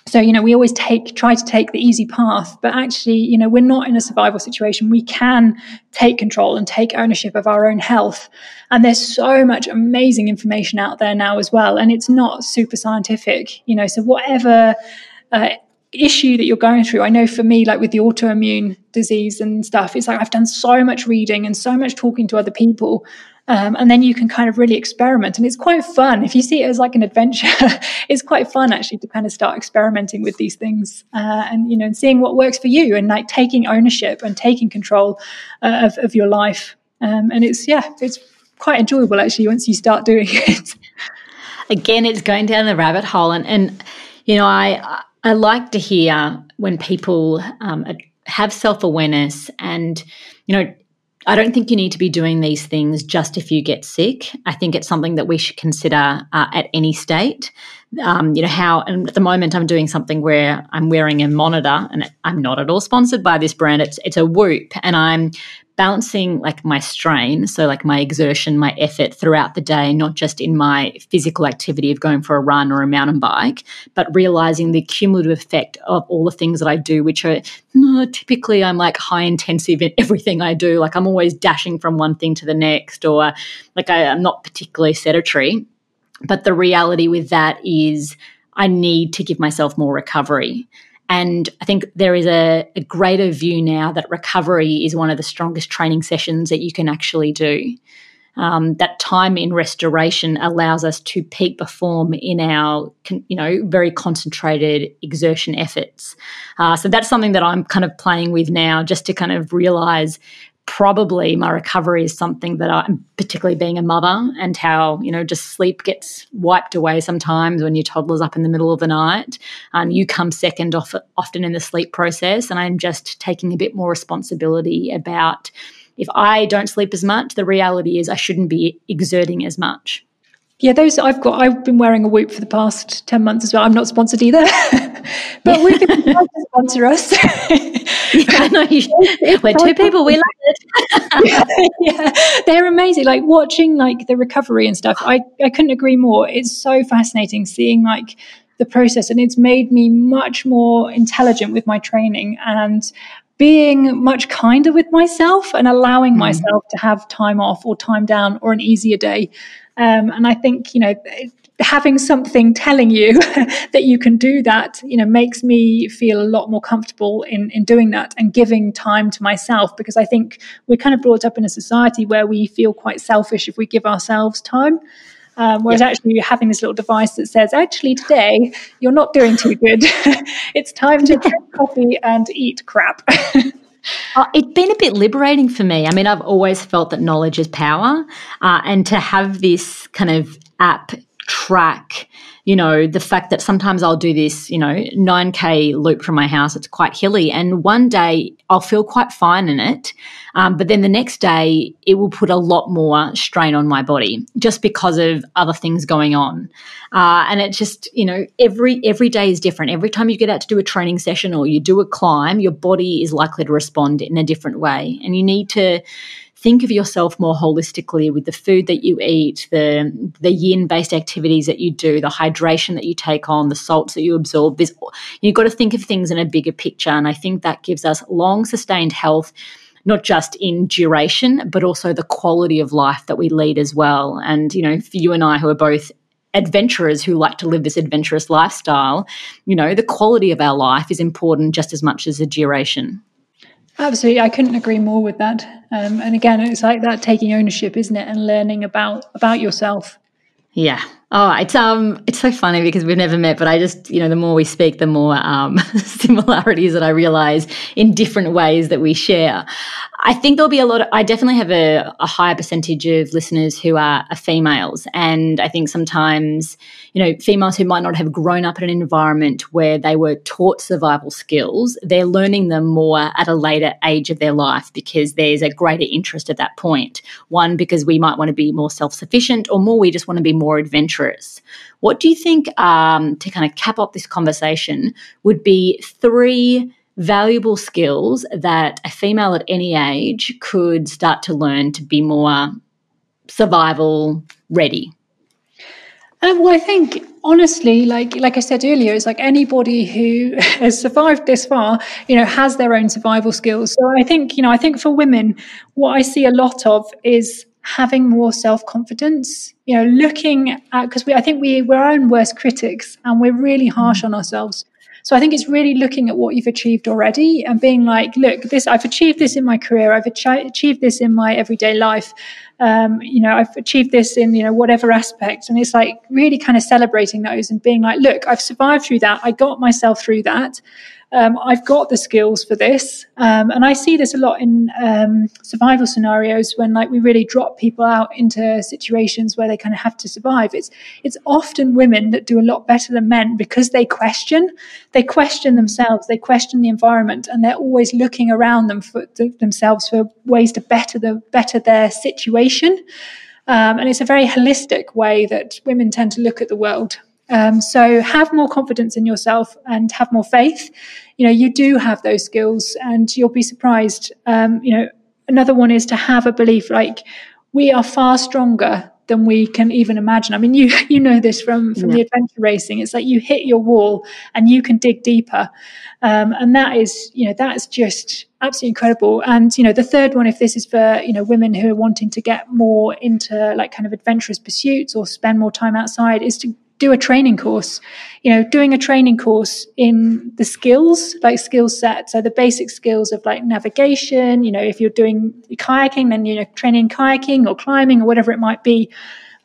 So you know we always take try to take the easy path, but actually you know we're not in a survival situation. We can take control and take ownership of our own health. And there's so much amazing information out there now as well, and it's not super scientific. You know, so whatever. Uh, issue that you're going through. I know for me, like with the autoimmune disease and stuff, it's like I've done so much reading and so much talking to other people. Um, and then you can kind of really experiment. And it's quite fun. If you see it as like an adventure, it's quite fun actually to kind of start experimenting with these things uh, and, you know, and seeing what works for you and like taking ownership and taking control uh, of, of your life. Um, and it's, yeah, it's quite enjoyable actually once you start doing it. Again, it's going down the rabbit hole. And, and you know, I, I like to hear when people um, have self awareness and, you know, I don't think you need to be doing these things just if you get sick. I think it's something that we should consider uh, at any state. Um, you know how, and at the moment I'm doing something where I'm wearing a monitor, and I'm not at all sponsored by this brand. It's it's a Whoop, and I'm balancing like my strain, so like my exertion, my effort throughout the day, not just in my physical activity of going for a run or a mountain bike, but realizing the cumulative effect of all the things that I do, which are typically I'm like high intensive in everything I do. Like I'm always dashing from one thing to the next, or like I, I'm not particularly sedentary. But the reality with that is I need to give myself more recovery. And I think there is a, a, greater view now that recovery is one of the strongest training sessions that you can actually do. Um, that time in restoration allows us to peak perform in our, you know, very concentrated exertion efforts. Uh, so that's something that I'm kind of playing with now, just to kind of realize probably my recovery is something that I'm particularly being a mother and how, you know, just sleep gets wiped away sometimes when your toddler's up in the middle of the night. and you come second off, often in the sleep process. And I'm just taking a bit more responsibility about if I don't sleep as much, the reality is I shouldn't be exerting as much. Yeah, those I've got. I've been wearing a Whoop for the past ten months as well. I'm not sponsored either, but Whoop is to sponsor us. yeah, no, we're two people. We love it. yeah, yeah, they're amazing. Like watching like the recovery and stuff. I I couldn't agree more. It's so fascinating seeing like the process, and it's made me much more intelligent with my training and being much kinder with myself and allowing mm. myself to have time off or time down or an easier day um, and I think, you know, having something telling you that you can do that, you know, makes me feel a lot more comfortable in, in doing that and giving time to myself because I think we're kind of brought up in a society where we feel quite selfish if we give ourselves time. Um, whereas yeah. actually having this little device that says, actually today you're not doing too good. it's time to drink coffee and eat crap. Uh, it's been a bit liberating for me. I mean, I've always felt that knowledge is power, uh, and to have this kind of app track you know, the fact that sometimes I'll do this, you know, 9K loop from my house, it's quite hilly. And one day I'll feel quite fine in it. Um, but then the next day it will put a lot more strain on my body just because of other things going on. Uh, and it just, you know, every, every day is different. Every time you get out to do a training session or you do a climb, your body is likely to respond in a different way. And you need to, think of yourself more holistically with the food that you eat, the the yin based activities that you do, the hydration that you take on, the salts that you absorb. This you've got to think of things in a bigger picture, and I think that gives us long sustained health. Not just in duration, but also the quality of life that we lead as well. And, you know, for you and I, who are both adventurers who like to live this adventurous lifestyle, you know, the quality of our life is important just as much as the duration. Absolutely, I couldn't agree more with that. Um, and again, it's like that taking ownership, isn't it, and learning about about yourself. Yeah. Oh, it's um, it's so funny because we've never met, but I just, you know, the more we speak, the more um, similarities that I realize in different ways that we share. I think there'll be a lot of, I definitely have a, a higher percentage of listeners who are, are, females. And I think sometimes, you know, females who might not have grown up in an environment where they were taught survival skills, they're learning them more at a later age of their life because there's a greater interest at that point. One, because we might want to be more self sufficient, or more, we just want to be more adventurous. What do you think, um, to kind of cap off this conversation, would be three valuable skills that a female at any age could start to learn to be more survival ready? Um, well, I think honestly, like like I said earlier, it's like anybody who has survived this far, you know, has their own survival skills. So I think, you know, I think for women, what I see a lot of is having more self confidence. You know, looking at because we, I think we we're our own worst critics, and we're really harsh mm. on ourselves. So I think it's really looking at what you've achieved already and being like, look, this I've achieved this in my career, I've achieved this in my everyday life. Um, you know, I've achieved this in, you know, whatever aspect. And it's like really kind of celebrating those and being like, look, I've survived through that. I got myself through that um, I've got the skills for this. Um, and I see this a lot in um, survival scenarios when like we really drop people out into situations where they kind of have to survive. It's it's often women that do a lot better than men because they question, they question themselves, they question the environment, and they're always looking around them for themselves for ways to better the better their situation. Um, and it's a very holistic way that women tend to look at the world. Um, so have more confidence in yourself and have more faith. You know, you do have those skills and you'll be surprised. Um, you know, another one is to have a belief like we are far stronger than we can even imagine. I mean, you you know this from from yeah. the adventure racing. It's like you hit your wall and you can dig deeper, um, and that is you know that's just absolutely incredible. And you know the third one, if this is for you know women who are wanting to get more into like kind of adventurous pursuits or spend more time outside, is to do a training course. You know doing a training course in the skills like skill set so the basic skills of like navigation you know if you're doing kayaking then you know training kayaking or climbing or whatever it might be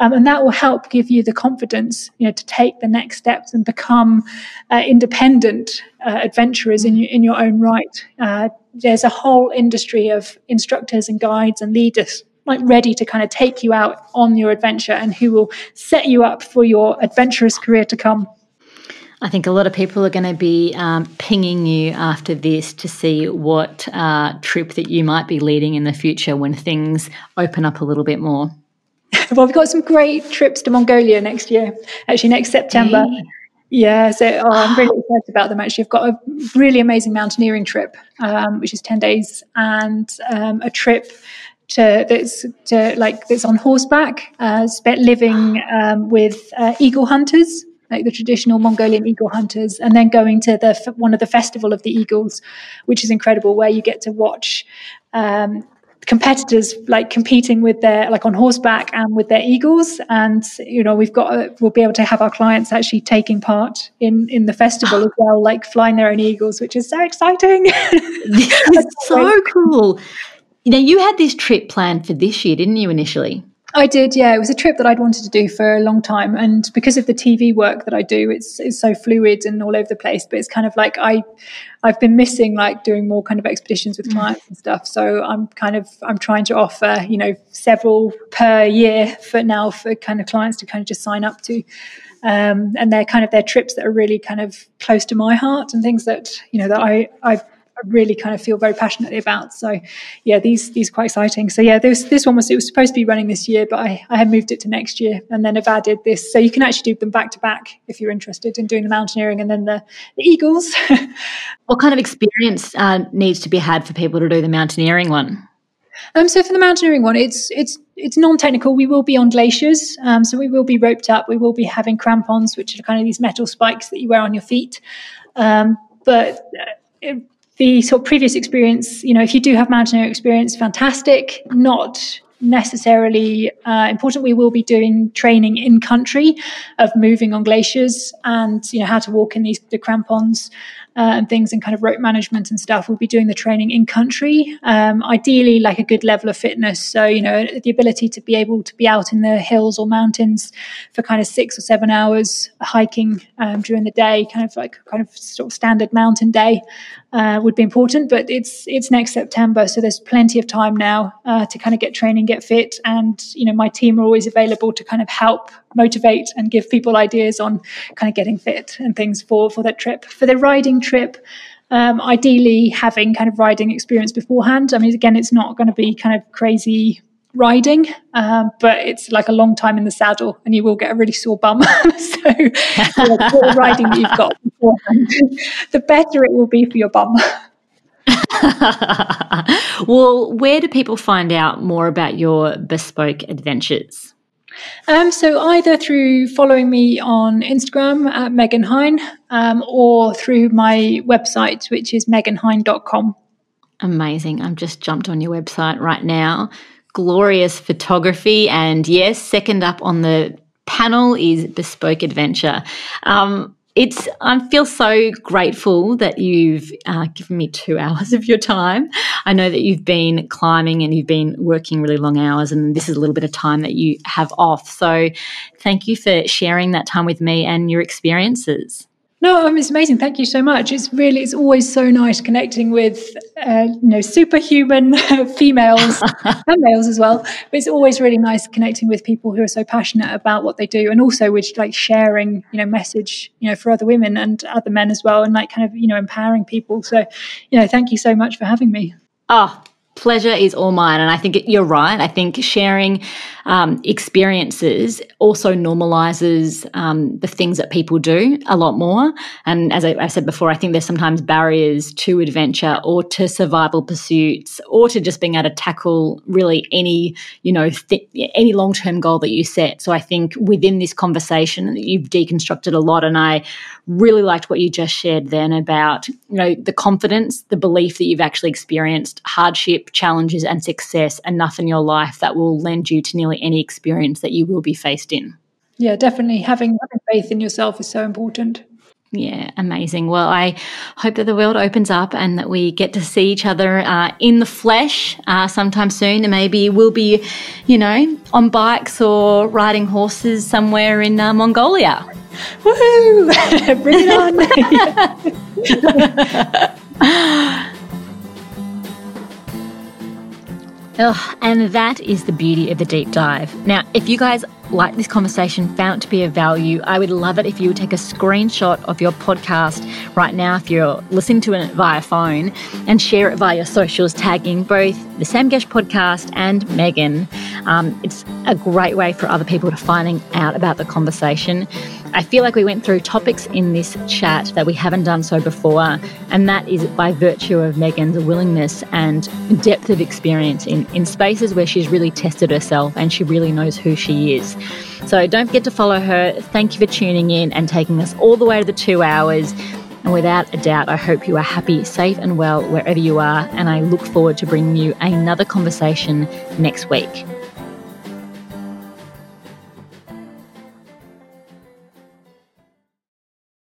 um, and that will help give you the confidence you know to take the next steps and become uh, independent uh, adventurers in, your in your own right. Uh, there's a whole industry of instructors and guides and leaders like ready to kind of take you out on your adventure and who will set you up for your adventurous career to come. I think a lot of people are going to be um, pinging you after this to see what uh, trip that you might be leading in the future when things open up a little bit more. well, we've got some great trips to Mongolia next year, actually, next September. Hey. Yeah, so oh, I'm really excited about them. Actually, I've got a really amazing mountaineering trip, um, which is ten days, and um, a trip to that's to like that's on horseback, uh, spent living um, with uh, eagle hunters, like the traditional Mongolian eagle hunters, and then going to the one of the festival of the eagles, which is incredible, where you get to watch. Um, competitors like competing with their like on horseback and with their eagles. And you know we've got we'll be able to have our clients actually taking part in in the festival as well like flying their own eagles which is so exciting. This is so cool now, you had this trip planned for this year, didn't you, initially? I did, yeah. It was a trip that I'd wanted to do for a long time, and because of the TV work that I do, it's it's so fluid and all over the place. But it's kind of like I, I've been missing like doing more kind of expeditions with clients and stuff. So I'm kind of I'm trying to offer you know several per year for now for kind of clients to kind of just sign up to. Um, and they're kind of their trips that are really kind of close to my heart and things that you know that I I really kind of feel very passionately about. So yeah, these these are quite exciting. So yeah, this this one was it was supposed to be running this year, but I, I had moved it to next year and then have added this. So you can actually do them back to back if you're interested in doing the mountaineering and then the, the eagles. what kind of experience uh, needs to be had for people to do the mountaineering one? Um, so for the mountaineering one, it's it's it's non-technical. We will be on glaciers, um, so we will be roped up. We will be having crampons, which are kind of these metal spikes that you wear on your feet. Um, but uh, the sort of previous experience, you know, if you do have mountaineering experience, fantastic. Not necessarily uh, important. We will be doing training in country of moving on glaciers and you know how to walk in these the crampons uh, and things and kind of rope management and stuff. We'll be doing the training in country, um, ideally like a good level of fitness. So, you know, the ability to be able to be out in the hills or mountains for kind of six or seven hours hiking um, during the day, kind of like kind of sort of standard mountain day uh, would be important. But it's it's next September, so there's plenty of time now uh, to kind of get training, get fit, and you know my team are always available to kind of help motivate and give people ideas on kind of getting fit and things for for that trip. For the riding trip, um, ideally having kind of riding experience beforehand. I mean, again, it's not going to be kind of crazy riding, um, but it's like a long time in the saddle, and you will get a really sore bum. so, the riding you've got beforehand, the better it will be for your bum. well, where do people find out more about your bespoke adventures? Um, so either through following me on Instagram at Megan Hine um, or through my website, which is meganhine.com. Amazing. I've just jumped on your website right now. Glorious photography. And yes, second up on the panel is Bespoke Adventure. Um, it's I feel so grateful that you've uh, given me two hours of your time. I know that you've been climbing and you've been working really long hours, and this is a little bit of time that you have off. So, thank you for sharing that time with me and your experiences. No, it's amazing. Thank you so much. It's really, it's always so nice connecting with, uh, you know, superhuman females and males as well. But it's always really nice connecting with people who are so passionate about what they do, and also with like sharing, you know, message, you know, for other women and other men as well, and like kind of, you know, empowering people. So, you know, thank you so much for having me. Oh, pleasure is all mine. And I think you're right. I think sharing um, experiences also normalizes um, the things that people do a lot more. And as I, I, said before, I think there's sometimes barriers to adventure or to survival pursuits or to just being able to tackle really any, you know, th- any long term goal that you set. So I think within this conversation, you've deconstructed a lot. And I really liked what you just shared then about, you know, the confidence, the belief that you've actually experienced hardship, challenges, and success enough in your life that will lend you to nearly any experience that you will be faced in. Yeah, definitely. Having, having faith in yourself is so important. Yeah, amazing. Well, I hope that the world opens up and that we get to see each other uh, in the flesh uh, sometime soon. And maybe we'll be, you know, on bikes or riding horses somewhere in uh, Mongolia. Woohoo! Bring it on. Ugh, and that is the beauty of the deep dive. Now, if you guys like this conversation, found it to be of value, I would love it if you would take a screenshot of your podcast right now, if you're listening to it via phone, and share it via your socials, tagging both the Sam Gesh podcast and Megan. Um, it's a great way for other people to finding out about the conversation. I feel like we went through topics in this chat that we haven't done so before, and that is by virtue of Megan's willingness and depth of experience in, in spaces where she's really tested herself and she really knows who she is. So don't forget to follow her. Thank you for tuning in and taking us all the way to the two hours. And without a doubt, I hope you are happy, safe, and well wherever you are. And I look forward to bringing you another conversation next week.